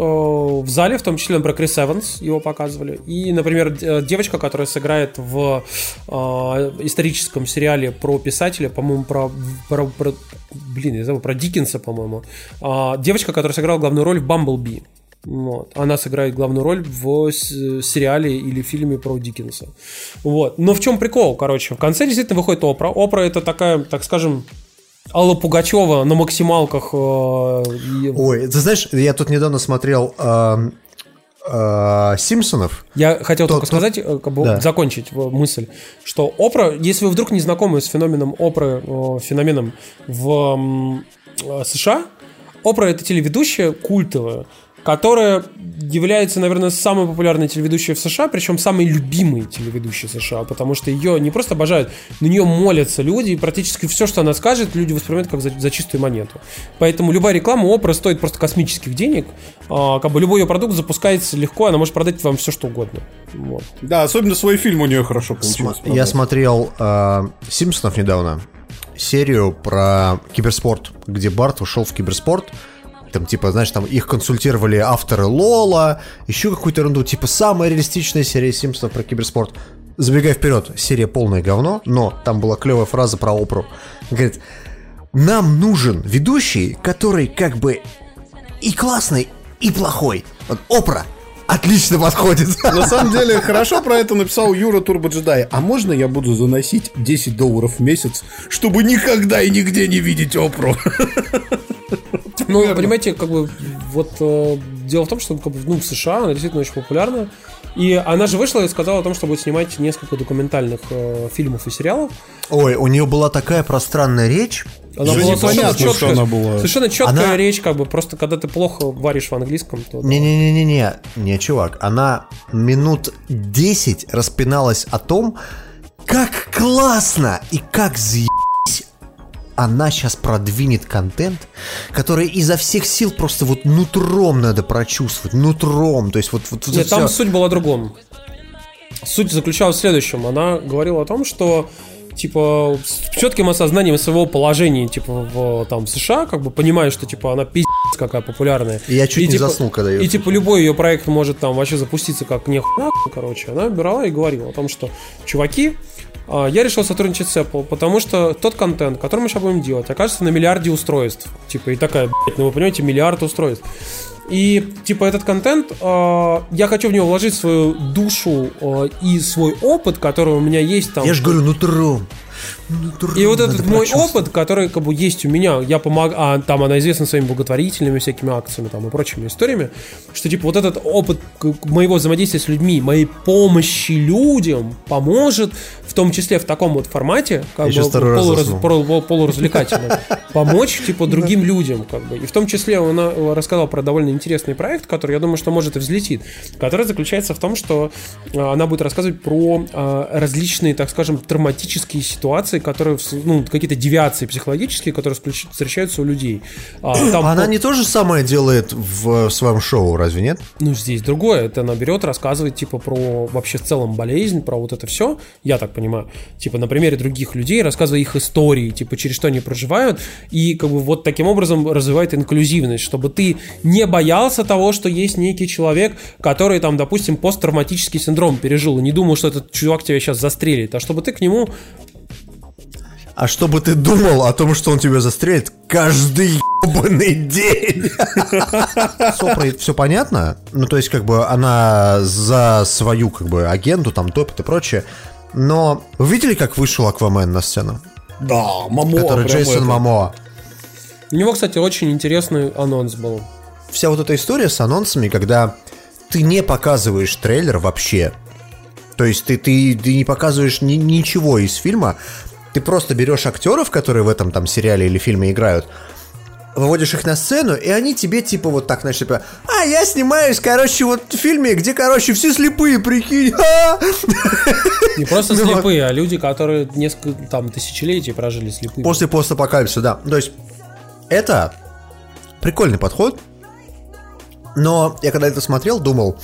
в зале, в том числе, например, Крис Эванс, его показывали. И, например, э, девочка, которая сыграет в э, историческом сериале про писателя, по-моему, про, про, про- блин, я забыл, про Диккенса, по-моему. А, девочка, которая сыграла главную роль в Бамблби. Вот. Она сыграет главную роль в сериале или фильме про Диккенса. Вот. Но в чем прикол, короче? В конце действительно выходит опера. Опера это такая, так скажем, Алла Пугачева на максималках. э, Ой, ты знаешь, я тут недавно смотрел эм, э, Симпсонов. Я хотел То- только то- сказать, э, как бы Да. закончить э, мысль, что опера, если вы вдруг не знакомы с феноменом оперы, э, феноменом в э, США, опера это телеведущая культовая, которая является, наверное, самой популярной телеведущей в США, причем самой любимой телеведущей США, потому что ее не просто обожают, на нее молятся люди, и практически все, что она скажет, люди воспринимают как за, за чистую монету. Поэтому любая реклама у оперы стоит просто космических денег, а, как бы любой ее продукт запускается легко, она может продать вам все, что угодно. Вот. Да, особенно свой фильм у нее хорошо получилось. Сма- Я смотрел э, Симпсонов недавно. Серию про киберспорт, где Барт ушел в киберспорт. Там, типа, знаешь, там их консультировали авторы Лола, еще какую-то ерунду. Типа, самая реалистичная серия Симпсонов про киберспорт. Забегая вперед, серия полное говно, но там была клевая фраза про Опру. Говорит, нам нужен ведущий, который как бы и классный, и плохой. Вот Опра отлично подходит. На самом деле, хорошо про это написал Юра Турбоджедай. А можно я буду заносить 10 долларов в месяц, чтобы никогда и нигде не видеть Опру? Ну, понимаете, как бы вот э, дело в том, что как бы, ну, в США она действительно очень популярна. И она же вышла и сказала о том, что будет снимать несколько документальных э, фильмов и сериалов. Ой, у нее была такая пространная речь. Она Уже была совершенно что четкая, она была. совершенно четкая Она- речь, как бы просто когда ты плохо варишь в английском, то. Не-не-не-не-не, не, чувак, она минут 10 распиналась о том, как классно и как заебись она сейчас продвинет контент, который изо всех сил просто вот нутром надо прочувствовать, нутром, то есть вот, вот, вот Нет, там суть была о другом. Суть заключалась в следующем. Она говорила о том, что типа с четким осознанием своего положения, типа в там США, как бы понимая, что типа она пиздец какая популярная. И я чуть не типа- заснул, когда её И типа любой ее проект может там вообще запуститься как нехуя, короче. Она брала и говорила о том, что чуваки, я решил сотрудничать с Apple, потому что тот контент, который мы сейчас будем делать, окажется на миллиарде устройств. Типа, и такая, блядь, ну вы понимаете, миллиард устройств. И, типа, этот контент, э, я хочу в него вложить свою душу э, и свой опыт, который у меня есть там. Я же говорю, нутром. Нутром И вот этот мой опыт, который как бы есть у меня, я помогаю, а там она известна своими благотворительными всякими акциями там и прочими историями, что типа вот этот опыт моего взаимодействия с людьми, моей помощи людям поможет, том числе в таком вот формате, как Я бы полураз- заснул. полу- полуразвлекательном, помочь типа другим людям, как бы. И в том числе она э, рассказала про довольно интересный проект, который, я думаю, что может и взлетит, который заключается в том, что э, она будет рассказывать про э, различные, так скажем, травматические ситуации, которые, ну, какие-то девиации психологические, которые встречаются у людей. А, там Она не то же самое делает в своем шоу, разве нет? ну, здесь другое. Это она берет, рассказывает, типа, про вообще в целом болезнь, про вот это все. Я так понимаю. Типа, на примере других людей, рассказывая их истории, типа, через что они проживают. И, как бы, вот таким образом развивает инклюзивность, чтобы ты не боялся того, что есть некий человек, который, там, допустим, посттравматический синдром пережил, и не думал, что этот чувак тебя сейчас застрелит, а чтобы ты к нему а чтобы ты думал о том, что он тебя застрелит каждый ебаный день. Сопра все понятно. Ну, то есть, как бы она за свою, как бы, агенту там топит и прочее. Но вы видели, как вышел Аквамен на сцену? Да, Мамо. Который Джейсон Мамо. У него, кстати, очень интересный анонс был. Вся вот эта история с анонсами, когда ты не показываешь трейлер вообще. То есть ты, ты, ты не показываешь ни, ничего из фильма. Ты просто берешь актеров, которые в этом там сериале или фильме играют, выводишь их на сцену, и они тебе типа вот так, знаешь, типа, а, я снимаюсь, короче, вот в фильме, где, короче, все слепые, прикинь. а!» Не просто Ну, слепые, а люди, которые несколько там тысячелетий прожили слепыми. После постапокалипсиса, да. То есть, это прикольный подход, но я когда это смотрел, думал,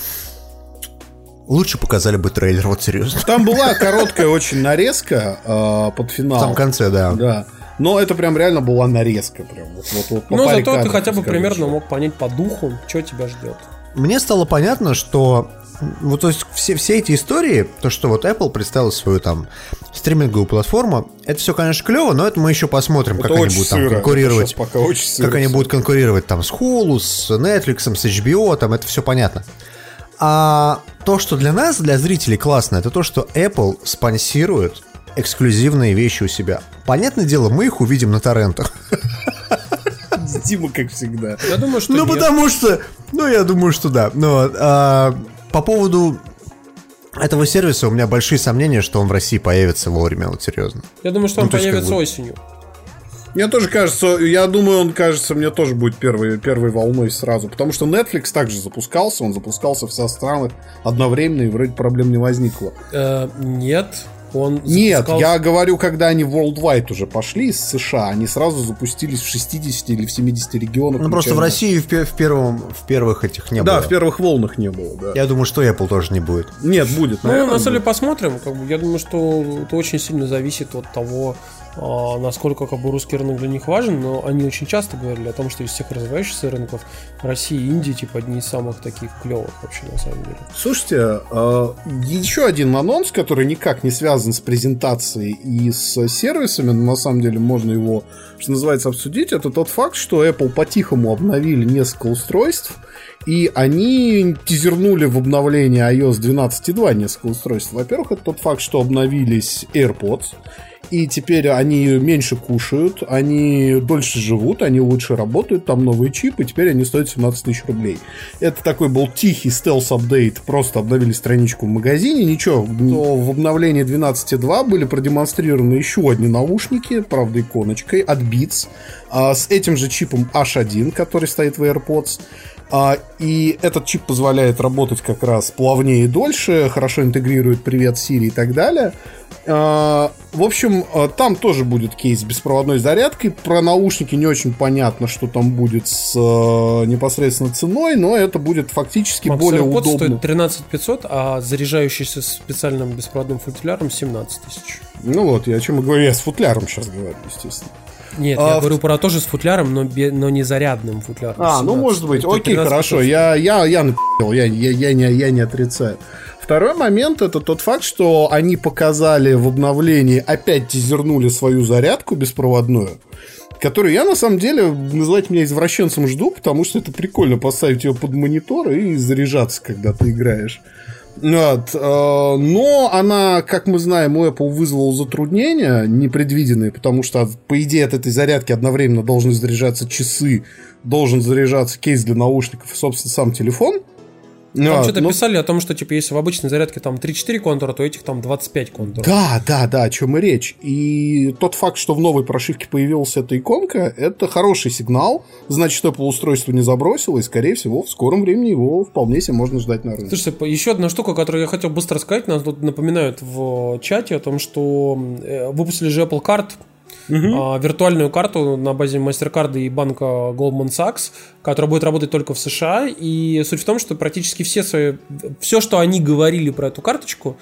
лучше показали бы трейлер, вот серьезно. Там была короткая очень нарезка э, под В финал. самом конце, да. Да. Но это прям реально была нарезка. Прям. Вот, вот, вот Ну, паре зато ты хотя бы скажем, примерно что. мог понять по духу, что тебя ждет. Мне стало понятно, что вот то есть все, все эти истории, то, что вот Apple представила свою там стриминговую платформу, это все, конечно, клево, но это мы еще посмотрим, Это как они будут там сыро. конкурировать. Это щас пока очень сыро как они будут конкурировать там с Hulu, с Netflix, с HBO, там это все понятно. А то, что для нас, для зрителей классно, это то, что Apple спонсирует эксклюзивные вещи у себя. Понятное дело, мы их увидим на торрентах. Дима, как всегда. Я думаю, что Ну, нет. потому что... Ну, я думаю, что да. Но а, по поводу этого сервиса у меня большие сомнения, что он в России появится вовремя, вот серьезно. Я думаю, что Ну, он то есть, как появится бы- осенью. Мне тоже кажется, я думаю, он кажется, мне тоже будет первой, первой волной сразу. Потому что Netflix также запускался, он запускался в 100 странах одновременно, и вроде проблем не возникло. Э, нет, он Нет, запускался- я говорю, когда они worldwide уже пошли из США, они сразу запустились в 60 или в 70 регионах. Ну, просто в России в, в первом, в первых этих не Да, было. в первых волнах не было, да. Я думаю, что Apple тоже не будет. Нет, будет, Ну, наверное, на самом деле посмотрим. Как бы, я думаю, что это очень сильно зависит от того, насколько как бы, русский рынок для них важен, но они очень часто говорили о том, что из всех развивающихся рынков Россия и Индия типа одни из самых таких клевых вообще на самом деле. Слушайте, э, еще один анонс, который никак не связан с презентацией и с сервисами, но на самом деле можно его, что называется, обсудить, это тот факт, что Apple по-тихому обновили несколько устройств, и они тизернули в обновлении iOS 12.2 несколько устройств. Во-первых, это тот факт, что обновились AirPods, и теперь они меньше кушают, они дольше живут, они лучше работают, там новый чип, и теперь они стоят 17 тысяч рублей. Это такой был тихий стелс-апдейт, просто обновили страничку в магазине, ничего. Но в обновлении 12.2 были продемонстрированы еще одни наушники, правда иконочкой, от Beats, а, с этим же чипом H1, который стоит в AirPods. А, и этот чип позволяет работать как раз плавнее и дольше, хорошо интегрирует привет Siri и так далее. А, в общем, а, там тоже будет кейс с беспроводной зарядкой. Про наушники не очень понятно, что там будет с а, непосредственно ценой, но это будет фактически Max более удобно. стоит 13 500, а заряжающийся специальным беспроводным футиляром 17 тысяч. Ну вот, я о чем и говорю, я с футляром сейчас говорю, естественно. Нет, А, я в- говорю про тоже с футляром, но, бе- но не зарядным футляром. А, ну 17. может быть, Это окей, 13 хорошо, 500. я, я, я я, я, я, не, я не отрицаю. Второй момент это тот факт, что они показали в обновлении, опять тизернули свою зарядку беспроводную, которую я на самом деле называть меня извращенцем жду, потому что это прикольно поставить ее под монитор и заряжаться, когда ты играешь. Вот, э, но она, как мы знаем, у Apple вызвала затруднения непредвиденные, потому что, по идее, от этой зарядки одновременно должны заряжаться часы, должен заряжаться кейс для наушников и, собственно, сам телефон. Там Вот, что-то но- писали о том, что типа если в обычной зарядке там 3-4 контура, то этих там 25 контуров. Да, да, да, о чем и речь. И тот факт, что в новой прошивке появилась эта иконка, это хороший сигнал. Значит, Apple устройство не забросило, и, скорее всего, в скором времени его вполне себе можно ждать на рынке. Слушайте, по- еще одна штука, которую я хотел быстро сказать, нас тут напоминают в чате о том, что э, выпустили же Apple Card, а, виртуальную карту на базе MasterCard и банка Goldman Sachs, которая будет работать только в США. И суть в том, что практически все свои, все, что они говорили про эту карточку,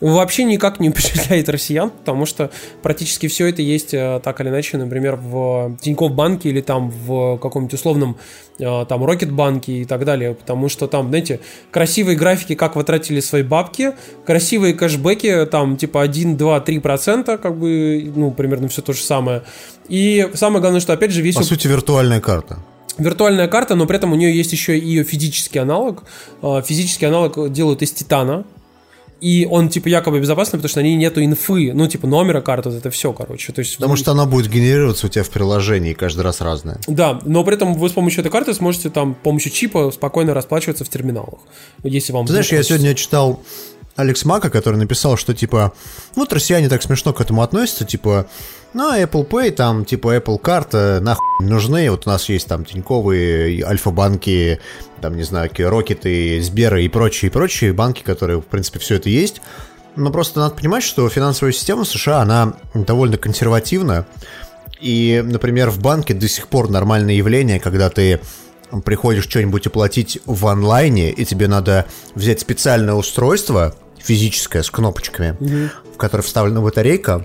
вообще никак не впечатляет россиян, потому что практически все это есть э, так или иначе, например, в Тинькофф банке или там в каком-нибудь условном э, там Рокет банке и так далее, потому что там, знаете, красивые графики, как вы тратили свои бабки, красивые кэшбэки, там типа 1, 2, 3 процента, как бы, ну, примерно все то же самое. И самое главное, что опять же весь... По сути, виртуальная карта. Виртуальная карта, но при этом у нее есть еще и ее физический аналог. Э, физический аналог делают из титана, и он, типа, якобы безопасный, потому что на ней нету инфы, ну, типа, номера карты, вот это все, короче. То есть, Потому что она будет генерироваться у тебя в приложении каждый раз разная. Да, но при этом вы с помощью этой карты сможете там, с помощью чипа спокойно расплачиваться в терминалах. Если вам Ты знаешь, я сегодня читал Алекс Мака, который написал, что, типа, вот россияне так смешно к этому относятся, типа, ну, Apple Pay, там, типа, Apple карта, нахуй нужны. Вот у нас есть там Тиньковые, Альфа-банки, там, не знаю, Рокеты, Сберы и прочие, и прочие банки, которые, в принципе, все это есть. Но просто надо понимать, что финансовая система США, она довольно консервативна. И, например, в банке до сих пор нормальное явление, когда ты приходишь что-нибудь оплатить в онлайне, и тебе надо взять специальное устройство, физическое, с кнопочками, mm-hmm. в которое вставлена батарейка,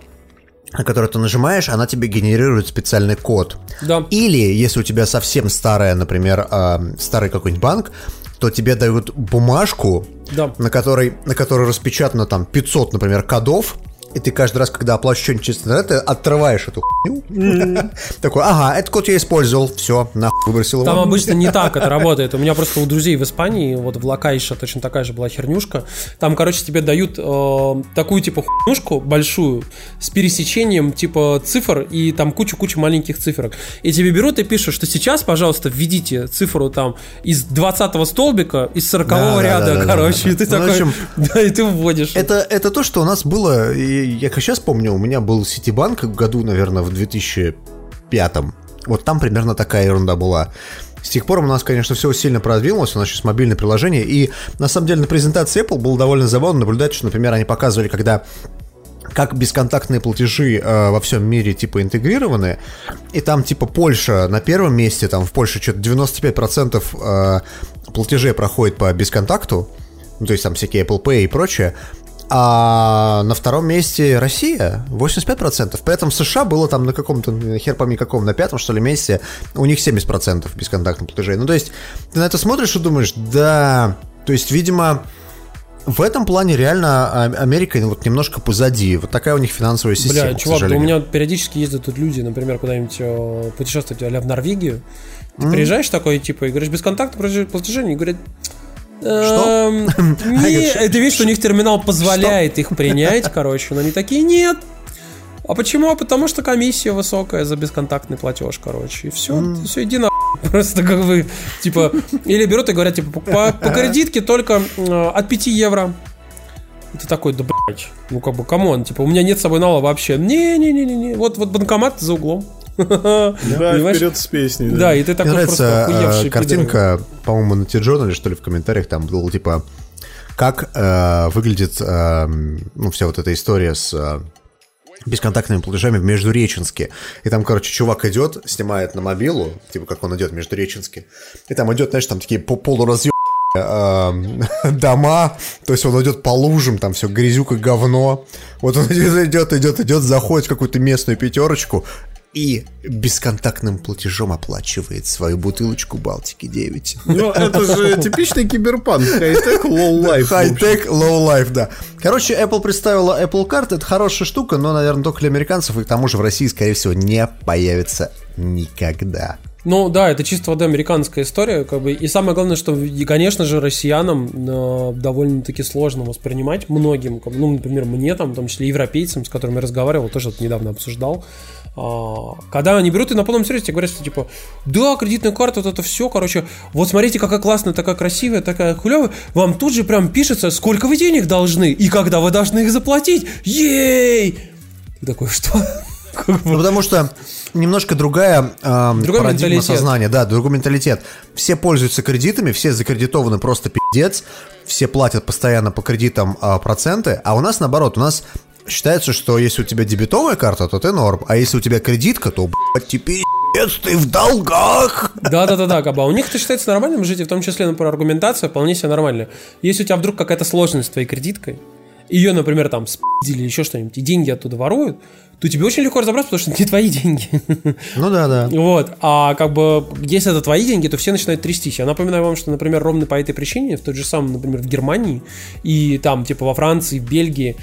на который ты нажимаешь, она тебе генерирует специальный код. Да. Или, если у тебя совсем старая, например, э, старый какой-нибудь банк, то тебе дают бумажку, да. на, которой, на которой распечатано там 500, например, кодов, и ты каждый раз, когда оплачиваешь что-нибудь через интернет, отрываешь эту хуйню. Такой, ага, этот код я использовал, все, нахуй выбросил Там обычно не так это работает. У меня просто у друзей в Испании, вот в Лакайше точно такая же была хернюшка. Там, короче, тебе дают э, такую типа хуйнюшку большую с пересечением типа цифр и там кучу-кучу маленьких цифрок. И тебе берут и пишут, что сейчас, пожалуйста, введите цифру там из 20 столбика, из 40 ряда, короче, и ты ну, такой, да, и ты вводишь. Это, это то, что у нас было, я как сейчас помню, у меня был Ситибанк в году, наверное, в 2005 Вот там примерно такая ерунда была. С тех пор у нас, конечно, все сильно продвинулось, у нас сейчас мобильное приложение, и на самом деле на презентации Apple было довольно забавно наблюдать, что, например, они показывали, когда как бесконтактные платежи э, во всем мире типа интегрированы, и там типа Польша на первом месте, там в Польше что-то 95% э, платежей проходит по бесконтакту, ну, то есть там всякие Apple Pay и прочее, а на втором месте Россия, 85%. При этом США было там на каком-то, хер пойми каком, на пятом, что ли, месте, у них 70% бесконтактных платежей. Ну, то есть, ты на это смотришь и думаешь, да, то есть, видимо, в этом плане реально Америка вот немножко позади. Вот такая у них финансовая система. Бля, чувак, да у меня периодически ездят тут люди, например, куда-нибудь э, путешествовать а в Норвегию. Ты mm. приезжаешь такой, типа, и говоришь, бесконтактное платежи, и говорят, что? Эм, ты видишь, у них терминал позволяет их принять, короче, но они такие, нет. А почему? Потому что комиссия высокая за бесконтактный платеж, короче. И все, мм. все, иди на Просто как бы, типа, или берут и говорят, типа, по, по кредитке только э, от 5 евро. И ты такой, да блядь, ну как бы, come on, типа, у меня нет с собой нала вообще. Не-не-не-не, вот, вот банкомат за углом. Да, вперед с песней. Да, и ты такой Мне нравится картинка, по-моему, на или что ли в комментариях там был типа как э, выглядит э, ну, вся вот эта история с э, бесконтактными платежами в Междуреченске. И там, короче, чувак идет, снимает на мобилу, типа как он идет в Междуреченске. И там идет, знаешь, там такие полуразъебанные дома, то есть он идет по лужам, там все грязюка, говно. Вот он идет, идет, идет, идет, заходит в какую-то местную пятерочку, и бесконтактным платежом оплачивает свою бутылочку Балтики 9. Ну, это же типичный киберпанк. High tech, low life. High tech, low life, да. Короче, Apple представила Apple Card. Это хорошая штука, но, наверное, только для американцев. И к тому же в России, скорее всего, не появится никогда. Ну да, это чисто вода американская история, как бы. И самое главное, что, конечно же, россиянам э, довольно-таки сложно воспринимать многим, как, ну, например, мне там, в том числе европейцам, с которыми я разговаривал, тоже это недавно обсуждал. А, когда они берут и на полном серьезе говорят, что типа, да, кредитная карта, вот это все, короче, вот смотрите, какая классная, такая красивая, такая клевая, вам тут же прям пишется, сколько вы денег должны и когда вы должны их заплатить. Ей! Ты такой, что? Ну, потому что немножко другая э, другой парадигма менталитет. сознания, да, другой менталитет. Все пользуются кредитами, все закредитованы просто пиздец, все платят постоянно по кредитам э, проценты, а у нас наоборот, у нас считается, что если у тебя дебетовая карта, то ты норм, а если у тебя кредитка, то, блядь, теперь ты в долгах. Да-да-да-да, Габа. У них это считается нормальным жить, в том числе, например, аргументация вполне себе нормальная. Если у тебя вдруг какая-то сложность с твоей кредиткой, ее, например, там спиздили или еще что-нибудь, и деньги оттуда воруют, то тебе очень легко разобраться, потому что это не твои деньги. Ну да, да. Вот. А как бы, если это твои деньги, то все начинают трястись. Я напоминаю вам, что, например, ровно по этой причине, в тот же самом, например, в Германии и там, типа, во Франции, в Бельгии,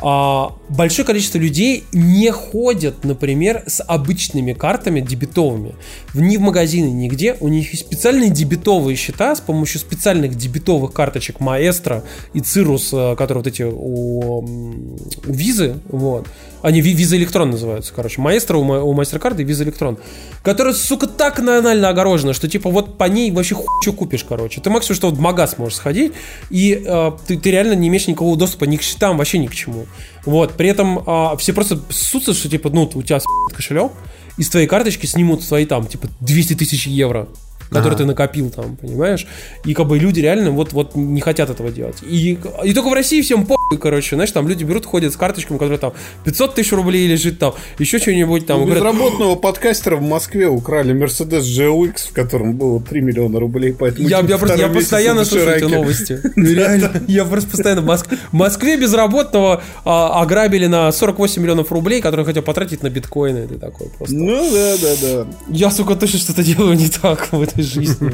большое количество людей не ходят, например, с обычными картами дебетовыми. Ни в магазины, нигде. У них есть специальные дебетовые счета с помощью специальных дебетовых карточек Маэстро и Cirrus, э, которые вот эти у, у Визы, вот. Они Visa Electron называются, короче. Маэстро у, у Мастеркарда и Visa Electron. Которая, сука, так анально огорожена, что типа вот по ней вообще хуй что купишь, короче. Ты максимум, что в магаз можешь сходить, и э, ты, ты реально не имеешь никакого доступа ни к счетам, вообще ни к чему. Вот, при этом э, все просто ссутся, что типа, ну, у тебя кошелек, из твоей карточки снимут свои там, типа, 200 тысяч евро который ты накопил там, понимаешь? И как бы люди реально вот, вот не хотят этого делать. И, и только в России всем похуй, короче, знаешь, там люди берут, ходят с карточками, которые там 500 тысяч рублей лежит там, еще что-нибудь там. У безработного подкастера в Москве украли Mercedes GLX, в котором было 3 миллиона рублей, поэтому... Я, я, просто, я постоянно слушаю эти новости. Реально, я просто постоянно... В Москве безработного а, ограбили на 48 миллионов рублей, которые хотел потратить на биткоины. Ты такой просто... Ну да, да, да. Я, сука, точно что-то делаю не так в этой жизни.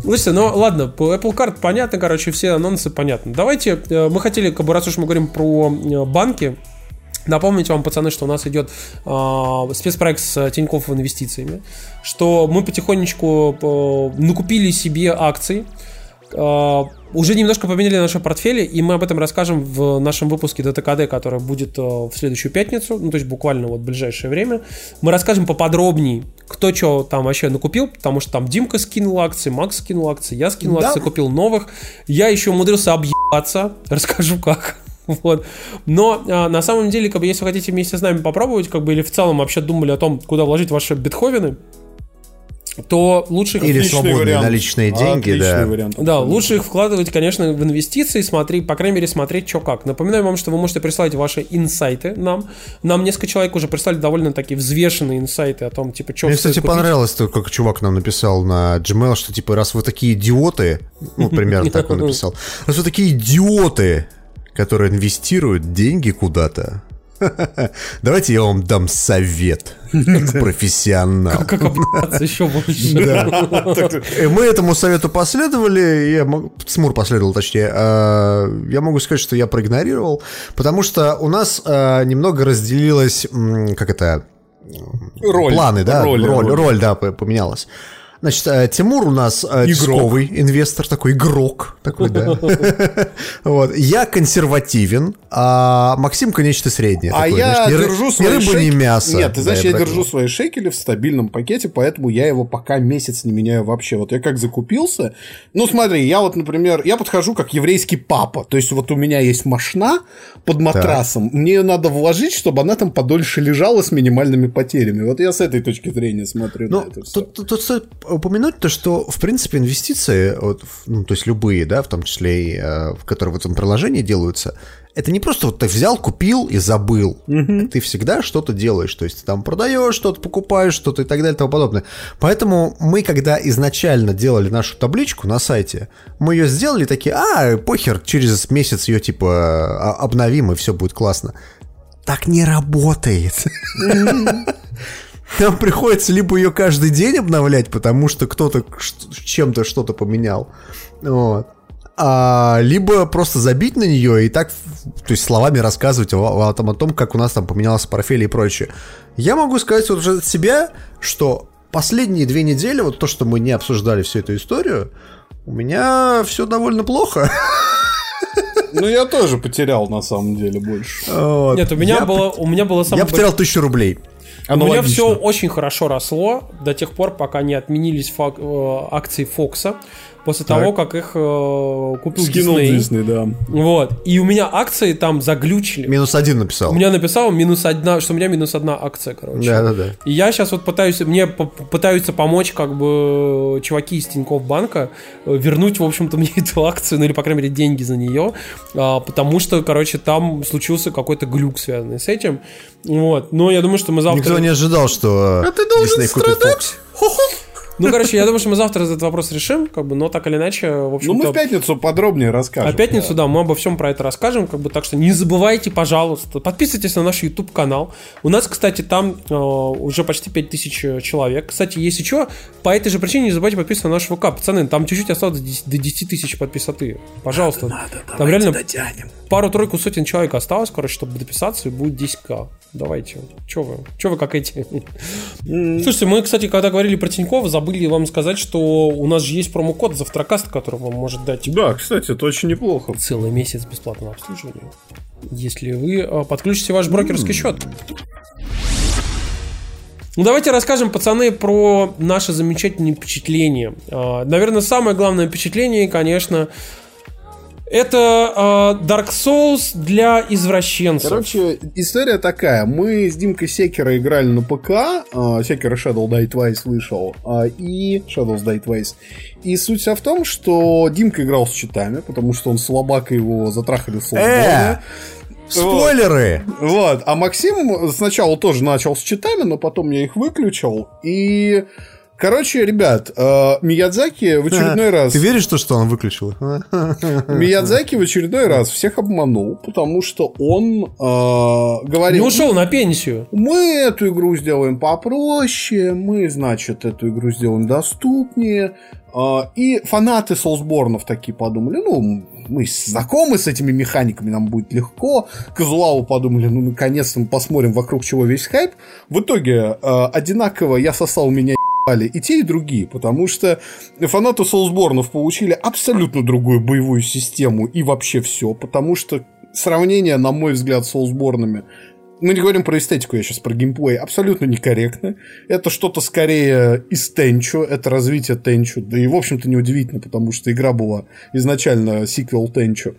Слушайте, ну ладно, по Apple Card понятно, короче, все анонсы понятны. Давайте, э, мы хотели, как бы, раз уж мы говорим про э, банки, Напомнить вам, пацаны, что у нас идет э, спецпроект с Тинькофф инвестициями, что мы потихонечку э, накупили себе акций, э, уже немножко поменяли наши портфели, и мы об этом расскажем в нашем выпуске ДТКД, который будет э, в следующую пятницу, ну то есть буквально вот в ближайшее время. Мы расскажем поподробнее, кто что там вообще накупил, потому что там Димка скинул акции, Макс скинул акции, я скинул да. акции, купил новых. Я еще умудрился объебаться, расскажу как. Вот. Но а, на самом деле, как бы, если вы хотите вместе с нами попробовать, как бы, или в целом вообще думали о том, куда вложить ваши битховены, то лучше их... Или свободные вариант. наличные деньги, Отличный да. Вариант. Да, лучше их вкладывать, конечно, в инвестиции, смотреть, по крайней мере, смотреть, что как. Напоминаю вам, что вы можете прислать ваши инсайты нам. Нам несколько человек уже прислали довольно такие взвешенные инсайты о том, типа, что Мне, кстати, купить. понравилось, то, как чувак нам написал на Gmail, что, типа, раз вы такие идиоты, ну, примерно так он написал, раз вы такие идиоты, которые инвестируют деньги куда-то, Давайте я вам дам совет. Профессионал. Как обняться еще больше. Мы этому совету последовали, я, Смур последовал, точнее. А, я могу сказать, что я проигнорировал, потому что у нас а, немного разделилась, как это, роль, планы, да, роль, роль, роль, да, поменялась. Значит, э, Тимур у нас э, рисковый инвестор, такой игрок, такой, да. Вот. Я консервативен, а Максимка нечто среднее. А я держу свои Ни рыба, ни мясо. Нет, ты знаешь, я держу свои шекели в стабильном пакете, поэтому я его пока месяц не меняю вообще. Вот я как закупился, ну смотри, я вот, например, я подхожу как еврейский папа, то есть вот у меня есть машина под матрасом, мне ее надо вложить, чтобы она там подольше лежала с минимальными потерями. Вот я с этой точки зрения смотрю ну, на это все. Тут, тут упомянуть то, что, в принципе, инвестиции, вот, ну, то есть любые, да, в том числе и э, в которые в этом приложении делаются, это не просто вот ты взял, купил и забыл. Угу. Ты всегда что-то делаешь. То есть ты там продаешь что-то, покупаешь что-то и так далее и тому подобное. Поэтому мы, когда изначально делали нашу табличку на сайте, мы ее сделали такие, а, похер, через месяц ее типа обновим и все будет классно. Так не работает. Нам приходится либо ее каждый день обновлять, потому что кто-то чем-то что-то поменял. Вот. А, либо просто забить на нее и так, то есть словами рассказывать о, о, о том, как у нас там поменялся портфель и прочее. Я могу сказать вот уже от себя, что последние две недели, вот то, что мы не обсуждали всю эту историю, у меня все довольно плохо. Ну, я тоже потерял, на самом деле, больше. Вот. Нет, у меня я было... У меня было самое Я потерял тысячу рублей. У меня все очень хорошо росло до тех пор, пока не отменились фак- э, акции Фокса после так. того, как их э, купил Скинул Disney. Disney, да. Вот. И у меня акции там заглючили. Минус один написал. У меня написал минус одна, что у меня минус одна акция, короче. Да, да, да. И я сейчас вот пытаюсь, мне пытаются помочь как бы чуваки из Тинькофф банка э, вернуть, в общем-то, мне эту акцию, ну или, по крайней мере, деньги за нее, а, потому что, короче, там случился какой-то глюк, связанный с этим. Вот. Но я думаю, что мы завтра... Никто не ожидал, что а ты должен Disney страдать. Ну, короче, я думаю, что мы завтра этот вопрос решим, как бы, но так или иначе, в общем Ну, мы в пятницу подробнее расскажем. А пятницу, да. мы обо всем про это расскажем, как бы, так что не забывайте, пожалуйста, подписывайтесь на наш YouTube канал. У нас, кстати, там э, уже почти 5000 человек. Кстати, если что, по этой же причине не забывайте подписываться на наш ВК. Пацаны, там чуть-чуть осталось до 10, до 10 тысяч подписоты. Пожалуйста. Надо, там реально дотянем. Пару-тройку сотен человек осталось, короче, чтобы дописаться, и будет 10к. Давайте. Че вы? Че вы как эти? Слушайте, мы, кстати, когда говорили про Тинькова, забыли вам сказать, что у нас же есть промокод Завтракаст, который вам может дать Да, кстати, это очень неплохо. целый месяц бесплатного обслуживания. Если вы э, подключите ваш брокерский счет. Ну, давайте расскажем, пацаны, про наши замечательные впечатления. А, Наверное, самое главное впечатление, конечно, это э, Dark Souls для извращенцев. Короче, история такая. Мы с Димкой Секера играли на ПК. э, Секера Shadow Die Twice вышел. э, И Shadows Die Twice. И суть вся в том, что Димка играл с читами, потому что он слабак, и его затрахали в Э, спойлеры! Вот. А Максим сначала тоже начал с читами, но потом я их выключил. И... Короче, ребят, э, Миядзаки в очередной раз... Ты веришь, что, что он выключил? Миядзаки в очередной раз всех обманул, потому что он э, говорил... Не ушел на пенсию. Мы эту игру сделаем попроще, мы, значит, эту игру сделаем доступнее. А, И фанаты Соусборнов такие подумали, ну, мы знакомы с этими механиками, нам будет легко. Казуалу подумали, ну, наконец-то мы посмотрим, вокруг чего весь хайп. В итоге э, одинаково я сосал меня ебали и те, и другие, потому что фанаты Соусборнов получили абсолютно другую боевую систему и вообще все, потому что сравнение, на мой взгляд, с Соусборнами мы не говорим про эстетику, я сейчас про геймплей, абсолютно некорректно. Это что-то скорее из Тенчу, это развитие Тенчу, да и, в общем-то, неудивительно, потому что игра была изначально сиквел Тенчу.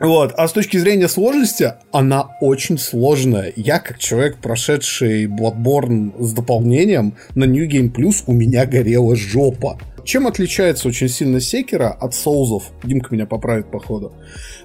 Вот. А с точки зрения сложности, она очень сложная. Я, как человек, прошедший Bloodborne с дополнением, на New Game Plus у меня горела жопа. Чем отличается очень сильно Секера от Соузов? Димка меня поправит, походу.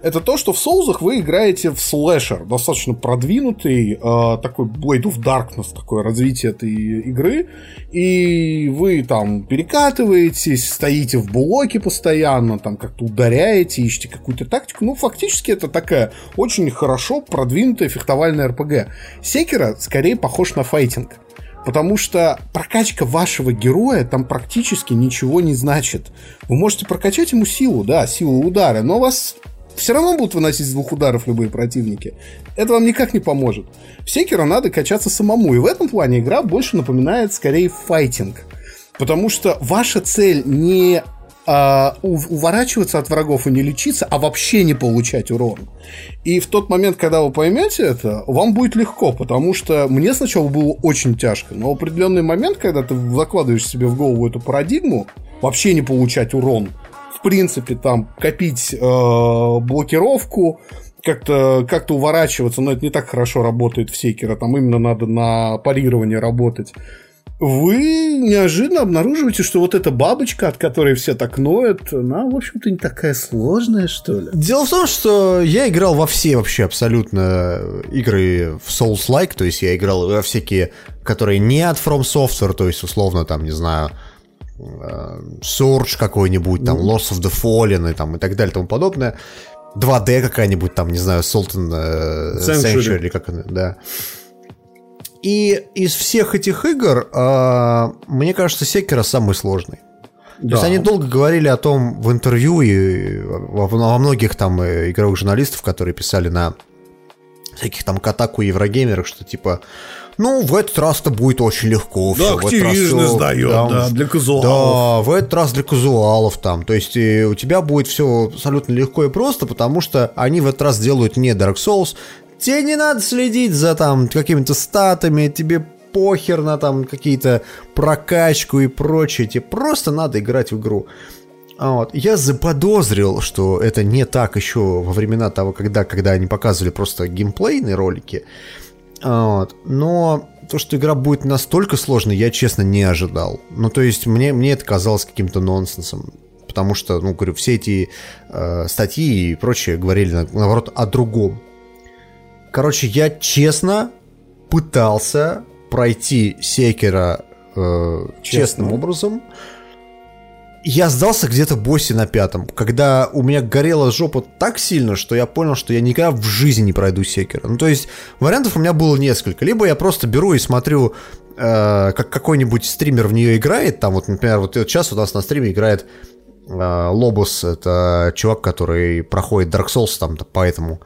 Это то, что в Соузах вы играете в слэшер, достаточно продвинутый, э, такой Blade of Darkness, такое развитие этой игры, и вы там перекатываетесь, стоите в блоке постоянно, там как-то ударяете, ищете какую-то тактику. Ну, фактически это такая очень хорошо продвинутая фехтовальная РПГ. Секера скорее похож на файтинг. Потому что прокачка вашего героя там практически ничего не значит. Вы можете прокачать ему силу, да, силу удара, но вас все равно будут выносить с двух ударов любые противники. Это вам никак не поможет. В Секера надо качаться самому, и в этом плане игра больше напоминает скорее файтинг. Потому что ваша цель не а, ув- уворачиваться от врагов и не лечиться, а вообще не получать урон. И в тот момент, когда вы поймете это, вам будет легко, потому что мне сначала было очень тяжко, но в определенный момент, когда ты закладываешь себе в голову эту парадигму, вообще не получать урон, в принципе, там копить э, блокировку, как-то как уворачиваться, но это не так хорошо работает в секера, там именно надо на парирование работать. Вы неожиданно обнаруживаете, что вот эта бабочка, от которой все так ноют, она, в общем-то, не такая сложная, что ли. Дело в том, что я играл во все вообще абсолютно игры в Souls-like, то есть я играл во всякие, которые не от From Software, то есть условно там, не знаю, э, Surge какой-нибудь, там, Lords of the Fallen и, там, и так далее и тому подобное. 2D какая-нибудь, там, не знаю, Sultan э, Sanctuary. Sanctuary, или как она, да. И из всех этих игр, э, мне кажется, Секера самый сложный. То есть они долго говорили о том в интервью и во, многих там э, игровых журналистов, которые писали на всяких там Катаку и Еврогеймерах, что типа, ну, в этот раз-то будет очень легко. Да, всё, в этот раз Activision всё, издает, да, для казуалов. Да, в этот раз для казуалов там. То есть э, у тебя будет все абсолютно легко и просто, потому что они в этот раз делают не Dark Souls. Тебе не надо следить за там какими-то статами, тебе похер на там какие-то прокачку и прочее. Тебе просто надо играть в игру. А Вот. Я заподозрил, что это не так еще во времена того, когда, когда они показывали просто геймплейные ролики. А Вот. Но то, что игра будет настолько сложной, я, честно, не ожидал. Ну, то есть, мне, мне это казалось каким-то нонсенсом. Потому что, ну, говорю, все эти э, статьи и прочее говорили, на- наоборот, о другом. Короче, я честно пытался пройти Секера э, честным образом. Я сдался где-то боссе на пятом, когда у меня горела жопа так сильно, что я понял, что я никогда в жизни не пройду секера. Ну, то есть, вариантов у меня было несколько. Либо я просто беру и смотрю, э, как какой-нибудь стример в нее играет. Там вот, например, вот сейчас у нас на стриме играет э, Лобус. Это чувак, который проходит Dark Souls там, поэтому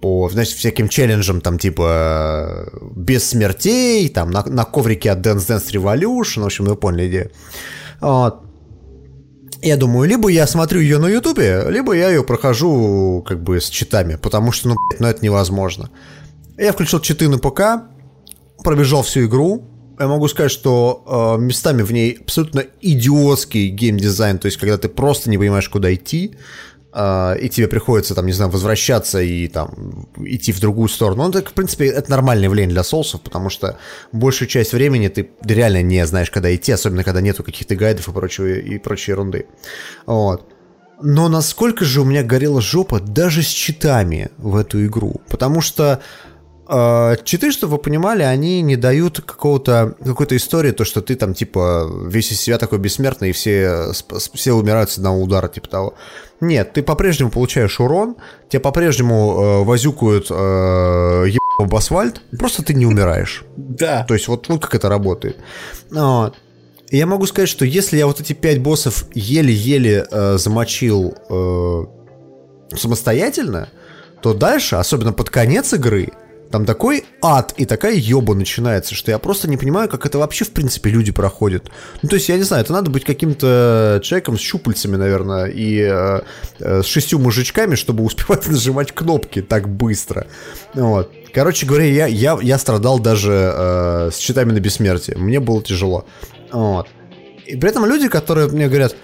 по, значит, всяким челленджам, там, типа, без смертей, там, на, на коврике от Dance Dance Revolution, в общем, вы поняли идею. Вот. Я думаю, либо я смотрю ее на ютубе, либо я ее прохожу, как бы, с читами, потому что, ну, блядь, ну, это невозможно. Я включил читы на ПК, пробежал всю игру, я могу сказать, что э, местами в ней абсолютно идиотский геймдизайн, то есть когда ты просто не понимаешь, куда идти, и тебе приходится, там, не знаю, возвращаться и там идти в другую сторону. Ну, это, в принципе, это нормальное явление для соусов, потому что большую часть времени ты реально не знаешь, когда идти, особенно когда нету каких-то гайдов и прочего, и прочей ерунды. Вот. Но насколько же у меня горела жопа даже с читами в эту игру. Потому что читы, чтобы вы понимали, они не дают какого-то, какой-то истории, то, что ты там, типа, весь из себя такой бессмертный, и все, все умирают с одного удара, типа того. Нет, ты по-прежнему получаешь урон, тебя по-прежнему э, возюкают э, еб... асфальт, просто ты не умираешь. Да. То есть вот, вот как это работает. Вот. Я могу сказать, что если я вот эти пять боссов еле-еле э, замочил э, самостоятельно, то дальше, особенно под конец игры, там такой ад и такая ёба начинается, что я просто не понимаю, как это вообще в принципе люди проходят. Ну, то есть, я не знаю, это надо быть каким-то человеком с щупальцами, наверное, и э, э, с шестью мужичками, чтобы успевать нажимать кнопки так быстро. Вот. Короче говоря, я, я, я страдал даже э, с читами на бессмертие. Мне было тяжело. Вот. И при этом люди, которые мне говорят,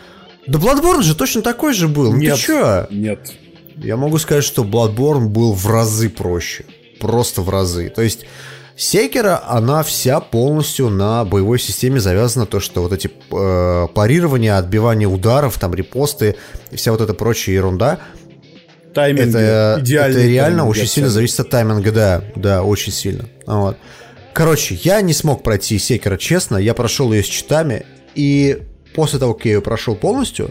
да Bloodborne же точно такой же был. Нет, ну ты чё? Нет. Я могу сказать, что Bloodborne был в разы проще просто в разы. То есть Секера, она вся полностью на боевой системе завязана, то, что вот эти э, парирования, отбивание ударов, там репосты и вся вот эта прочая ерунда, Тайминг это, это реально очень сильно зависит от тайминга, да, да, очень сильно. Вот. Короче, я не смог пройти Секера, честно, я прошел ее с читами, и после того, как я ее прошел полностью,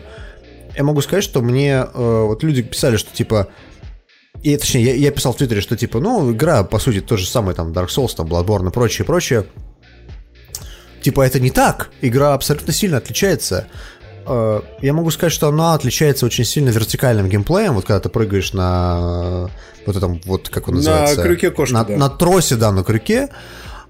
я могу сказать, что мне э, вот люди писали, что типа и, точнее, я, я писал в Твиттере, что типа, ну, игра, по сути, то же самое, там, Dark Souls, там, Bloodborne и прочее, прочее. Типа, это не так. Игра абсолютно сильно отличается. Э, я могу сказать, что она отличается очень сильно вертикальным геймплеем. Вот когда ты прыгаешь на вот этом, вот как он называется? На крюке кошки, на, да. на тросе, да, на крюке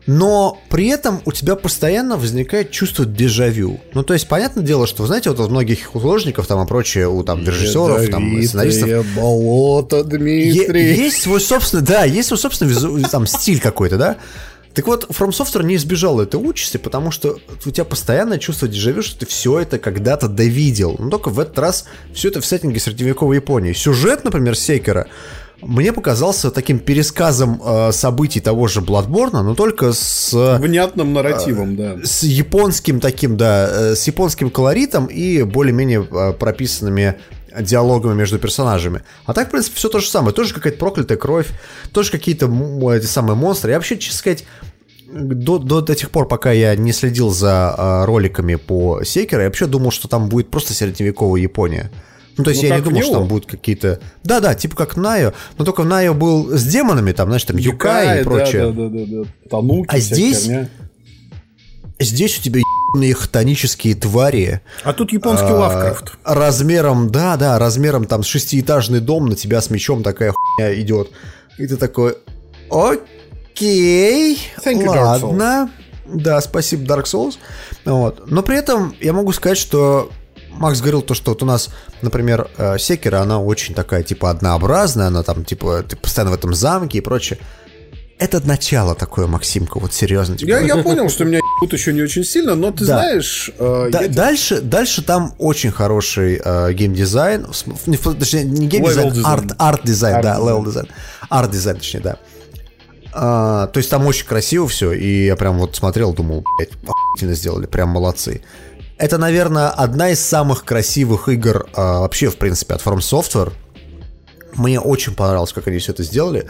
но при этом у тебя постоянно возникает чувство дежавю. Ну, то есть, понятное дело, что, вы знаете, вот у многих художников там и прочее, у там режиссеров, там, сценаристов... болото, Дмитрий. Есть свой собственный, да, есть свой собственный визу, там стиль какой-то, да? Так вот, From Software не избежал этой участи, потому что у тебя постоянное чувство дежавю, что ты все это когда-то довидел. Но только в этот раз все это в сеттинге средневековой Японии. Сюжет, например, Сейкера, мне показался таким пересказом э, событий того же Bloodborne, но только с... Внятным нарративом, э, да. С японским таким, да, э, с японским колоритом и более-менее э, прописанными диалогами между персонажами. А так, в принципе, все то же самое. Тоже какая-то проклятая кровь, тоже какие-то эти самые монстры. Я вообще, честно сказать, до, до, до тех пор, пока я не следил за э, роликами по Секеру, я вообще думал, что там будет просто средневековая Япония. Ну, то есть Ну, я не думал, что там будут какие-то... Да-да, типа как Найо, но только Найо был с демонами, там, знаешь, там Юкай и прочее. Да, да, да, да, да. Тануки, А здесь- херня. Здесь у тебя ебаные хтонические твари. А тут японский а, Лавкрафт. Размером, да-да, размером там с шестиэтажный дом на тебя с мечом такая хуйня идет. И ты такой, окей, Thank you, ладно. Да, спасибо, Dark Souls. Вот. Но при этом я могу сказать, что Макс говорил то, что вот у нас, например, э, Секиро, она очень такая, типа, однообразная, она там, типа, ты постоянно в этом замке и прочее. Это начало такое, Максимка, вот серьезно. Типа, Я, я понял, что меня ебут еще не очень сильно, но ты Да. знаешь, э, Да- я- дальше, дальше там очень хороший э, геймдизайн, не, точнее, не геймдизайн, арт, арт-дизайн, да, Арт-дизайн. level дизайн, арт-дизайн, точнее, да. А, то есть там очень красиво все, и я прям вот смотрел, думал, блядь, сделали, прям молодцы. Это, наверное, одна из самых красивых игр а, вообще, в принципе, от From Software. Мне очень понравилось, как они все это сделали.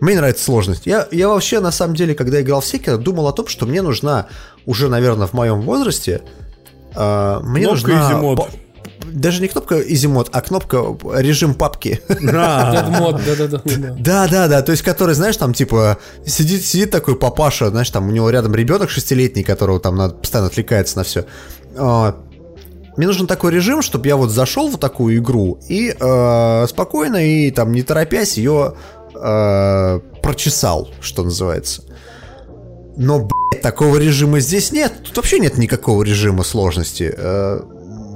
Мне нравится сложность. Я, я вообще, на самом деле, когда играл в Секера, думал о том, что мне нужна уже, наверное, в моем возрасте, э, мне Кнопка нужна... По- Даже не кнопка Easy Mode, а кнопка режим папки. Да-да-да. да. Да, да, да, то есть, который, знаешь, там, типа, сидит, сидит такой папаша, знаешь, там, у него рядом ребенок шестилетний, которого там надо, постоянно отвлекается на все. Мне нужен такой режим, чтобы я вот зашел в такую игру и э, спокойно и там не торопясь ее э, прочесал, что называется. Но, блядь, такого режима здесь нет. Тут вообще нет никакого режима сложности. Э,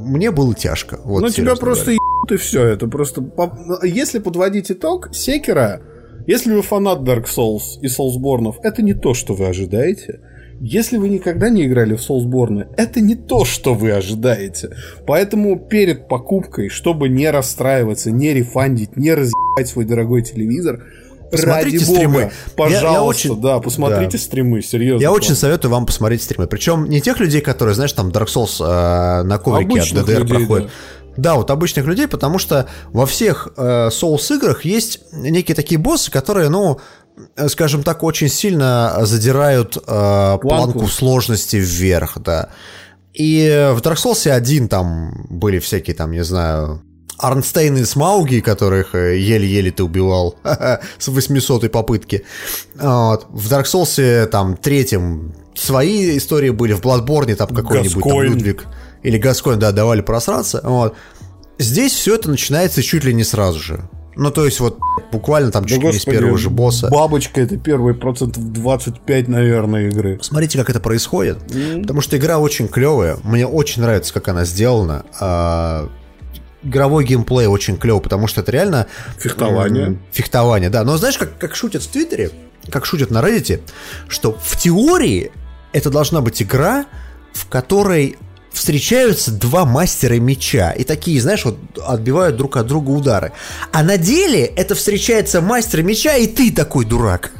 мне было тяжко. Вот, Ну, тебя просто говоря. ебут и все. Это просто... по- Если подводить итог, Секера, если вы фанат Dark Souls и Soulsborne, это не то, что вы ожидаете. Если вы никогда не играли в Soulsborne, это не то, что вы ожидаете. Поэтому перед покупкой, чтобы не расстраиваться, не рефандить, не разъебать свой дорогой телевизор, Посмотрите ради стримы. бога, Я- я пожалуйста, очень- да, посмотрите да. стримы, серьезно. Я очень советую вам посмотреть стримы. Причем не тех людей, которые, знаешь, там Dark Souls э, на коврике Обычных от DDR людей, проходят. Да. вот обычных людей, потому что во всех э, Souls играх есть некие такие боссы, которые, ну, скажем так, очень сильно задирают э, планку сложности вверх, да. И в Dark Souls 1 там были всякие там, не знаю, Арнстейн и Смауги, которых э, еле-еле ты убивал с 800 попытки. Вот. В Dark Souls там третьем свои истории были, в Bloodborne там какой-нибудь там. Людвиг или Гаскоин, да, давали просраться. Вот. Здесь все это начинается чуть ли не сразу же. Ну, то есть вот буквально там чуть Да, не с первого же босса. Бабочка это первые процентов 25, наверное, игры. Смотрите, как это происходит. Потому что игра очень клевая. Мне очень нравится, как она сделана. А, игровой геймплей очень клевый, потому что это реально... Фехтование. м, Фехтование, да. Но знаешь, как, как шутят в Твиттере, как шутят на Reddit, что в теории это должна быть игра, в которой встречаются два мастера меча и такие, знаешь, вот отбивают друг от друга удары. А на деле это встречается мастер меча и ты такой дурак.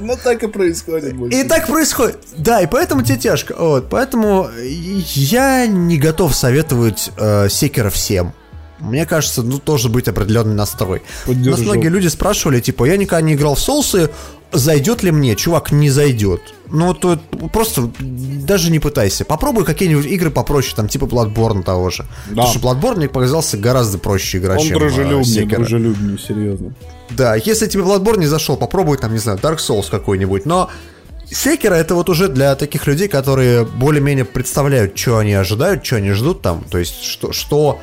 Ну, так и происходит. И так происходит. Да, и поэтому тебе тяжко. Вот, поэтому я не готов советовать э, Секера всем. Мне кажется, ну, должен быть определенный настрой. Поддержу. Нас многие люди спрашивали, типа, я никогда не играл в соусы, зайдет ли мне? Чувак, не зайдет. Ну, то просто даже не пытайся. Попробуй какие-нибудь игры попроще, там, типа Bloodborne того же. Потому что Bloodborne мне показался гораздо проще игра, Он чем э, дружелюбнее, Sekiro. дружелюбнее, серьезно. Да, если тебе Bloodborne не зашел, попробуй там, не знаю, Dark Souls какой-нибудь, но Секера это вот уже для таких людей, которые более-менее представляют, что они ожидают, что они ждут там, то есть что, что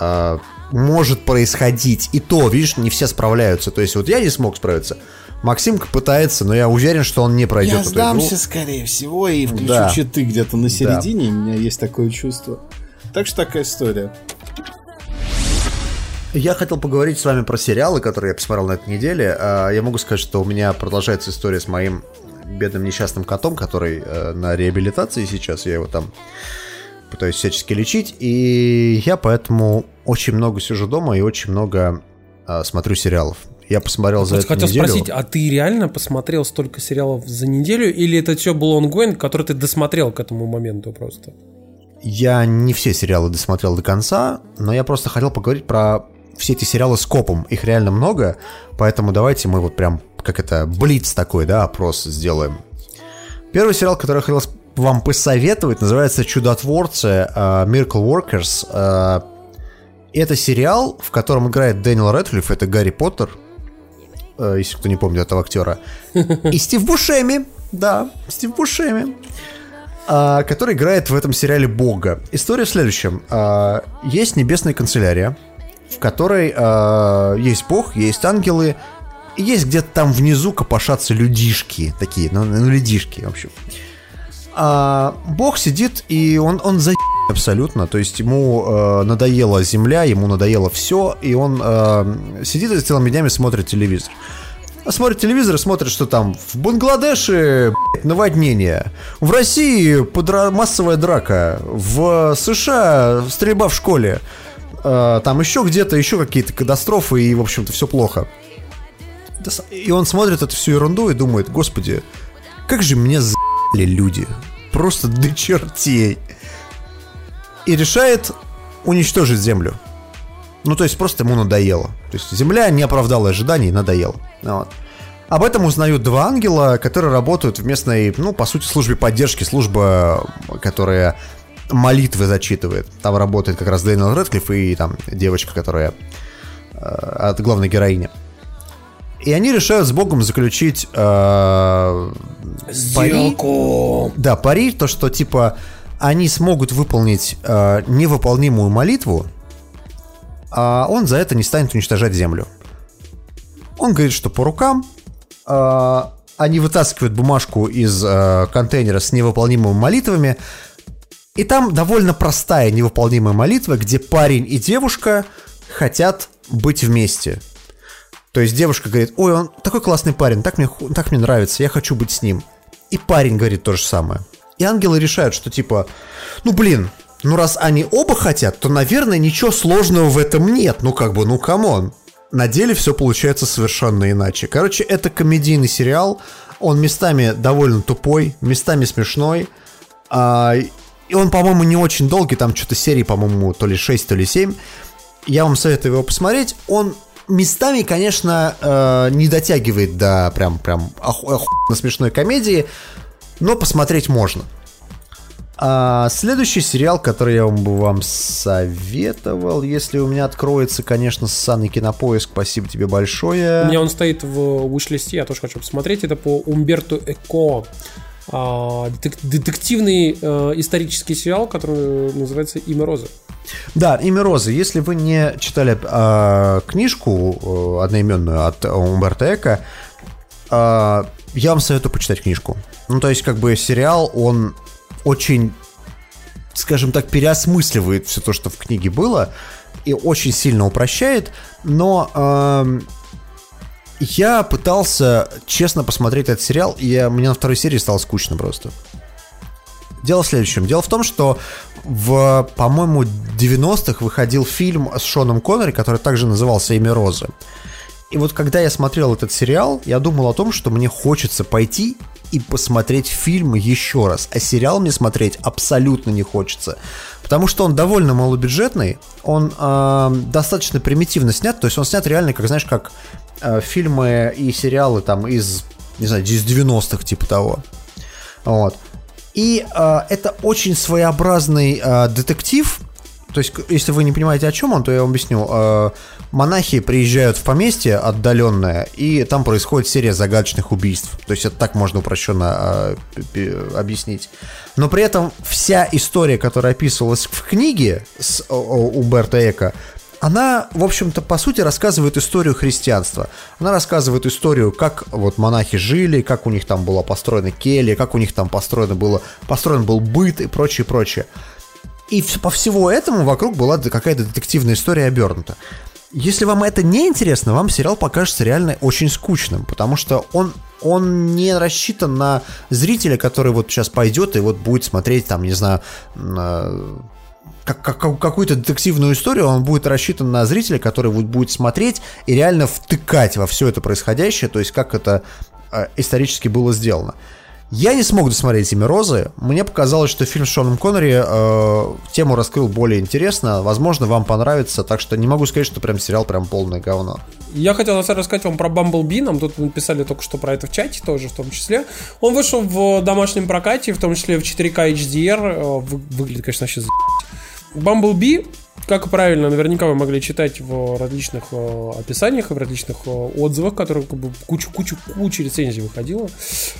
э, может происходить. И то, видишь, не все справляются. То есть вот я не смог справиться. Максимка пытается, но я уверен, что он не пройдет Я эту сдамся, игру. скорее всего, и включу Да. читы где-то на середине, у меня есть такое чувство. Так что такая история. Я хотел поговорить с вами про сериалы, которые я посмотрел на этой неделе. А, Я могу сказать, что у меня продолжается история с моим бедным несчастным котом, который э, на реабилитации сейчас. Я его там пытаюсь всячески лечить. И я поэтому очень много сижу дома и очень много а, смотрю сериалов. Я посмотрел за Вот эту хотел неделю. спросить, а ты реально посмотрел столько сериалов за неделю, или это все был онгоинг, который ты досмотрел к этому моменту просто? Я не все сериалы досмотрел до конца, но я просто хотел поговорить про все эти сериалы с копом. Их реально много, поэтому давайте мы вот прям, как это, блиц такой, да, опрос сделаем. Первый сериал, который я хотел вам посоветовать, называется «Чудотворцы» э, Miracle Workers. Э, Это сериал, в котором играет Дэниел Рэдклифф, это Гарри Поттер, э, если кто не помнит этого актера, и Стив Бушеми, да, Стив Бушеми который играет в этом сериале Бога. История в следующем. Есть небесная канцелярия, в которой есть Бог, есть ангелы, и есть где-то там внизу копошатся людишки такие, ну, ну людишки, в общем. А Бог сидит, и он, он за абсолютно, то есть ему э, надоела земля, ему надоело все, и он э, сидит и целыми днями смотрит телевизор. А смотрит телевизор и смотрит, что там в Бангладеше блядь, наводнение, в России подра- массовая драка, в США стрельба в школе, э, там еще где-то еще какие-то катастрофы и, в общем-то, все плохо. И он смотрит эту всю ерунду и думает, господи, как же меня за***ли люди. Просто до чертей. И решает уничтожить землю. Ну, то есть просто ему надоело. То есть Земля не оправдала ожиданий, надоело. Вот. Об этом узнают два ангела, которые работают в местной, ну, по сути, службе поддержки, служба, которая молитвы зачитывает. Там работает как раз Дэниел Рэдклифф и там девочка, которая э, от главной героини. И они решают с Богом заключить э, пари. Сделку. Да, пари, то, что типа они смогут выполнить э, невыполнимую молитву, а он за это не станет уничтожать землю. Он говорит, что по рукам э, они вытаскивают бумажку из э, контейнера с невыполнимыми молитвами, и там довольно простая невыполнимая молитва, где парень и девушка хотят быть вместе. То есть девушка говорит, ой, он такой классный парень, так мне, так мне нравится, я хочу быть с ним. И парень говорит то же самое. И ангелы решают, что типа, ну блин, ну раз они оба хотят, то, наверное, ничего сложного в этом нет. Ну как бы, ну come on. На деле все получается совершенно иначе. Короче, это комедийный сериал. Он местами довольно тупой, местами смешной. А, и он, по-моему, не очень долгий, там что-то серии, по-моему, то ли 6, то ли 7. Я вам советую его посмотреть. Он местами, конечно, э, не дотягивает до прям, прям оху- охуенно смешной комедии, но посмотреть можно. А, следующий сериал, который я бы вам советовал, если у меня откроется, конечно, ссаный кинопоиск, спасибо тебе большое. У меня он стоит в уиш-листе, я тоже хочу посмотреть. Это по Умберту Эко. А, детек- детективный э, исторический сериал, который называется «Имя Розы». Да, имя Розы. Если вы не читали а, книжку э, одноименную от Умберто Эко, а, я вам советую почитать книжку. Ну, то есть, как бы сериал, он очень, скажем так, переосмысливает все то, что в книге было, и очень сильно упрощает, но эм, я пытался честно посмотреть этот сериал, и я, мне на второй серии стало скучно просто. Дело в следующем. Дело в том, что в, по-моему, 90-х выходил фильм с Шоном Коннери, который также назывался «Имя Розы». И вот когда я смотрел этот сериал, я думал о том, что мне хочется пойти и посмотреть фильм еще раз. А сериал мне смотреть абсолютно не хочется. Потому что он довольно малобюджетный, он э, достаточно примитивно снят, то есть он снят реально, как знаешь, как э, фильмы и сериалы там из, не знаю, из 90-х типа того. Вот. И э, это очень своеобразный э, детектив. То есть, если вы не понимаете, о чем он, то я вам объясню. Монахи приезжают в поместье отдаленное, и там происходит серия загадочных убийств. То есть, это так можно упрощенно э, объяснить. Но при этом вся история, которая описывалась в книге с о- о- Умберто Эко, она, в общем-то, по сути, рассказывает историю христианства. Она рассказывает историю, как вот монахи жили, как у них там была построена келья, как у них там построено было, построен был быт и прочее, прочее. И по всего этому вокруг была какая-то детективная история обернута. Если вам это не интересно, вам сериал покажется реально очень скучным, потому что он, он не рассчитан на зрителя, который вот сейчас пойдет и вот будет смотреть там, не знаю, на- как, как- какую-то детективную историю, он будет рассчитан на зрителя, который вот будет смотреть и реально втыкать во все это происходящее, то есть как это э, исторически было сделано. Я не смог досмотреть «Имя Розы». Мне показалось, что фильм с Шоном Коннери э, тему раскрыл более интересно. Возможно, вам понравится, так что не могу сказать, что прям сериал прям полное говно. Я хотел на самом рассказать вам про Bumblebee, нам тут написали только что про это в чате тоже в том числе. Он вышел в домашнем прокате, в том числе в 4К HDR, э, вы- выглядит, конечно, за***. Bumblebee, как правильно, наверняка вы могли читать в различных э, описаниях в различных э, отзывах, которые как бы кучу, кучу, кучу рецензий выходило.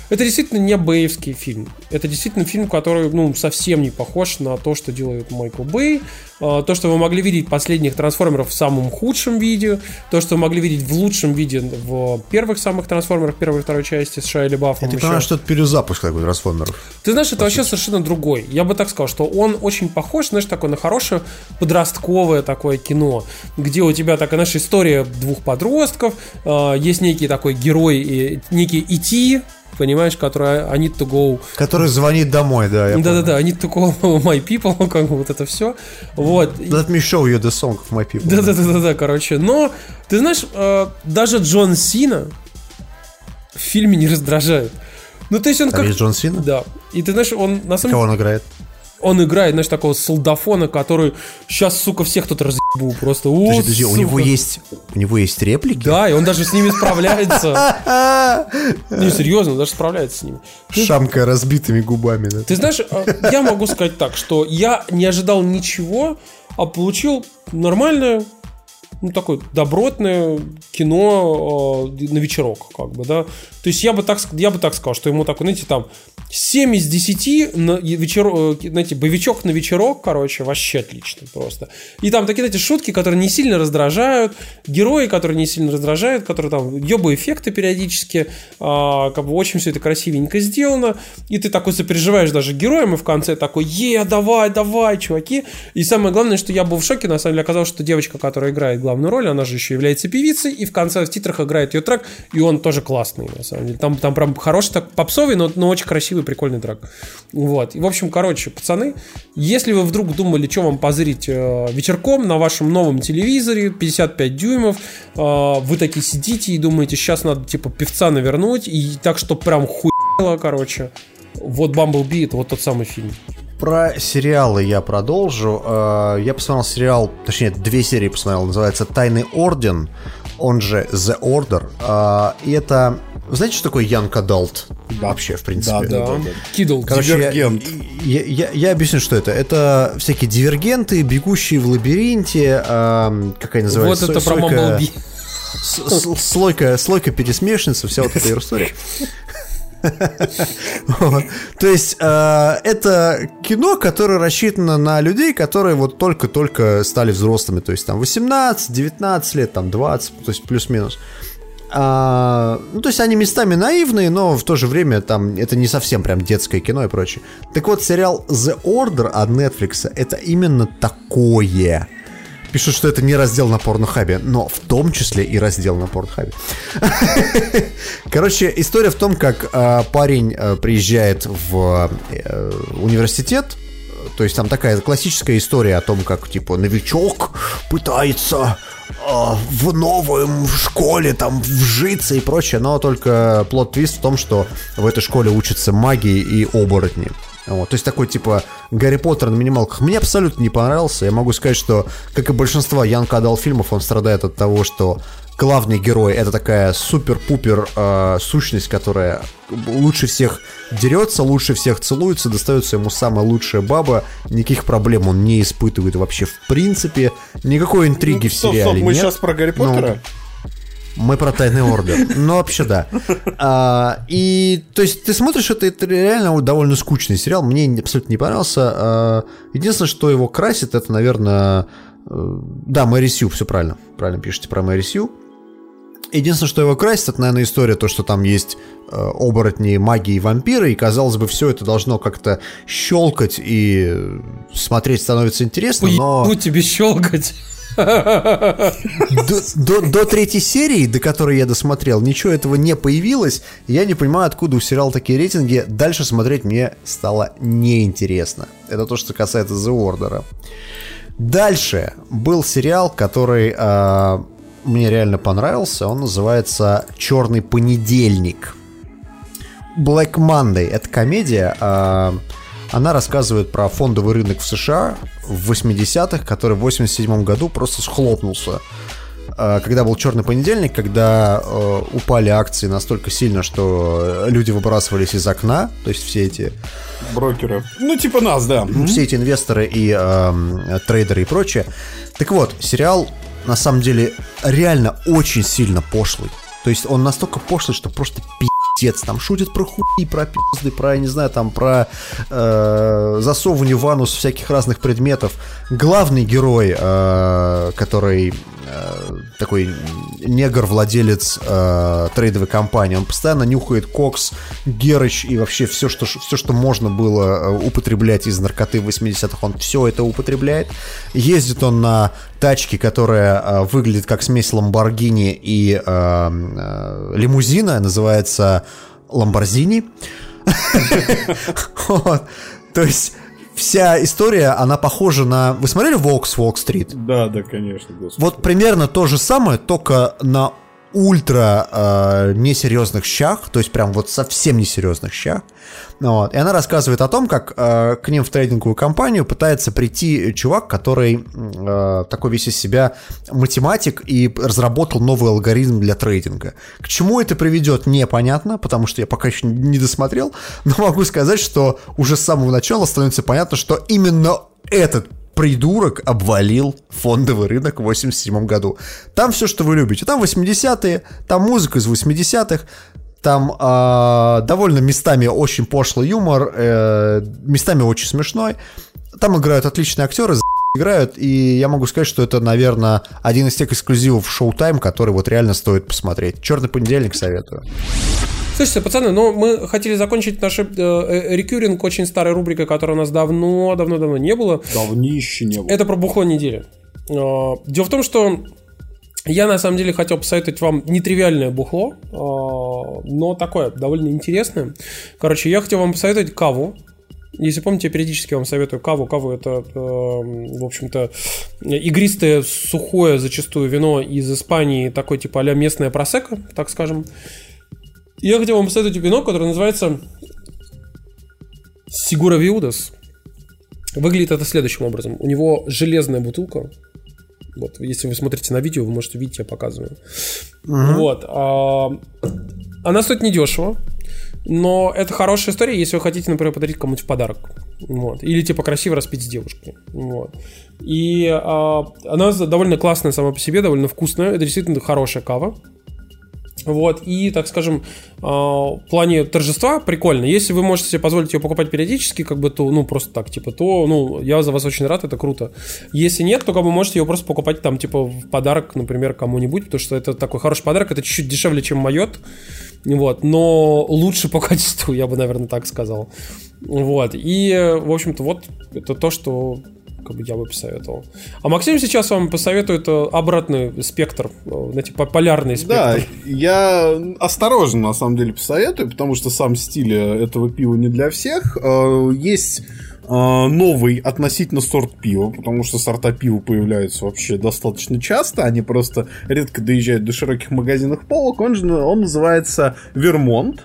Это действительно не бэевский фильм. Это действительно фильм, который ну, совсем не похож на то, что делает Майкл Бэй. Э, То, что вы могли видеть последних трансформеров в самом худшем виде, то, что вы могли видеть в лучшем виде в первых самых трансформерах первой и второй части с Шайя Лебафом. Я так понимаю, что это перезапуск такой трансформеров. Ты знаешь, это вообще совершенно другой. Я бы так сказал, что он очень похож, знаешь, такое на хорошее подростковое такое кино, где у тебя такая, знаешь, история двух подростков, э, есть некий такой герой, некий Ити, понимаешь, который I need to go Который звонит домой, да. да-да-да, I need to call my people, как бы вот это все. Вот. Let me show you the song of my people. Да-да-да-да, короче. Но, ты знаешь, э, даже Джон Сина в фильме не раздражает. Ну, то есть он Там как... есть Джон Сина? Да. И ты знаешь, он на самом Кого он играет? Он играет, знаешь, такого солдафона, который сейчас, сука, всех тут разъебу просто. Вот, Подожди, подожди, у него есть, у него есть реплики? Да, и он даже с ними справляется. Не, серьезно, он даже справляется с ними. Шамка разбитыми губами. да. Ты знаешь, э, я могу сказать так, что я не ожидал ничего, а получил нормальное, ну, такое добротное кино э, на вечерок, как бы, да. То есть я бы так, я бы так сказал, что ему так, знаете, там 7 из 10 на вечер, э, знаете, боевичок на вечерок, короче, вообще отлично просто. И там такие, знаете, шутки, которые не сильно раздражают, герои, которые не сильно раздражают, которые там ёбы эффекты периодически, а, как бы очень все это красивенько сделано, и ты такой сопереживаешь даже героям, и в конце такой, е, давай, давай, чуваки. И самое главное, что я был в шоке, на самом деле оказалось, что девочка, которая играет главную роль, она же еще является певицей, и в конце в титрах играет ее трек, и он тоже классный, на самом деле. Там, там прям хороший, так попсовый, но, но очень красивый, прикольный трек. Вот. И, в общем, короче, пацаны, если вы вдруг думали, что вам позырить э, вечерком на вашем новом телевизоре, 55 дюймов, э, вы такие сидите и думаете, сейчас надо, типа, певца навернуть, и так, что прям хуело, короче. Вот Бамблби это вот тот самый фильм. Про сериалы я продолжу. Э, Я посмотрел сериал, точнее, две серии посмотрел, называется «Тайный орден», он же «The Order». Э, И это... Знаете, что такое Young Adult? Вообще, в принципе. Да, Да. Кидл. Короче, я, Дивергент. я, я- я объясню, что это. Это всякие дивергенты, бегущие в лабиринте, эм, какая вот называется? это про с- слойка, слойка пересмешница, вся вот эта история. Вот. То есть э, это кино, которое рассчитано на людей, которые вот только-только стали взрослыми, то есть там 18, 19 лет, там 20, то есть плюс-минус. А, ну, то есть они местами наивные, но в то же время там это не совсем прям детское кино и прочее. Так вот, сериал The Order от Netflix это именно такое. Пишут, что это не раздел на порнохабе, но в том числе и раздел на порнохабе. Короче, история в том, как э, парень э, приезжает в э, университет, то есть там такая классическая история о том, как типа новичок пытается в новом школе там вжиться и прочее, но только плод-твист в том, что в этой школе учатся магии и оборотни. Вот, то есть такой типа Гарри Поттер на минималках. Мне абсолютно не понравился. Я могу сказать, что, как и большинство Янка Адал фильмов, он страдает от того, что главный герой это такая супер-пупер э, сущность, которая лучше всех дерется, лучше всех целуется, достается ему самая лучшая баба, никаких проблем он не испытывает вообще в принципе, никакой интриги в Стоп, сериале стоп, мы нет. сейчас про Гарри Ну, Поттера? мы про тайный ордер. Ну, вообще, да. А, и, то есть, ты смотришь, это, это реально довольно скучный сериал. Мне не- абсолютно не понравился. А, единственное, что его красит, это, наверное... э, Да, Мэри Сью, все правильно. Правильно пишете про Мэри Сью. Единственное, что его красит, это, наверное, история, то, что там есть э, оборотни, маги и вампиры, и, казалось бы, все это должно как-то щелкать и э, смотреть становится интересно, но... Ну тебе щелкать. до, до- до третьей серии, до которой я досмотрел, ничего этого не появилось. Я не понимаю, откуда у сериала такие рейтинги. Дальше смотреть мне стало неинтересно. Это то, что касается The Order. Дальше был сериал, который а, мне реально понравился. Он называется Черный понедельник. Black Monday это комедия. а, она рассказывает про фондовый рынок в США в 80-х, который в 87 году просто схлопнулся. А, Когда был черный понедельник, когда э, упали акции настолько сильно, что люди выбрасывались из окна, то есть все эти Брокеры. Ну, типа нас, да. все эти инвесторы и эм, трейдеры и прочее. Так вот, сериал на самом деле реально очень сильно пошлый. То есть он настолько пошлый, что просто пиздец. Там шутит про хуй, про пизды, про, я не знаю, там про э, засовывание в анус всяких разных предметов. Главный герой, э, который такой негр-владелец э, трейдовой компании, он постоянно нюхает кокс, герыч и вообще все, что, все, что можно было э, употреблять из наркоты в 80-х, он все это употребляет. Ездит он на тачке, которая э, выглядит как смесь Ламборгини и э, э, лимузина, называется Ламборзини. То есть вся история, она похожа на... Вы смотрели «Волк с Уолл-стрит»? Да, да, конечно, господи. Вот примерно то же самое, только на ультра э, несерьезных щах, то есть прям вот совсем несерьезных щах. Ну вот. И она рассказывает о том, как э, к ним в трейдинговую компанию пытается прийти чувак, который э, такой весь из себя математик и разработал новый алгоритм для трейдинга. К чему это приведет, непонятно, потому что я пока еще не досмотрел, но могу сказать, что уже с самого начала становится понятно, что именно этот придурок обвалил фондовый рынок в 87 году. Там все, что вы любите. Там 80-е, там музыка из 80-х, там э, довольно местами очень пошлый юмор, э, местами очень смешной. Там играют отличные актеры, играют, и я могу сказать, что это, наверное, один из тех эксклюзивов Showtime, который вот реально стоит посмотреть. Черный понедельник советую. Слушайте, пацаны, ну мы хотели закончить наш э, э, рекюринг очень старой рубрикой, которая у нас давно-давно-давно не было. Давнище не было. Это про бухло недели. Э, дело в том, что я на самом деле хотел посоветовать вам нетривиальное бухло, э, но такое довольно интересное. Короче, я хотел вам посоветовать каву. Если помните, я периодически вам советую каву. Каву это, э, в общем-то, игристое, сухое зачастую вино из Испании, такой типа а местная просека, так скажем. Я хотел вам посоветовать вино, которое называется Сигура Виудас. Выглядит это следующим образом. У него железная бутылка. Вот, если вы смотрите на видео, вы можете видеть, я показываю. Uh-huh. Вот. А, она стоит недешево, но это хорошая история, если вы хотите, например, подарить кому-нибудь в подарок. Вот. Или типа красиво распить с девушкой. Вот. И а, она довольно классная сама по себе, довольно вкусная. Это действительно хорошая кава. Вот, и, так скажем, а, в плане торжества прикольно. Если вы можете себе позволить ее покупать периодически, как бы, то, ну, просто так, типа, то, ну, я за вас очень рад, это круто. Если нет, то, как бы, можете ее просто покупать там, типа, в подарок, например, кому-нибудь, потому что это такой хороший подарок, это чуть-чуть дешевле, чем майот, вот, но лучше по качеству, я бы, наверное, так сказал. Вот, и, в общем-то, вот это то, что как бы я бы посоветовал. А Максим сейчас вам посоветует э, обратный спектр, э, знаете, полярный спектр. Да, я осторожно на самом деле посоветую, потому что сам стиль этого пива не для всех. Э, есть новый относительно сорт пива, потому что сорта пива появляются вообще достаточно часто, они просто редко доезжают до широких магазинов полок. Он же он называется Вермонт.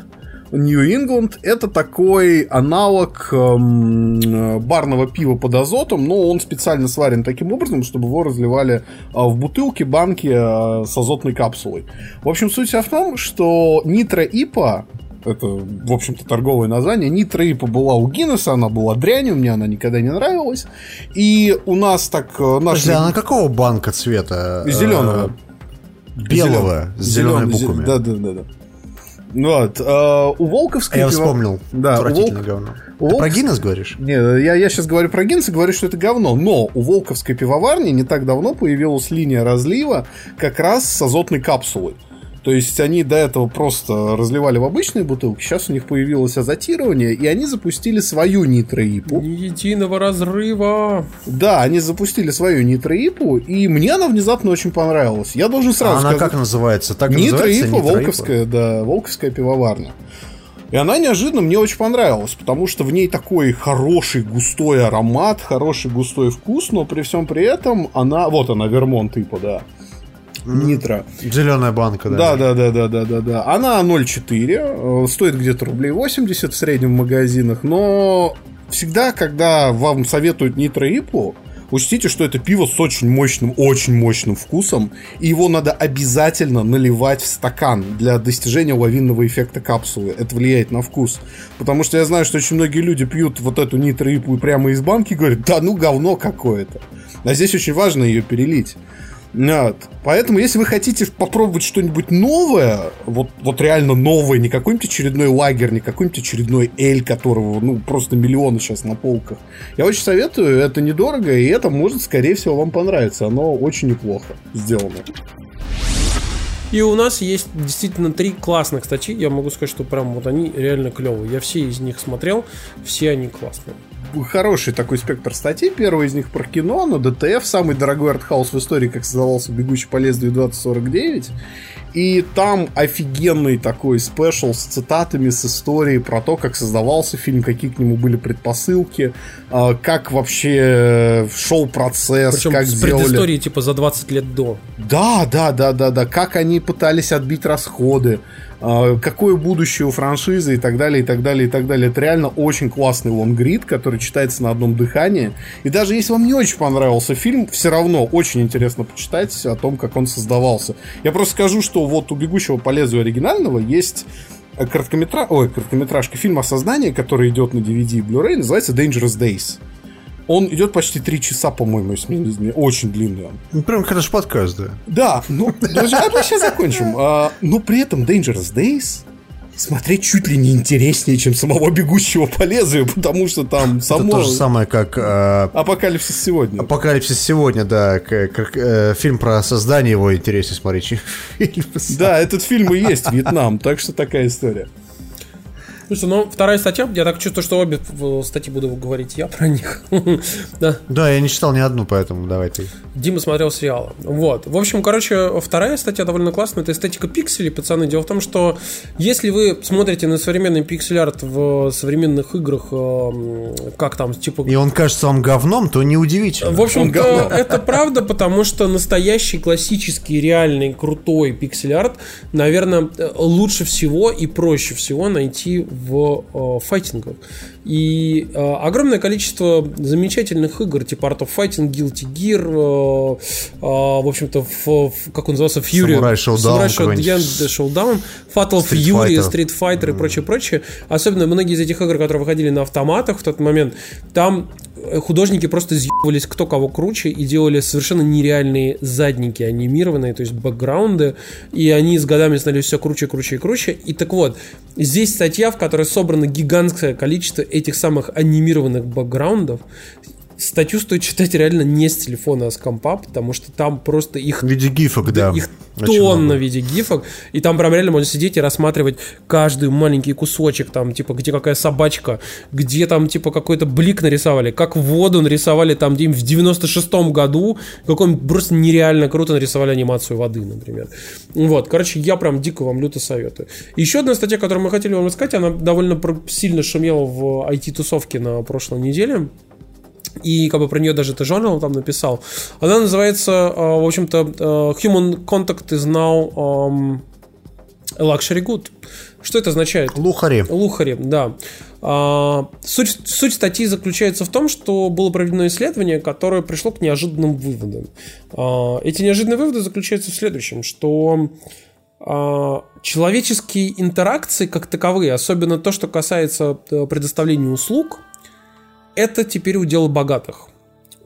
Нью-Ингланд это такой аналог эм, барного пива под азотом, но он специально сварен таким образом, чтобы его разливали э, в бутылки, банки э, с азотной капсулой. В общем, суть в том, что Нитро Ипа это, в общем-то, торговое название. Нитро Ипа была у Гиннесса, она была дрянью, мне она никогда не нравилась. И у нас так... Э, наш... Подожди, она какого банка цвета? Зеленого. Белого, с зелеными буквами. Да, да, да, да. Вот. Э, у Волковской... Я пиво... вспомнил. Да, Отвратительное Волк... говно. У Ты Волк... про Гиннес говоришь? Не, я, я сейчас говорю про Гиннес и говорю, что это говно. Но у Волковской пивоварни не так давно появилась линия разлива как раз с азотной капсулой. То есть они до этого просто разливали в обычные бутылки, сейчас у них появилось азотирование, и они запустили свою нитроипу. Ни единого разрыва. Да, они запустили свою нитроипу, и мне она внезапно очень понравилась. Я должен сразу а сказать... она как называется? Так нитроипа, называется? Волковская, да, Волковская пивоварня. И она неожиданно мне очень понравилась, потому что в ней такой хороший густой аромат, хороший густой вкус, но при всем при этом она... Вот она, Вермонт типа, да нитро. Зеленая банка, да. Да, да, да, да, да, да, да. Она 0,4, э, стоит где-то рублей 80 в среднем в магазинах, но всегда, когда вам советуют нитро ипу, Учтите, что это пиво с очень мощным, очень мощным вкусом, и его надо обязательно наливать в стакан для достижения лавинного эффекта капсулы. Это влияет на вкус. Потому что я знаю, что очень многие люди пьют вот эту нитроипу прямо из банки и говорят, да ну говно какое-то. А здесь очень важно ее перелить. Вот. Поэтому, если вы хотите попробовать что-нибудь новое, вот, вот реально новое, не какой-нибудь очередной лагерь, не какой-нибудь очередной эль, которого, ну, просто миллионы сейчас на полках, я очень советую, это недорого, и это может, скорее всего, вам понравиться. Оно очень неплохо сделано. И у нас есть действительно три классных статьи. Я могу сказать, что прям вот они реально клевые. Я все из них смотрел, все они классные. Хороший такой спектр статей. Первый из них про кино, на DTF, самый дорогой артхаус в истории, как создавался «Бегущий по лезвию 2049». И там офигенный такой special с цитатами, с историей про то, как создавался фильм, какие к нему были предпосылки, а, как вообще шел процесс, Причем как с сделали... предыстории типа за 20 лет до. Да, да, да, да, да. Как они пытались отбить расходы, а, какое будущее у франшизы и так далее, и так далее, и так далее. Это реально очень классный лонгрид, который читается на одном дыхании. И даже если вам не очень понравился фильм, все равно очень интересно почитать о том, как он создавался. Я просто скажу, что вот у «Бегущего по лезвию» оригинального есть короткометра... Ой, короткометражка фильм «Осознание», который идет на DVD и Blu-ray, называется Dangerous Days. Он идет почти три часа, по-моему, если мне не изменяет. Очень длинный он. Ну, прям как наш подкаст, да. Да, ну, даже, а мы сейчас закончим. А, но при этом Dangerous Days смотреть чуть ли не интереснее, чем самого бегущего по лезвию, потому что там само... Это то же самое, как... э, Апокалипсис сегодня. Апокалипсис сегодня, да, к- как, э, фильм про создание его интереснее смотреть, чем фильм. Да, этот фильм и есть Вьетнам, так что такая история. Слушай, ну вторая статья, я так чувствую, что обе статьи буду говорить я про них. Да. Да, я не читал ни одну, поэтому давай ты. Дима смотрел сериалы. Вот. В общем, короче, вторая статья довольно классная. Это эстетика пикселей, пацаны. Дело в том, что если вы смотрите на современный пиксель-арт в современных играх, эм, как там, типа... И он кажется вам говном, то неудивительно. В говно. это правда, потому что настоящий, классический, реальный, крутой пиксель-арт, наверное, лучше всего и проще всего найти в э, файтингах. И э, огромное количество замечательных игр, типа Art of Fighting, Guilty Gear, э, э, в общем-то, в, в- как он назывался, Fury, Samurai Showdown Samurai. Showdown, Showdown, Fatal Street Fury, Fighter. Street Fighter и прочее, прочее. Особенно многие из этих игр, которые выходили на автоматах в тот момент, там э, художники просто съебывались кто кого круче и делали совершенно нереальные задники анимированные, то есть бэкграунды, и они с годами становились все круче, круче и круче. И так вот, здесь статья, в которой собрано гигантское количество этих самых анимированных бэкграундов, Статью стоит читать реально не с телефона, а с компа, потому что там просто их В виде гифок, да. их тонна в виде гифок, и там прям реально можно сидеть и рассматривать каждый маленький кусочек, там, типа, где какая собачка, где там, типа, какой-то блик нарисовали, как воду нарисовали там где в 96-м году, каком просто нереально круто нарисовали анимацию воды, например. Вот, короче, я прям дико вам люто советую. Еще одна статья, которую мы хотели вам рассказать, она довольно сильно шумела в IT-тусовке на прошлой неделе и как бы про нее даже ты журнал там написал. Она называется, э, в общем-то, э, Human Contact is now um, a luxury good. Что это означает? Лухари. Лухари, да. А, Суть, суть статьи заключается в том, что было проведено исследование, которое пришло к неожиданным выводам. А, Эти неожиданные выводы заключаются в следующем, что а, человеческие интеракции как таковые, особенно то, что касается э, предоставления услуг, это теперь удел богатых.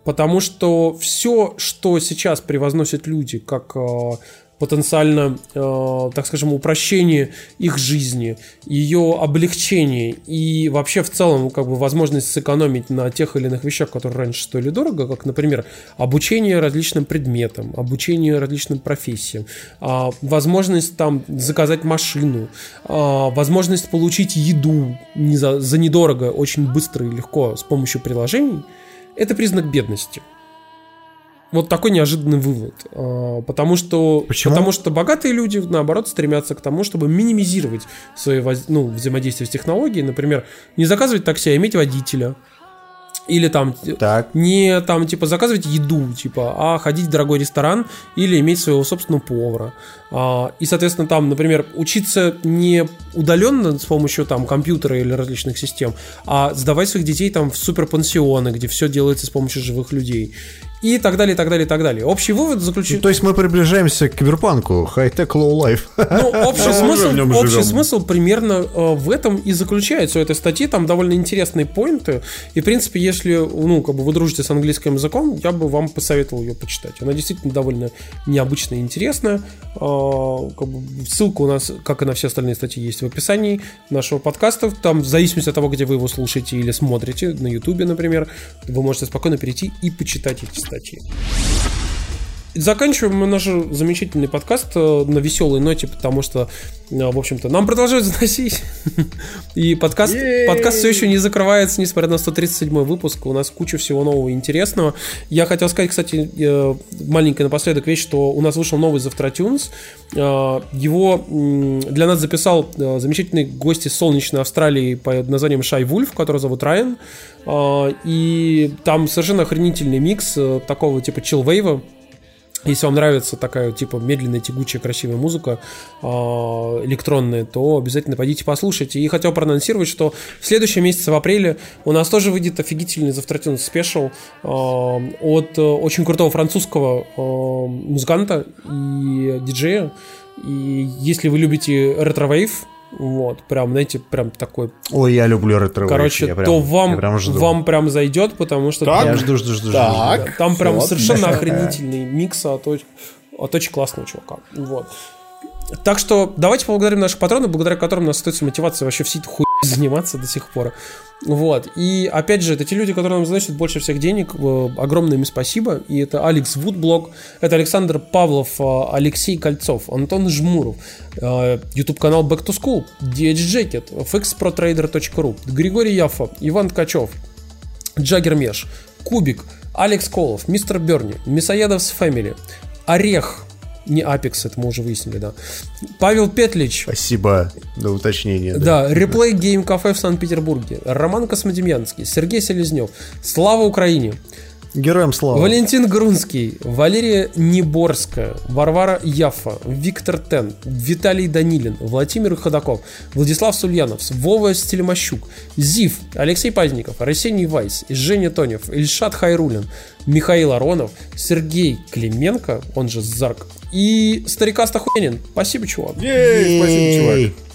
Потому что все, что сейчас превозносят люди, как э, потенциально, э, так скажем, упрощение их жизни, ее облегчение и вообще в целом как бы возможность сэкономить на тех или иных вещах, которые раньше стоили дорого, как, например, обучение различным предметам, обучение различным профессиям, а, возможность там заказать машину, а, возможность получить еду не за, за недорого, очень быстро и легко с помощью приложений, это признак бедности. Вот такой неожиданный вывод. А, Потому что, Почему? потому что богатые люди, наоборот, стремятся к тому, чтобы минимизировать свои ну, взаимодействие с технологией. Например, не заказывать такси, а иметь водителя. Или там Так. не там типа заказывать еду, типа, а ходить в дорогой ресторан или иметь своего собственного повара. А, и, соответственно, там, например, учиться не удаленно с помощью там компьютера или различных систем, а сдавать своих детей там в суперпансионы, где все делается с помощью живых людей. И так далее, и так далее, и так далее. Общий вывод заключается... То есть мы приближаемся к киберпанку. High tech, low life. Ну, общий, смысл, общий живем. смысл примерно э, в этом и заключается у этой статьи. Там довольно интересные point ы. И, в принципе, если ну, как бы вы дружите с английским языком, я бы вам посоветовал ее почитать. Она действительно довольно необычная и интересная. Э, как бы ссылка у нас, как и на все остальные статьи, есть в описании нашего подкаста. Там, в зависимости от того, где вы его слушаете или смотрите, на Ютубе, например, вы можете спокойно перейти и почитать эти статьи. Заканчиваем мы наш замечательный подкаст э, на веселой ноте, потому что, э, в общем-то, нам продолжают заносить. И подкаст, подкаст все еще не закрывается, несмотря на 137 выпуск. У нас куча всего нового и интересного. Я хотел сказать, кстати, э, маленькая напоследок вещь, что у нас вышел новый Завтратюнс. Его для нас записал замечательный гость из солнечной Австралии под названием Шай Вульф, который зовут Райан. И там совершенно охренительный микс такого типа чилвейва, если вам нравится такая, типа, медленная, тягучая, красивая музыка э, электронная, то обязательно пойдите послушайте. И хотел проанонсировать, что в следующем месяце, в апреле, у нас тоже выйдет офигительный завтратин спешл э, от э, очень крутого французского э, музыканта и диджея. И если вы любите retrowave, вот, прям, знаете, прям такой. Ой, я люблю ретро Короче, я прям, то вам, я прям жду. вам прям зайдет, потому что Так? там, Я жду, жду, жду. Так. жду. там прям Вот. совершенно охренительный микс от, от очень классного чувака. Вот. Так что давайте поблагодарим наших патронов, благодаря которым у нас остается мотивация вообще всей этой хуй заниматься до сих пор. Вот. И опять же, это те люди, которые нам заносят больше всех денег. Э, Огромное им спасибо. И это Алекс Вудблок, это Александр Павлов, э, Алексей Кольцов, Антон Жмуров, э, YouTube канал Back to School, DH Jacket, fxprotrader.ru, Григорий Яфа, Иван Ткачев, Джаггер Меш, Кубик, Алекс Колов, Мистер Берни, Мясоедовс Family, Орех, не Апекс, это мы уже выяснили, да. Павел Петлич, Спасибо за уточнение. да, Replay Game Cafe в Санкт-Петербурге, Роман Космодемьянский, Сергей Селезнев, Слава Украине, Героям слава. Валентин Грунский, Валерия Неборская, Варвара Яфа, Виктор Тен, Виталий Данилин, Владимир Ходаков, Владислав Сульянов, Вова Стелемощук, Зив, Алексей Пазников, Арсений Вайс, Женя Тонев, Ильшат Хайрулин, Михаил Аронов, Сергей Клименко, он же Зарк, и Старикаст Охуенин. Спасибо, чувак. Ей, спасибо, чувак.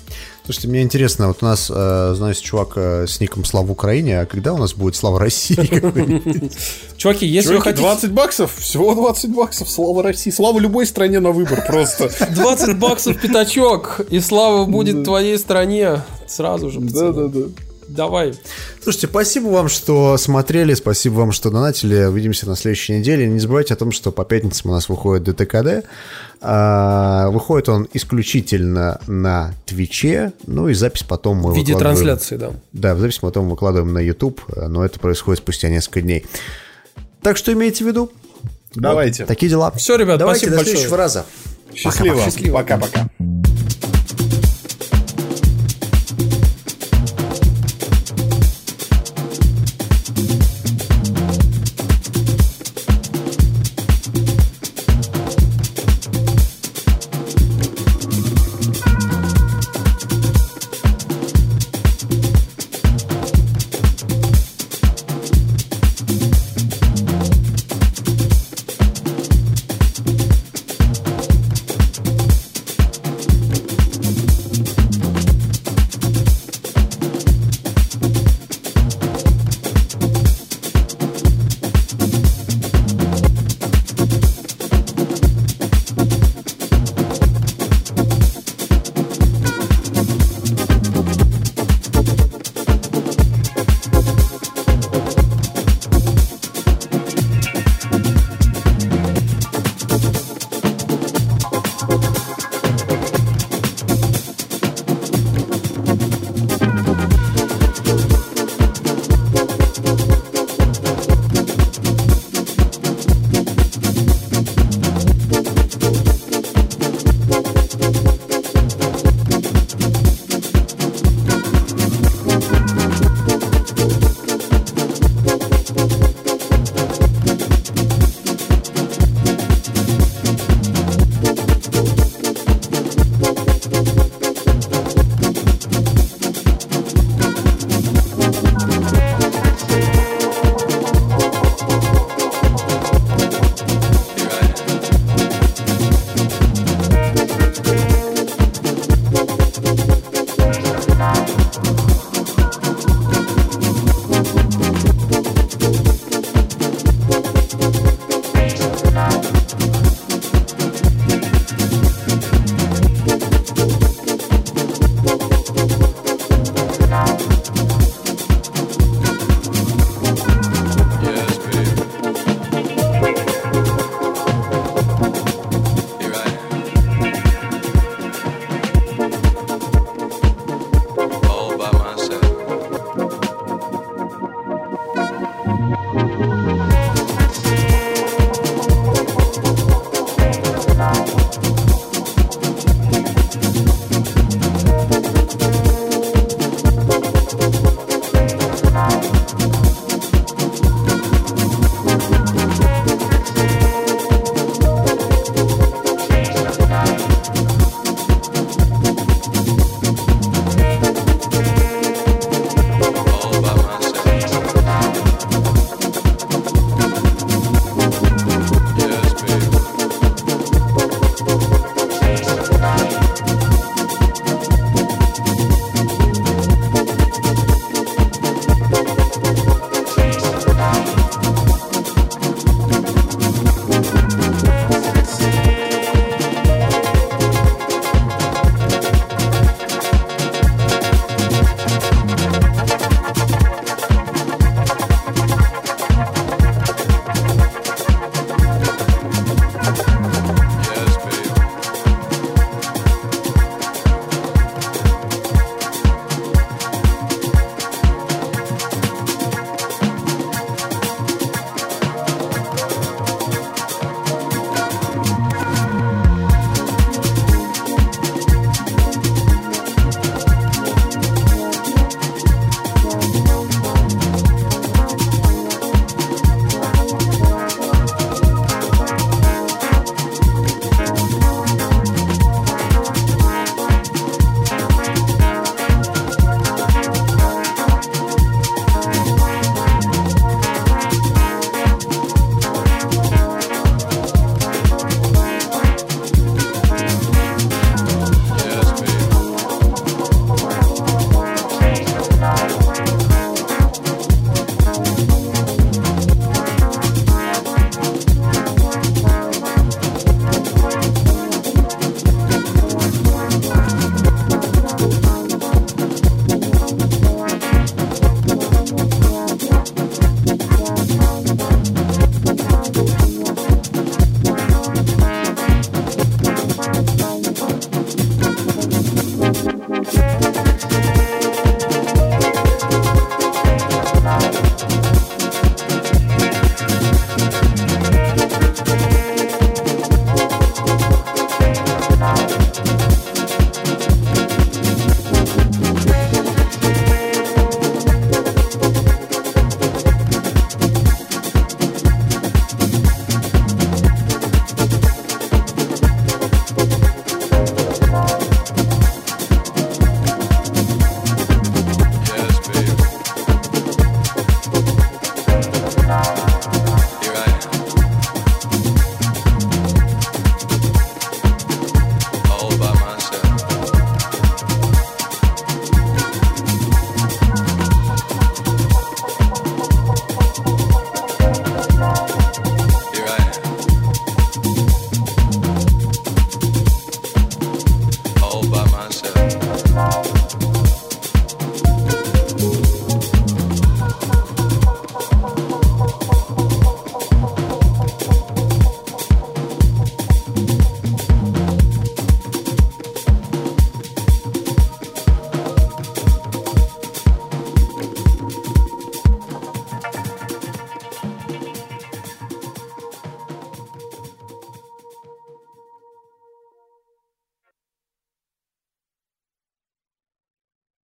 Слушайте, мне интересно, вот у нас, э, знаете, чувак э, с ником Слава Украине, а когда у нас будет Слава России? Чуваки, если вы хотите... 20 баксов, всего 20 баксов, слава России, слава любой стране на выбор просто. 20 баксов пятачок, и слава будет твоей стране. Сразу же. Да-да-да. Давай. Слушайте, спасибо вам, что смотрели, спасибо вам, что донатили. Увидимся на следующей неделе. Не забывайте о том, что по пятницам у нас выходит ДТКД. А, Выходит он исключительно на Твиче, ну и запись потом мы В виде выкладываем- трансляции, да. Да, в запись потом выкладываем на YouTube, но это происходит спустя несколько дней. Так что имейте в виду. Давайте. Такие дела. Всё, ребят, Давайте спасибо до большое. следующего раза. Счастливо. Счастливо. Пока-пока.